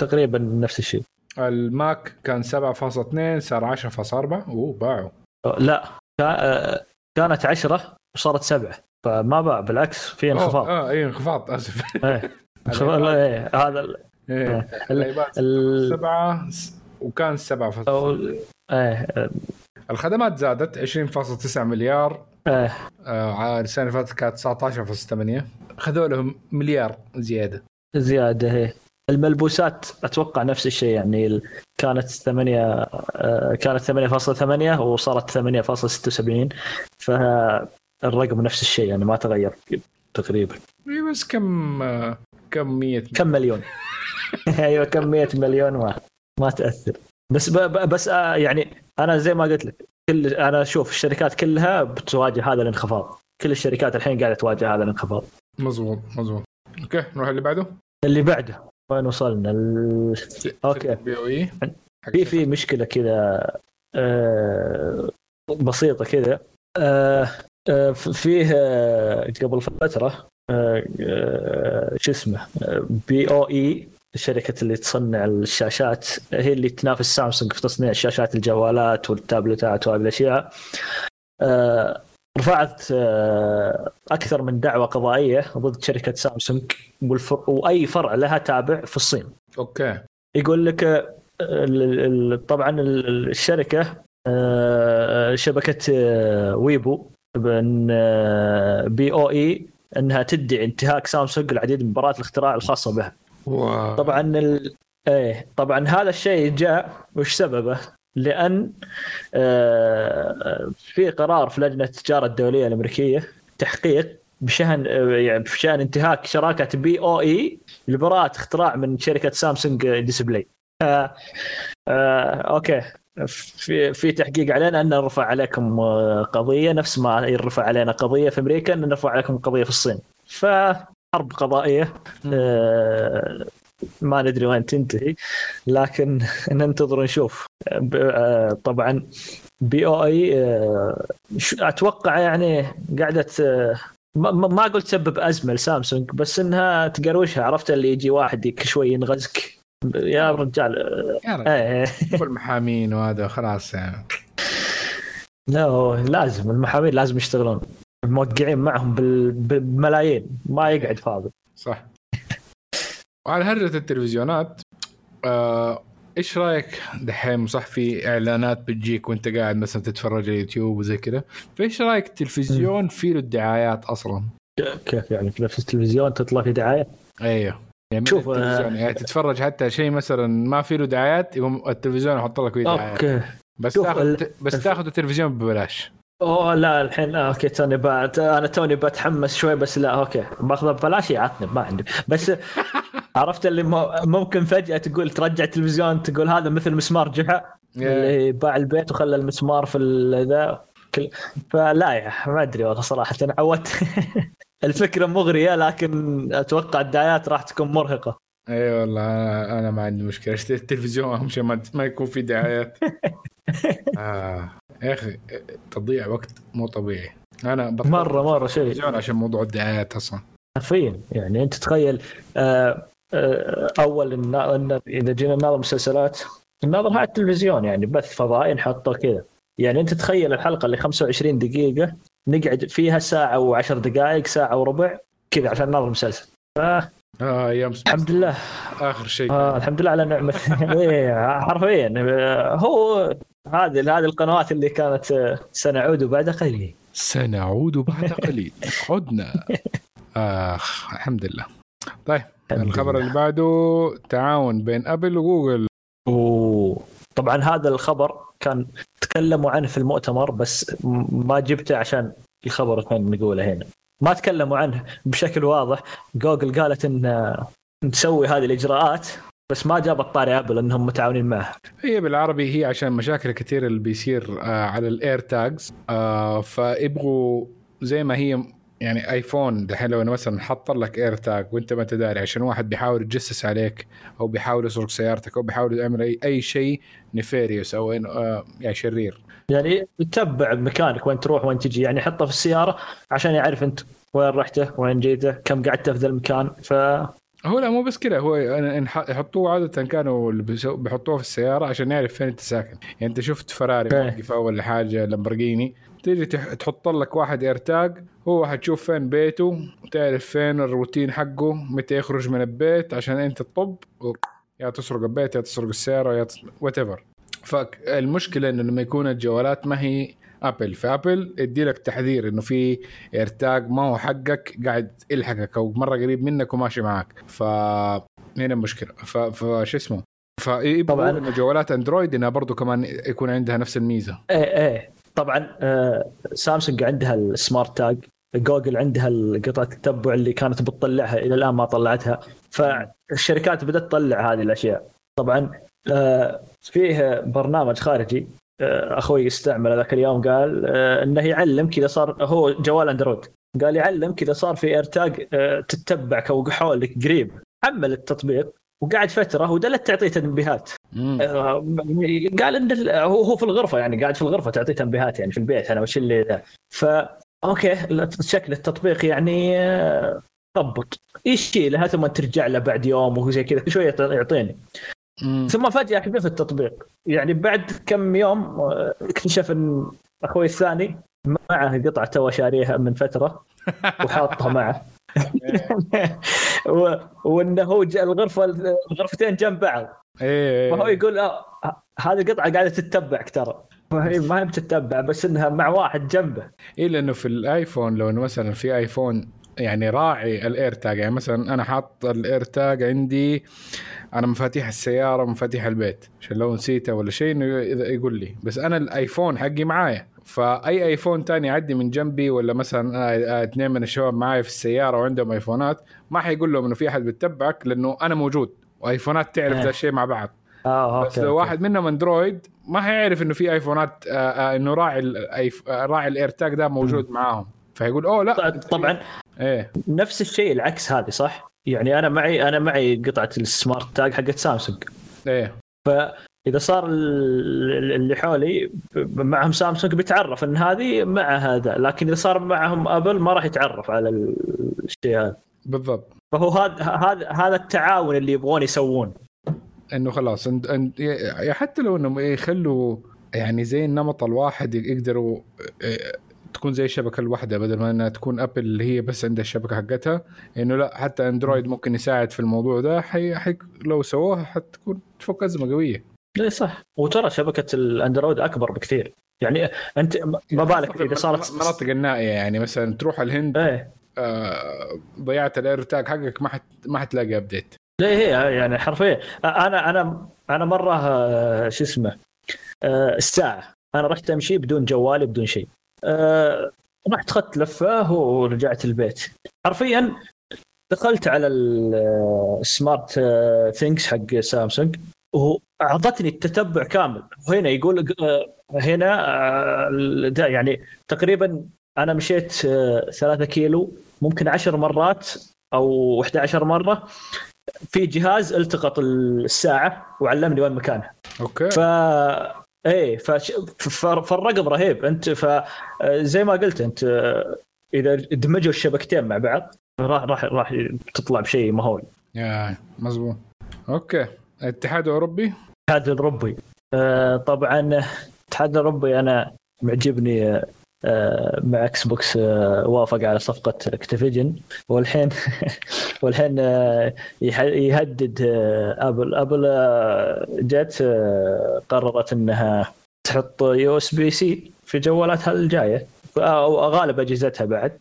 [SPEAKER 2] تقريبا نفس الشيء.
[SPEAKER 1] الماك كان 7.2 صار 10.4 أوه باعوا.
[SPEAKER 2] لا آه، كانت 10 وصارت سبعة. فما باع بالعكس في انخفاض.
[SPEAKER 1] آه إي انخفاض
[SPEAKER 2] آسف. انخفاض إيه هذا
[SPEAKER 1] إيه. سبعة وكان سبعة
[SPEAKER 2] إيه
[SPEAKER 1] الخدمات زادت 20.9 مليار.
[SPEAKER 2] إيه.
[SPEAKER 1] آه السنة اللي فاتت كانت 19.8 خذوا لهم مليار زيادة.
[SPEAKER 2] زيادة هي الملبوسات أتوقع نفس الشيء يعني كانت 8 آه، كانت 8.8 وصارت 8.76 ف الرقم نفس الشيء يعني ما تغير تقريبا.
[SPEAKER 1] اي بس كم كم 100
[SPEAKER 2] كم مليون. أيوه كم 100 مليون ما ما تأثر. بس بس آه، يعني أنا زي ما قلت لك كل أنا أشوف الشركات كلها بتواجه هذا الانخفاض. كل الشركات الحين قاعدة تواجه هذا الانخفاض.
[SPEAKER 1] مظبوط مظبوط. Okay نروح اللي بعده.
[SPEAKER 2] اللي بعده وين وصلنا؟ ال...
[SPEAKER 1] Okay.
[SPEAKER 2] في في مشكلة كذا آه بسيطة كذا. آه آه، فيه آه، قبل فترة آه، شو اسمه BOE الشركة اللي تصنع الشاشات هي اللي تنافس سامسونج في تصنيع الشاشات الجوالات والتابلتات وهذه الأشياء رفعت أكثر من دعوة قضائية ضد شركة سامسونج وأي فرع لها تابع في الصين.
[SPEAKER 1] Okay.
[SPEAKER 2] يقول لك طبعا الشركة شبكة ويبو BOE إنها تدعي انتهاك سامسونج العديد من براءات الاختراع الخاصة بها. طبعا ال... إيه طبعا هذا الشيء جاء وش سببه؟ لأن آه، في قرار في لجنة التجارة الدولية الأمريكية تحقيق بشأن يعني بشأن انتهاك شركة BOE لبراءة اختراع من شركة سامسونج Display. آه آه okay في في تحقيق علينا أن نرفع عليكم قضية نفس ما يرفع علينا قضية في أمريكا أن نرفع عليكم قضية في الصين. فحرب قضائية. آه ما ندري وين تنتهي لكن ننتظر ونشوف آه، طبعا بي أو آي آه، أتوقع يعني قاعدة ما, ما قلت تسبب أزمة لسامسونج بس إنها تقروشها عرفت اللي يجي واحد شوي ينغزك. يا رجال
[SPEAKER 1] يا رجال إيه المحامين وهذا خلاص يعني.
[SPEAKER 2] لا لازم المحامين لازم يشتغلون. موقعين معهم بالملايين. ما يقعد فاضي.
[SPEAKER 1] صح. وعلى هرجة التلفزيونات آه إيش رأيك دحين صح في إعلانات بتجيك وأنت قاعد مثلا تتفرج على اليوتيوب وزي كذا فإيش رأيك التلفزيون في له الدعايات أصلا؟
[SPEAKER 2] كيف يعني؟ في نفس التلفزيون تطلع في دعاية؟
[SPEAKER 1] أيوه يعني شوف التلفزيون يعني تتفرج حتى شيء مثلا ما في له دعايات يقوم التلفزيون يحط لك فيه دعايات okay. بس تاخذ بس تاخذ التلفزيون ببلاش.
[SPEAKER 2] أوه لا الحين آه، okay توني بات أنا توني بتحمس شوي بس لا okay. باخذه ببلاش يعطني ما عندي. بس عرفت اللي ممكن فجأة تقول ترجع التلفزيون تقول هذا مثل مسمار جحا اللي باع البيت وخلى المسمار في ذا فلا يا ما أدري والله صراحة أنا عودت. الفكرة مغرية لكن أتوقع الدعايات راح تكون مرهقة.
[SPEAKER 1] إي أيوة والله أنا ما عندي مشكلة. اشتري التلفزيون أهم شيء ما يكون في دعايات. آه. يا أخي تضيع وقت مو طبيعي. أنا
[SPEAKER 2] مرة مرة شيء.
[SPEAKER 1] عشان موضوع الدعايات أصلا.
[SPEAKER 2] حرفيا يعني أنت تخيل آه آه أول إن إذا جينا نناظر مسلسلات نناظرها على التلفزيون يعني بث فضائي نحطه كذا. يعني أنت تخيل الحلقة اللي 25 دقيقة نقعد فيها ساعة و10 دقائق ساعة وربع كذا عشان نناظر مسلسل.
[SPEAKER 1] آه أيام
[SPEAKER 2] الحمد لله.
[SPEAKER 1] آخر شيء.
[SPEAKER 2] آه الحمد لله على نعمة. إيه، حرفيا. هو هذه هذه القنوات اللي كانت سنعود بعد قليل.
[SPEAKER 1] سنعود بعد قليل. عدنا. آخ الحمد لله. طيب الخبر اللي بعده تعاون بين أبل وجوجل.
[SPEAKER 2] أوه. طبعا هذا الخبر كان تكلموا عنه في المؤتمر بس ما جبته عشان الخبر كان نقوله هنا. ما تكلموا عنه بشكل واضح. جوجل قالت إن نسوي هذه الإجراءات بس ما جابت طاري أبل انهم متعاونين معها
[SPEAKER 1] هي بالعربي هي عشان مشاكل كثير اللي بيصير آه على ال AirTags آه فيبغوا زي ما هي يعني ايفون دحين لو مثلا حط لك AirTag وأنت ما أنت داري عشان واحد بيحاول يتجسس عليك أو بيحاول يسرق سيارتك أو بيحاول يعمل أي أي شيء nefarious أو آه يعني شرير.
[SPEAKER 2] يعني يتبع مكانك وين تروح وين تجي. يعني حطه في السيارة عشان يعرف انت وين رحته وين جيته كم قعدت في ذا المكان. ف
[SPEAKER 1] هو لا مو بس كذا. هو يحطوه عادة كانوا بيحطوه في السيارة عشان يعرف فين انت ساكن. يعني انت شفت فراري واقفه ولا حاجة لامبرجيني تيجي تحط لك واحد AirTag هو حتشوف فين بيته وتعرف فين الروتين حقه متى يخرج من البيت عشان انت تطب يا تسرق البيت يا تسرق السيارة يا whatever فالمشكلة إنه لما يكون الجوالات ما هي ابل فأبل ادي لك تحذير إنه في AirTag ما هو حقك قاعد يلحقك أو مرة قريب منك وماشي معك ف هنا المشكلة فشو اسمه؟ فيبغوا إنه جوالات اندرويد إنها برضو كمان يكون عندها نفس الميزة.
[SPEAKER 2] إيه إيه. طبعا آه سامسونج عندها ال SmartTag جوجل عندها قطعة التتبع اللي كانت بتطلعها إلى الآن ما طلعتها. فالشركات بدأت تطلع هذه الأشياء. طبعا فيه برنامج خارجي آه، أخوي استعمل ذاك اليوم قال آه، إنه يعلم كذا صار هو جوال أندرويد قال يعلم كذا صار في AirTag آه، تتبعك أو حولك قريب. حمل التطبيق وقعد فترة وظلت تعطيه تنبيهات. قال إن هو هو في الغرفة يعني قاعد في الغرفة تعطيه تنبيهات يعني في البيت أنا وش اللي ذا. ف أوكي شكل التطبيق يعني ضبط. يشيلها ثم ترجع له بعد يوم وزي كذا شوية يعطيني. مم. ثم فجأة حذف التطبيق. يعني بعد كم يوم آه، اكتشف إن أخوي الثاني معه قطعة تو شاريها من فترة وحاطها معه. وإنه هو الغرفة الغرفتين جنب بعض.
[SPEAKER 1] إيه
[SPEAKER 2] فهو يقول آه هذه القطعة قاعدة تتبعك ترى. هي ما هي بتتبع بس إنها مع واحد جنبه.
[SPEAKER 1] اي لأنه في الآيفون لو مثلا في آيفون يعني راعي ال AirTag يعني مثلا أنا حاط ال AirTag عندي أنا مفاتيح السيارة ومفاتيح البيت عشان لو نسيته ولا شيء إنه يقول لي. بس أنا الآيفون حقي معايا. فأي آيفون تاني يعدي من جنبي ولا مثلا آه، آه، اثنين من الشباب معي في السيارة وعندهم آيفونات ما حيقول لهم إنه في أحد بيتبعك لأنه أنا موجود. وآيفونات تعرف
[SPEAKER 2] إيه.
[SPEAKER 1] ذا الشيء مع بعض.
[SPEAKER 2] آه أوكي
[SPEAKER 1] بس لو. واحد منهم أندرويد ما حيعرف إنه في آيفونات آه، آه، إنه راعي الأيف... آه، راعي ال AirTag ده موجود معاهم. فيقول أوه لا
[SPEAKER 2] ط- طبعا.
[SPEAKER 1] إيه.
[SPEAKER 2] نفس الشيء العكس هذه صح؟ يعني أنا معي أنا معي قطعة ال SmartTag حقت سامسونج
[SPEAKER 1] إيه.
[SPEAKER 2] اذا صار ال- اللي حولي معهم سامسونج بيتعرف إن هذه مع هذا لكن إذا صار معهم ابل ما راح يتعرف على الشيء هذا.
[SPEAKER 1] بالضبط.
[SPEAKER 2] فهو هذا هذا هذا التعاون اللي يبغون يسوون.
[SPEAKER 1] إنه خلاص انت انت حتى لو إنهم يخلوا يعني زي النمط الواحد يقدروا إيه، تكون زي الشبكة الواحدة بدل ما إنها تكون أبل اللي هي بس عندها الشبكة حقتها إنه لا حتى أندرويد ممكن يساعد في الموضوع ده. حي... حي... لو سووها حتكون تفك أزمة قوية.
[SPEAKER 2] اي صح. وترى شبكة الأندرويد أكبر بكثير. يعني أنت ما بالك إذا صارت
[SPEAKER 1] مناطق النائية يعني مثلا تروح الهند
[SPEAKER 2] إيه.
[SPEAKER 1] آه ضيعت ال AirTag حقك ما حت... ما حتلاقي update
[SPEAKER 2] زي هي يعني حرفيا. أنا أنا أنا مرة آه، شو اسمه آه، الساعة. أنا رحت أمشي بدون جوالي بدون شيء. آه، رحت اخذت لفة ورجعت البيت. حرفيا دخلت على ال- ال SmartThings حق سامسونج واعطتني التتبع كامل. وهنا يقول آه، هنا آه، ده يعني تقريبا أنا مشيت آه، ثلاثة كيلو ممكن عشر مرات أو 11 مرة في جهاز التقط الساعة وعلمني وين مكانها
[SPEAKER 1] أوكي.
[SPEAKER 2] ف إيه فش... فالرقم رهيب. أنت ف زي ما قلت أنت إذا دمجوا الشبكتين مع بعض راح راح راح تطلع بشيء مهول.
[SPEAKER 1] يا مزبوط أوكي. الاتحاد الأوروبي؟
[SPEAKER 2] الاتحاد الأوروبي. آه، طبعا الاتحاد الأوروبي أنا معجبني آه، مع إكس بوكس آه، وافق على صفقة Activision والحين والحين آه، يهدد آه، ابل ابل آه، جت آه، قررت إنها تحط USB-C في جوالاتها الجاية. أو غالب أجهزتها بعد.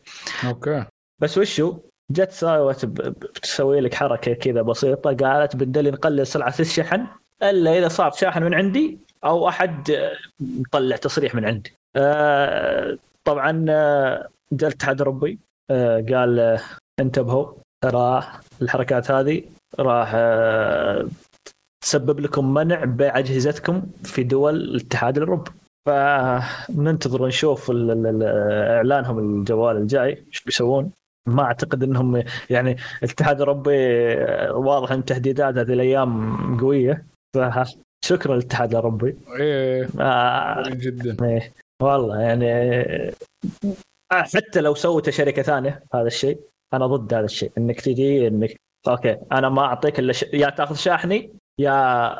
[SPEAKER 1] أوكي.
[SPEAKER 2] بس وشو؟ جت ساوت ب- بتسوي لك حركة كذا بسيطة. قالت بدل نقلل سرعه الشحن إلا إذا صار شاحن من عندي أو أحد آه، مطلع تصريح من عندي. آه، طبعا آه، جاء الاتحاد الاوروبي آه، قال انتبهوا ترى الحركات هذه راح تسبب لكم منع بيع اجهزتكم في دول الاتحاد الأوروبي. فننتظر ال- إعلانهم الجوال الجاي إيش بيسوون. ما أعتقد إنهم يعني الاتحاد الأوروبي واضح إن تهديدات هذه الأيام قوية. فشكرا للاتحاد الأوروبي.
[SPEAKER 1] إيه
[SPEAKER 2] آه
[SPEAKER 1] جدا.
[SPEAKER 2] إيه، والله يعني حتى لو سوت شركة ثانية هذا الشيء أنا ضد هذا الشيء إنك تجي إنك أوكي أنا ما أعطيك إلا ش... يا تأخذ شاحني يا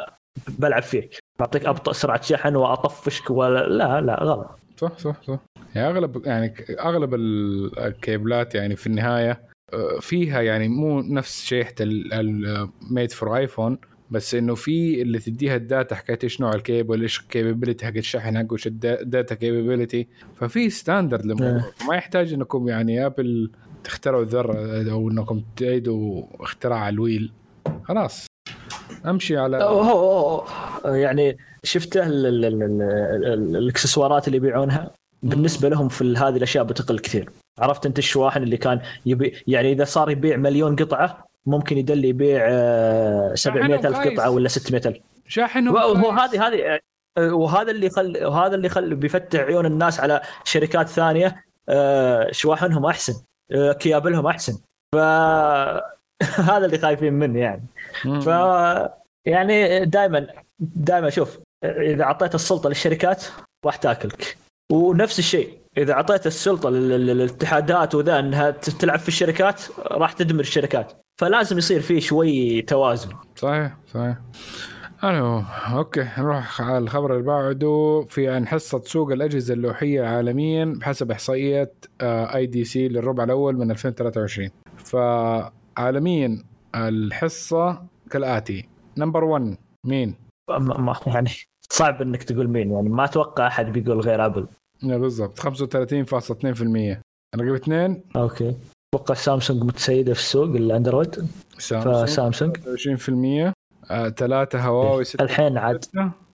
[SPEAKER 2] بلعب فيك. بعطيك أبطأ سرعة شحن وأطفشك ولا لا لا غلط.
[SPEAKER 1] صح صح صح. يعني أغلب يعني أغلب ال- ال cableات يعني في النهاية آه، فيها يعني مو نفس شيحه ال Made for iPhone بس إنه في اللي تديها ال data حكاية إيش نوع الكيبل إيش ال capability حق الشحن حقه إيش ال data capability ففي standard للموضوع ما يحتاج إنكم يعني ابل تخترعوا الذرة أو إنكم تعيدوا اختراع ال wheel. خلاص. أمشي على
[SPEAKER 2] هو هو هو يعني شفته ال- الاكسسوارات اللي يبيعونها؟ بالنسبة لهم في هذه الأشياء بتقل كثير. عرفت أنت الشواحن اللي كان يبي يعني إذا صار يبيع مليون قطعة ممكن يدل يبيع آه، 700 ألف
[SPEAKER 1] خايس.
[SPEAKER 2] قطعة ولا 600 ألف
[SPEAKER 1] شاحنهم
[SPEAKER 2] وهو. هذه هذه آه، وهذا اللي يخل وهذا اللي يخل بيفتح عيون الناس على شركات ثانية آه، شواحنهم أحسن آه، كيابلهم أحسن ف هذا اللي خايفين منه يعني. ف يعني دائما دائما شوف إذا أعطيت السلطة للشركات راح تاكلك ونفس الشيء إذا أعطيت السلطة لل- لل- للاتحادات وذا إنها تلعب في الشركات راح تدمر الشركات. فلازم يصير في شوي توازن.
[SPEAKER 1] صحيح صحيح. ألو أوكي نروح على الخبر اللي بعده. في عن حصه سوق الأجهزة اللوحية عالميا بحسب إحصائية IDC للربع الأول من 2023 فعالميا الحصة كالآتي. number 1 مين؟
[SPEAKER 2] ما يعني صعب إنك تقول مين يعني ما أتوقع أحد بيقول غير
[SPEAKER 1] أبل. بالضبط. 35.2% رقم اثنين
[SPEAKER 2] أوكي. أتوقع سامسونج متسيده في السوق الأندرويد.
[SPEAKER 1] سامسونج.
[SPEAKER 2] فسامسونج.
[SPEAKER 1] 20% آه، ثلاثة هواوي 6
[SPEAKER 2] الحين عاد.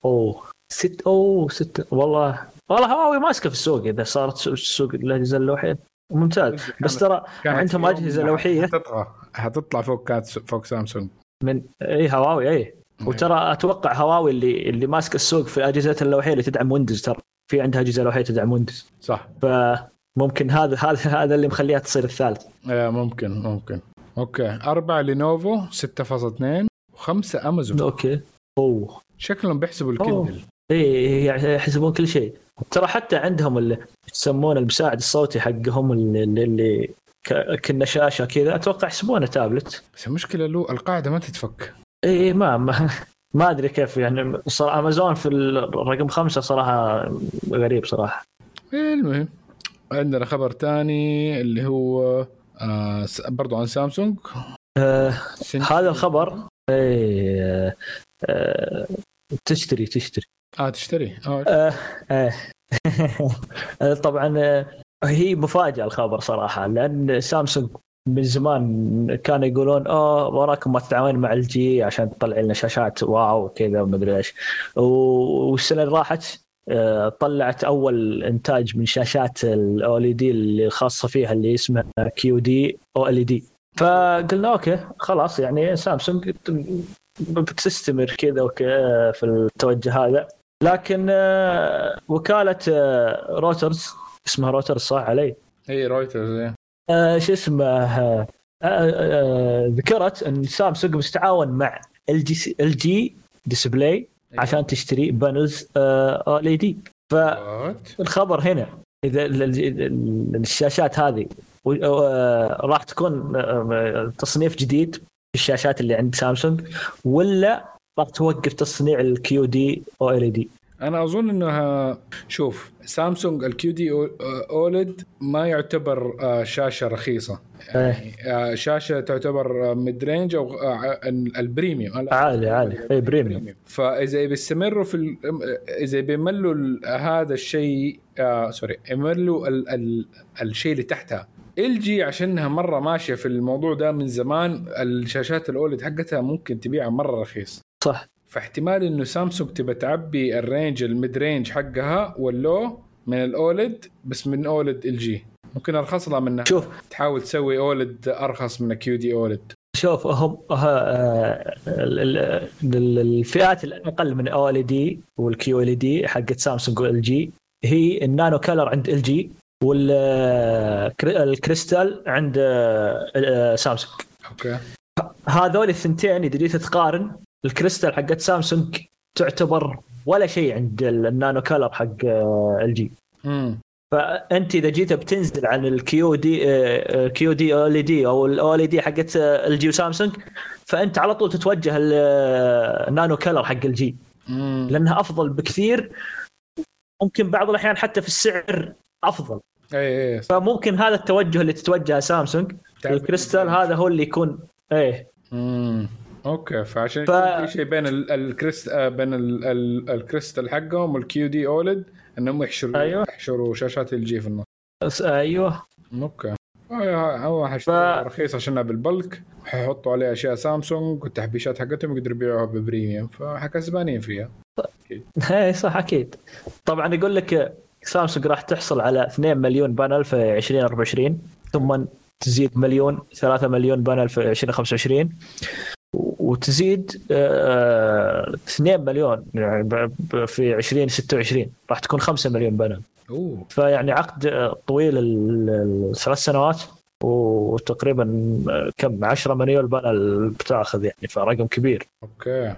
[SPEAKER 2] أوه. ست أوه ست والله. والله هواوي ماسكة في السوق إذا صارت سوق- سوق الأجهزة اللوحية. ممتاز. بس ترى عندهم أجهزة لوحية.
[SPEAKER 1] حتطغى حتطلع فوق كانت فوق سامسونج.
[SPEAKER 2] من اي هواوي اي وترى أتوقع هواوي اللي اللي ماسك السوق في الأجهزة اللوحية اللي تدعم ويندوز ترى. في عندها اجهزه لوحيه تدعم ويندوز
[SPEAKER 1] صح.
[SPEAKER 2] فممكن هذا هذا هذا اللي مخليها تصير الثالث.
[SPEAKER 1] آه، ممكن ممكن. أوكي. أربعة لينوفو 6.2 وخمسة أمازون.
[SPEAKER 2] okay. أوه.
[SPEAKER 1] شكلهم بيحسبوا.
[SPEAKER 2] ال
[SPEAKER 1] Kindle
[SPEAKER 2] اي يعني يحسبون كل شيء. ترى حتى عندهم اللي يسمونه المساعد الصوتي حقهم اللي, اللي, كنا شاشة كذا. أتوقع يحسبونه تابلت
[SPEAKER 1] بس المشكلة له القاعدة ما تتفك.
[SPEAKER 2] اي ما ما, ما أدري كيف يعني صراحة امازون في الرقم خمسة صراحة غريب
[SPEAKER 1] صراحة. المهم عندنا خبر تاني اللي هو آه برضو عن سامسونج.
[SPEAKER 2] آه هذا الخبر اي آه آه تشتري تشتري.
[SPEAKER 1] آه تشتري. آه
[SPEAKER 2] آه آه. طبعا آه، هي مفاجأة الخبر صراحة لأن سامسونج من زمان كانوا يقولون آه وراكم ما تتعاون مع ال جي عشان تطلع لنا شاشات واو وكذا ومدري إيش. والسنة اللي راحت آه، طلعت أول إنتاج من شاشات الاولي دي اللي الخاصه فيها اللي اسمها QD OLED. فقلنا okay خلاص يعني سامسونج بتستمر كذا وك- في التوجه هذا. لكن آه، وكالة آه، روترز اسمها روترز صح علي؟
[SPEAKER 1] هي رويترز إيه.
[SPEAKER 2] آه، شو اسمه آه، آه، آه، ذكرت إن سامسونج بتتعاون مع LG LG Display عشان تشتري panels OLED.
[SPEAKER 1] What؟
[SPEAKER 2] فالخبر هنا إذا ال- ال- ال- الشاشات هذه آه، راح تكون آه، تصنيف جديد في الشاشات اللي عند سامسونج ولا راح توقف تصنيع ال QD
[SPEAKER 1] OLED أنا أظن إنها شوف سامسونج ال QD OLED ما يعتبر آه، شاشة رخيصة. يعني آه، شاشة تعتبر mid range أو آه، ال premium.
[SPEAKER 2] عالي عالي. اي premium.
[SPEAKER 1] فإذا بيستمروا في ال- إذا بيملوا هذا الشيء آه sorry يملوا ال ال الشيء اللي تحتها. LG عشانها مرة ماشية في الموضوع ده من زمان الشاشات ال OLED حقتها ممكن تبيعها مرة رخيص.
[SPEAKER 2] صح.
[SPEAKER 1] فاحتمال إنه سامسونج تبى تعبي ال range ال mid range حقها وال low من ال OLED بس من OLED LG ممكن أرخص؟ لها منها
[SPEAKER 2] شوف.
[SPEAKER 1] تحاول تسوي OLED أرخص من QD OLED
[SPEAKER 2] شوف هم ال- ال- ال- الفئات الأقل من OLED وال QLED حقت سامسونج و LG هي ال nano color عند LG والكريستال عند آه، سامسونج.
[SPEAKER 1] okay.
[SPEAKER 2] هذول الثنتين اذا جيت تقارن الكريستال حقت سامسونج تعتبر ولا شيء عند ال nano color حق
[SPEAKER 1] LG
[SPEAKER 2] فأنت إذا جيت بتنزل عن الكيو دي كيو دي أو ال دي أو الاو ال دي حقت ال جي وسامسونج فأنت على طول تتوجه ال nano color حق
[SPEAKER 1] LG
[SPEAKER 2] لأنها أفضل بكثير ممكن بعض الأحيان حتى في السعر أفضل.
[SPEAKER 1] اي اي
[SPEAKER 2] فممكن هذا التوجه اللي تتوجه سامسونج الكريستال هذا هو اللي يكون
[SPEAKER 1] إيه. okay فعشان
[SPEAKER 2] ف-
[SPEAKER 1] في شيء بين ال- ال crys آه، بين ال- ال- الكريستال حقهم وال QD OLED إنهم يحشروا
[SPEAKER 2] أيوة.
[SPEAKER 1] يحشروا شاشات LG في النص. أيوه. أوكي. هو حيشتري
[SPEAKER 2] ف-
[SPEAKER 1] رخيص عشانها بال bulk. حيحطوا عليها أشياء سامسونج والتحبيشات حقتهم يقدروا يبيعوها ب premium فكسبانين فيها.
[SPEAKER 2] إيه صح أكيد. طبعا يقول لك سامسونج راح تحصل على 2 مليون panel في 2024 ثم تزيد مليون 3 مليون panel في 2025 وتزيد آه، 2 مليون يعني في 2026 راح تكون 5 مليون panel
[SPEAKER 1] أوه.
[SPEAKER 2] فيعني عقد آه، طويل ال- الثلاث سنوات وتقريبا آه، كم؟ 10 مليون panel بتاخذ يعني فرقم كبير.
[SPEAKER 1] okay.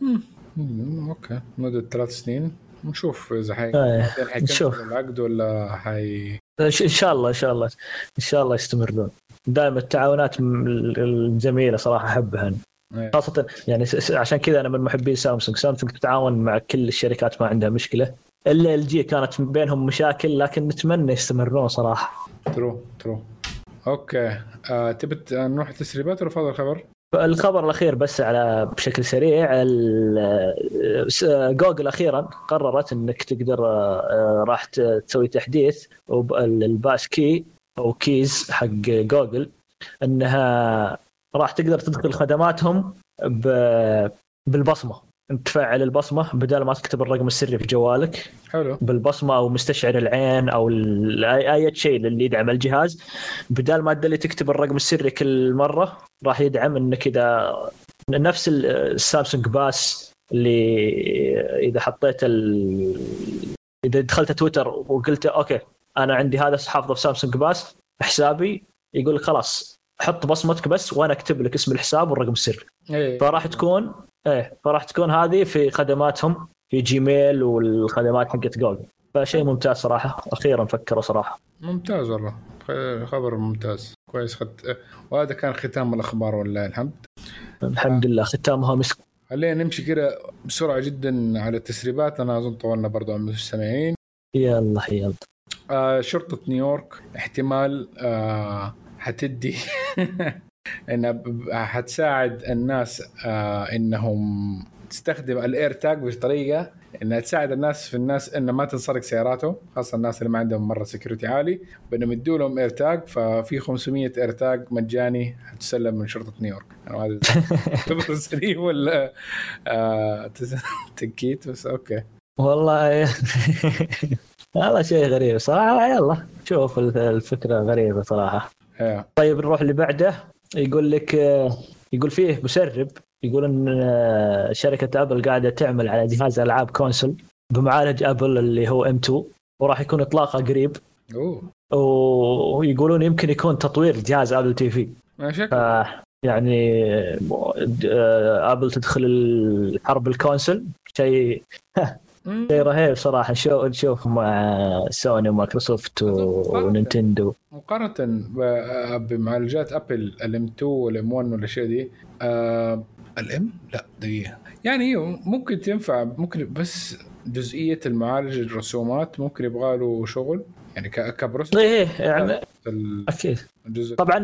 [SPEAKER 1] مم. okay. مدة ثلاث سنين. نشوف إذا حي
[SPEAKER 2] نشوف.
[SPEAKER 1] العقد ولا حي
[SPEAKER 2] إن شاء الله إن شاء الله. إن شاء الله يستمرون. دائما التعاونات الجميلة صراحة أحبها
[SPEAKER 1] إيه.
[SPEAKER 2] خاصة يعني عشان كذا أنا من محبين سامسونج. سامسونج تتعاون مع كل الشركات ما عندها مشكلة. الا LG كانت بينهم مشاكل لكن نتمنى يستمرون صراحة.
[SPEAKER 1] true true okay. آه تبي ت- نروح التسريبات ولا فاضل الخبر؟
[SPEAKER 2] الخبر الأخير بس على بشكل سريع ال- س- جوجل أخيرا قررت إنك تقدر آه، راح تسوي تحديث ال pass key أو keys حق جوجل إنها راح تقدر تدخل خدماتهم ب- بالبصمة. تفعل البصمة بدل ما تكتب الرقم السري في جوالك.
[SPEAKER 1] حلو.
[SPEAKER 2] بالبصمة أو مستشعر العين أو ال- اي شيء اللي يدعم الجهاز. بدال ما تدلي تكتب الرقم السري كل مرة راح يدعم إنك إذا نفس ال- ال Samsung Pass اللي إذا حطيت ال... إذا دخلت تويتر وقلت okay أنا عندي هذا حافظه في Samsung Pass حسابي يقول لك خلاص حط بصمتك بس وأنا اكتب لك اسم الحساب والرقم السري.
[SPEAKER 1] إيه.
[SPEAKER 2] فراح تكون إيه فراح تكون هذه في خدماتهم في جيميل والخدمات حقت جوجل فشيء ممتاز صراحة. أخيرا فكروا صراحة.
[SPEAKER 1] ممتاز والله. خبر ممتاز. كويس خد... وهذا كان ختام الأخبار والله الحمد.
[SPEAKER 2] الحمد لله. ختامها مسك.
[SPEAKER 1] خلينا نمشي كده بسرعة جدا على التسريبات. لأن أظن طولنا برضو عن المستمعين.
[SPEAKER 2] يلا يلا.
[SPEAKER 1] آه شرطة نيويورك احتمال آه حتدي. انها حتساعد الناس آه إنهم تستخدم ال AirTag بطريقة إنها تساعد الناس في الناس انه ما تنسرق سياراتهم خاصة الناس اللي ما عندهم مرة security عالي. بانهم يدوا لهم AirTag ففي 500 AirTag مجاني حتسلم من شرطة نيويورك. أنا ما أدري ولا آه تنكيت بس okay.
[SPEAKER 2] والله. هذا شيء غريب صراحة. يلا شوف الفكرة غريبة صراحة.
[SPEAKER 1] آه.
[SPEAKER 2] طيب نروح اللي بعده. يقول لك آه، يقول فيه مسرب يقول إن آه، شركة أبل قاعدة تعمل على جهاز ألعاب console بمعالج أبل اللي هو M 2 وراح يكون إطلاقه قريب.
[SPEAKER 1] أوه.
[SPEAKER 2] ويقولون يمكن يكون تطوير جهاز
[SPEAKER 1] Apple TV.
[SPEAKER 2] ف يعني آه، أبل تدخل الحرب ال console.
[SPEAKER 1] شيء.
[SPEAKER 2] شيء رهيب صراحة. شو نشوف مع سوني ومايكروسوفت ونينتندو.
[SPEAKER 1] مقارنة ب- بمعالجات أبل ال M 2 وال M 1 والاشياء دي آه ال M لا دقيقة. يعني هي ممكن تنفع ممكن بس جزئية المعالج الرسومات ممكن يبغى له شغل يعني ك- ك
[SPEAKER 2] processor إيه يعني
[SPEAKER 1] ال-
[SPEAKER 2] أكيد.
[SPEAKER 1] الجزء.
[SPEAKER 2] طبعا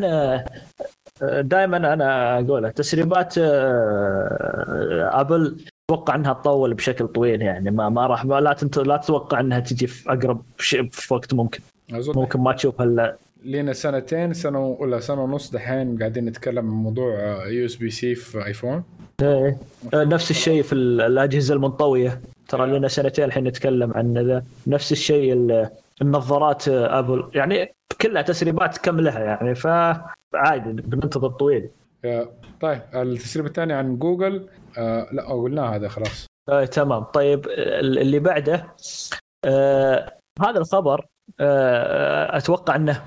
[SPEAKER 2] دائما أنا أقول تسريبات آه، أبل أتوقع انها تطول بشكل طويل يعني. ما ما راح ما لا تنت... لا تتوقع انها تجي في أقرب شيء في وقت ممكن.
[SPEAKER 1] أظن
[SPEAKER 2] ممكن ما تشوف إلا
[SPEAKER 1] لنا سنتين سنة ولا سنة ونص دحين قاعدين نتكلم عن موضوع USB C في ايفون
[SPEAKER 2] إيه. آه، نفس الشيء في ال- الأجهزة المنطوية. ترى لنا سنتين الحين نتكلم عن ذا. نفس الشيء ال- النظارات آه، ابل يعني كلها تسريبات كم لها يعني. فعادي بننتظر طويل.
[SPEAKER 1] طيب التسريب الثاني عن جوجل آه لا قلناه هذا خلاص.
[SPEAKER 2] آه، تمام. طيب ال- اللي بعده آه هذا الخبر آه أتوقع إنه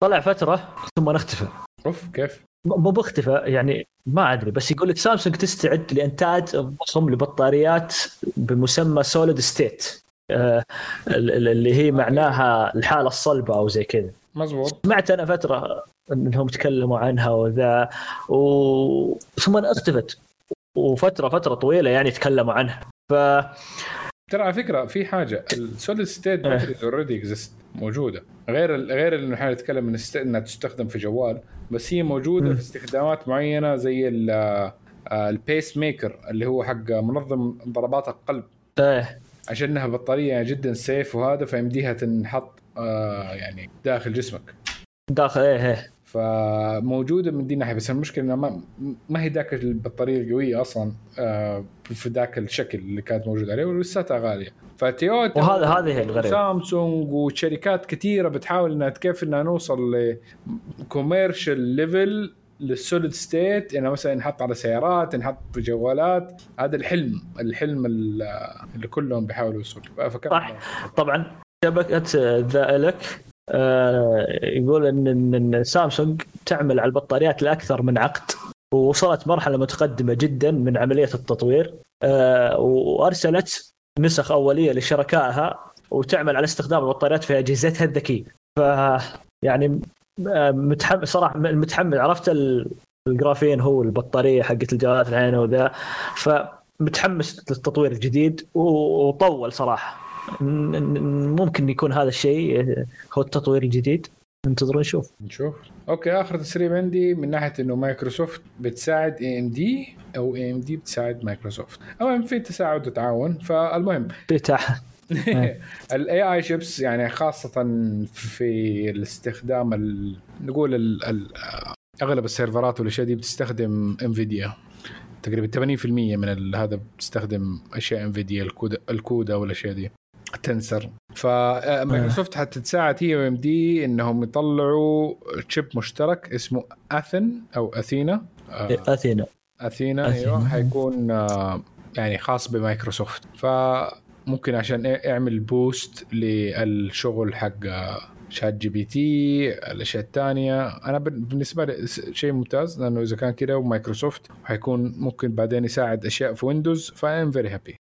[SPEAKER 2] طلع فترة ثم اختفى
[SPEAKER 1] أوف كيف؟
[SPEAKER 2] مو باختفى يعني ما أدري بس يقول لك سامسونج تستعد لإنتاج بصم لبطاريات بمسمى solid state آه ال- اللي هي معناها الحالة الصلبة أو زي كذا.
[SPEAKER 1] مزبوط.
[SPEAKER 2] سمعت أنا فترة انهم تكلموا عنها وذا و... ثم اختفت وفترة فترة طويلة يعني تكلموا عنها. ف
[SPEAKER 1] ترى على فكرة في حاجة ال solid state batteries already exist موجودة. غير غير انه إحنا نتكلم من است- إنها تستخدم في جوال بس هي موجودة
[SPEAKER 2] مم.
[SPEAKER 1] في استخدامات معينة زي ال- آه، ال pacemaker اللي هو حق منظم ضربات القلب.
[SPEAKER 2] إيه.
[SPEAKER 1] عشانها بطارية جدا safe وهذا فيمديها تنحط آه، يعني داخل جسمك.
[SPEAKER 2] داخل إيه إيه.
[SPEAKER 1] فموجودة من دي الناحية بس المشكلة انها ما, ما هي ذاك البطارية القوية أصلا آه، في ذاك الشكل اللي كانت موجودة عليه ولساتها غالية. فتويوتا
[SPEAKER 2] وهذا هذه الغريب.
[SPEAKER 1] سامسونج وشركات كثيرة بتحاول إنها كيف إنها نوصل ل commercial level لل solid state انه مثلا ينحط على سيارات ينحط في جوالات. هذا الحلم الحلم ال- اللي كلهم بيحاولوا يوصلوا.
[SPEAKER 2] صح. طبعا شبكة آه يقول ان سامسونج تعمل على البطاريات لاكثر من عقد ووصلت مرحلة متقدمة جدا من عملية التطوير. آه وأرسلت نسخ أولية لشركائها وتعمل على استخدام البطاريات في أجهزتها الذكية. ف يعني آه، متحمس صراحة متحمس عرفت ال- الجرافين هو البطارية حقت الجوالات الحين وذا. فمتحمس للتطوير الجديد وطول صراحة. ممكن يكون هذا الشيء هو التطوير الجديد. ننتظر نشوف.
[SPEAKER 1] نشوف. okay آخر تسريب عندي من ناحية إنه مايكروسوفت بتساعد اي ام دي أو اي ام دي بتساعد مايكروسوفت. المهم في تساعد وتعاون فالمهم.
[SPEAKER 2] بتاع
[SPEAKER 1] ال AI chips يعني خاصة في الاستخدام ال... نقول ال... ال... أغلب السيرفرات والأشياء دي بتستخدم انفيديا تقريبا 80% من هذا بتستخدم أشياء انفيديا ال CUDA ال CUDA والاشياء دي. tensor. فمايكروسوفت حتتساعد هي و AMD إنهم يطلعوا chip مشترك اسمه Athen أو Athena آه،
[SPEAKER 2] Athena
[SPEAKER 1] Athena
[SPEAKER 2] Athena.
[SPEAKER 1] أيوه حيكون آه، يعني خاص بمايكروسوفت. فممكن عشان يعمل boost للشغل حق آه، ChatGPT الأشياء الثانية. أنا بالنسبة لي شيء ممتاز لأنه إذا كان كده ومايكروسوفت حيكون ممكن بعدين يساعد أشياء في ويندوز ف I'm very happy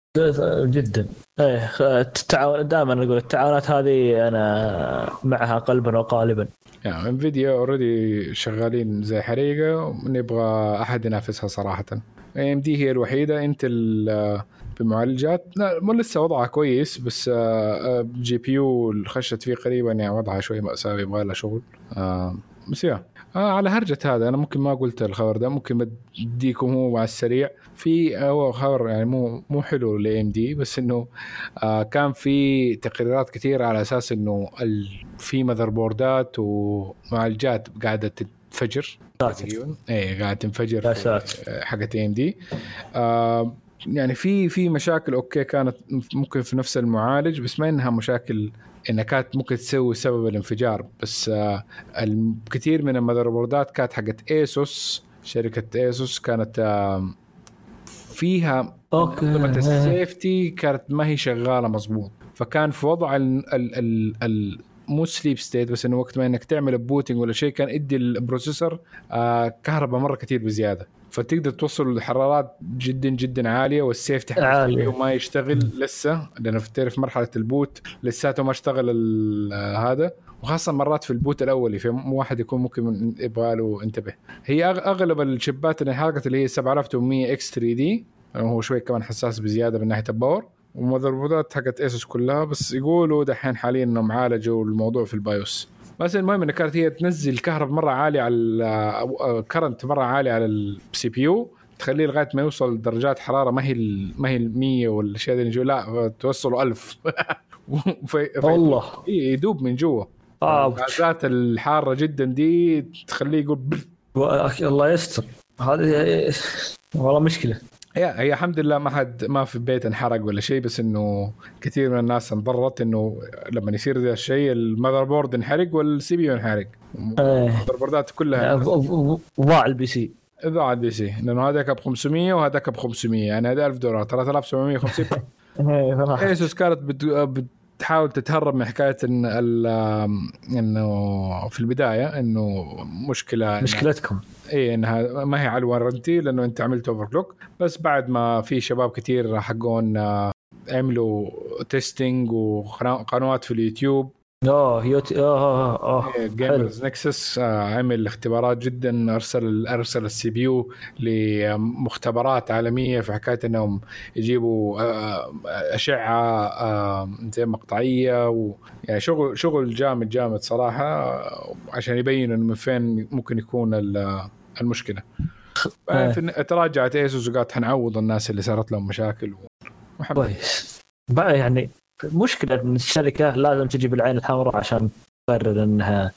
[SPEAKER 2] جدا. إيه التعاون دائما أقول التعاونات هذه أنا معها قلبا وقالبا.
[SPEAKER 1] يعني انفيديا already شغالين زي حريقة نبغى أحد ينافسها صراحة. AMD هي الوحيدة انتل آه، بمعالجات. لا مو لسه وضعها كويس بس آه، آه، GPU اللي خشت فيه قريبا يعني وضعها شوي مأساوي يبغى لها شغل. آه، بس yeah. آه على هرجة هذا أنا ممكن ما قلت الخبر ده ممكن بديكم هو على السريع. في هو خبر يعني مو مو حلو ل AMD بس إنه آه كان في تقريرات كثيره على أساس إنه في motherboard ات ومعالجات قاعدة تنفجر. تقريبا إيه قاعدة تنفجر. حقت AMD يعني في في مشاكل okay كانت ممكن في نفس المعالج بس ما إنها مشاكل إنها كانت ممكن تسوي سبب الانفجار. بس آه الكثير من ال motherboard ات كانت حقت ASUS شركة ASUS كانت فيها
[SPEAKER 2] okay.
[SPEAKER 1] منظمه ال safety كانت ما هي شغالة مظبوط فكان في وضع ال ال ال ال مو sleep state بس إنه وقت ما إنك تعمل booting ولا شيء كان ادي ال processor آه كهرباء مرة كثير بزيادة. فتقدر توصل لحرارات جدا جدا عالية وال safety حق
[SPEAKER 2] عالية.
[SPEAKER 1] ال CPU ما يشتغل لسه لأنه في تعرف مرحلة ال boot لساته ما اشتغل هذا. وخاصة مرات في ال boot الأولي في واحد يكون ممكن يبغى له انتبه هي أغلب ال chip ات اللي انحرقت اللي هي 7800 X 3 D هو شوي كمان حساس بزيادة من ناحية ال power. و motherboard ات حقت ASUS كلها بس يقولوا دحين حاليا إنهم عالجوا الموضوع في ال BIOS. بس المهم انها كانت هي تنزل كهرب مرة عالي على current مرة عالي على ال CPU تخليه لغاية ما يوصل درجات حرارة ما هي ما هي ال 100 والأشياء دي لا توصلوا 1000 في- في-
[SPEAKER 2] والله
[SPEAKER 1] يدوب من جوا.
[SPEAKER 2] آه.
[SPEAKER 1] الغازات الحارة جدا دي تخليه يقول
[SPEAKER 2] الله يستر. هذه والله مشكلة.
[SPEAKER 1] هي هي الحمد لله ما حد ما في بيت انحرق ولا شيء بس إنه كثير من الناس انضرت إنه لما يصير ذا الشيء ال motherboard ينحرق وال CPU ينحرق
[SPEAKER 2] إيه.
[SPEAKER 1] ال motherboard ات كلها
[SPEAKER 2] ضاع ال PC.
[SPEAKER 1] ضاع ال PC. لأنه هذاك ب 500 وهذاك ب 500 يعني هذا 1000 دولار. 3750
[SPEAKER 2] إيه، صراحة.
[SPEAKER 1] ASUS كانت بتحاول تتهرب من حكاية إن ال- إنه في البداية إنه مشكلة
[SPEAKER 2] مشكلتكم.
[SPEAKER 1] اي إنها ما هي على ال warranty لأنه أنت عملت overclock بس بعد ما في شباب كثير حقون آه، عملوا testing وقنوات في اليوتيوب.
[SPEAKER 2] اوه يوتي اوه اوه
[SPEAKER 1] Gamers Nexus عمل اختبارات جدا أرسل أرسل ال CPU لمختبرات عالمية في حكاية إنهم يجيبوا آه، أشعة آه، زي مقطعية و يعني شغل شغل جامد جامد صراحة آه، عشان يبينوا إنه من فين ممكن يكون ال- المشكلة.
[SPEAKER 2] آه.
[SPEAKER 1] في- تراجعت ايسوس وقالت حنعوض الناس اللي صارت لهم مشاكل
[SPEAKER 2] كويس. بقى يعني مشكلة إن الشركة لازم تجي بالعين الحمراء عشان تقرر إنها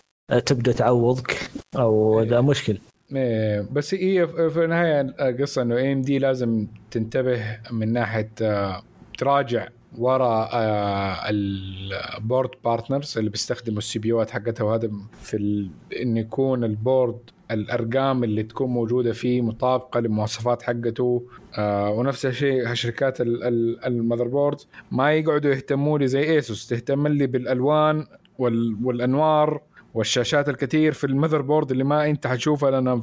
[SPEAKER 2] تبدأ تعوضك أو ده مشكل
[SPEAKER 1] إيه، بس هي في في النهاية القصة إنه AMD لازم تنتبه من ناحية آه، تراجع ورا ال board partners اللي بيستخدموا ال CPU ات حقتها وهذا في ال... إن يكون ال board الأرقام اللي تكون موجودة فيه مطابقة للمواصفات حقته. آه ونفس الشيء شركات ال- ال- ال motherboard ما يقعدوا يهتموا لي زي ASUS تهتم لي بالألوان وال... والأنوار والشاشات الكثير في ال motherboard اللي ما أنت حتشوفها لأنها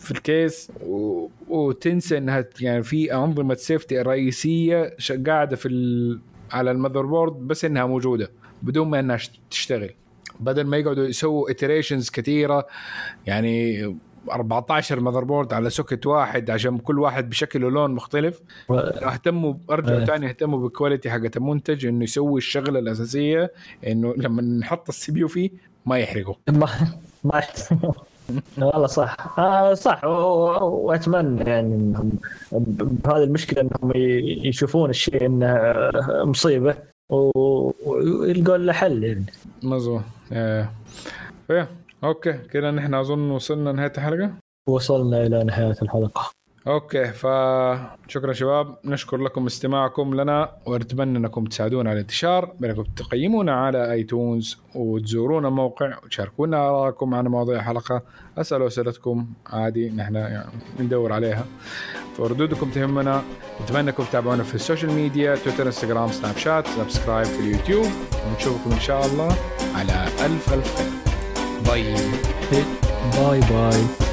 [SPEAKER 1] في ال case. و... وتنسى إنها يعني في أنظمة safety رئيسية قاعدة في ال... على ال motherboard بس إنها موجودة بدون ما إنها تشتغل. بدل ما يقعدوا يسووا iterations كثيرة يعني 14 motherboard على socket واحد عشان كل واحد بشكل ولون مختلف. اهتموا ارجعوا
[SPEAKER 2] إيه.
[SPEAKER 1] ثاني اهتموا بال quality حقت المنتج إنه يسوي الشغلة الأساسية إنه لما نحط ال CPU فيه ما يحرقه.
[SPEAKER 2] ما ما والله صح. آه صح. وأتمنى يعني انهم بهذه المشكلة إنهم يشوفون الشيء إنه مصيبة. ويلقون له حل يعني.
[SPEAKER 1] مظبوط okay كذا نحن أظن وصلنا نهايه الحلقة.
[SPEAKER 2] وصلنا إلى نهاية الحلقة.
[SPEAKER 1] okay فشكرا شباب. نشكر لكم استماعكم لنا ونتمنى أنكم تساعدونا على الانتشار. بانكم تقيمونا على iTunes وتزورونا الموقع وتشاركونا آرائكم عن مواضيع الحلقة اسالوا أسئلتكم عادي نحن يعني ندور عليها. فردودكم تهمنا. نتمنى أنكم تتابعونا في ال social media تويتر إنستغرام سناب شات subscribe في اليوتيوب. ونشوفكم إن شاء الله على ألف ألف خير.
[SPEAKER 2] bye bye bye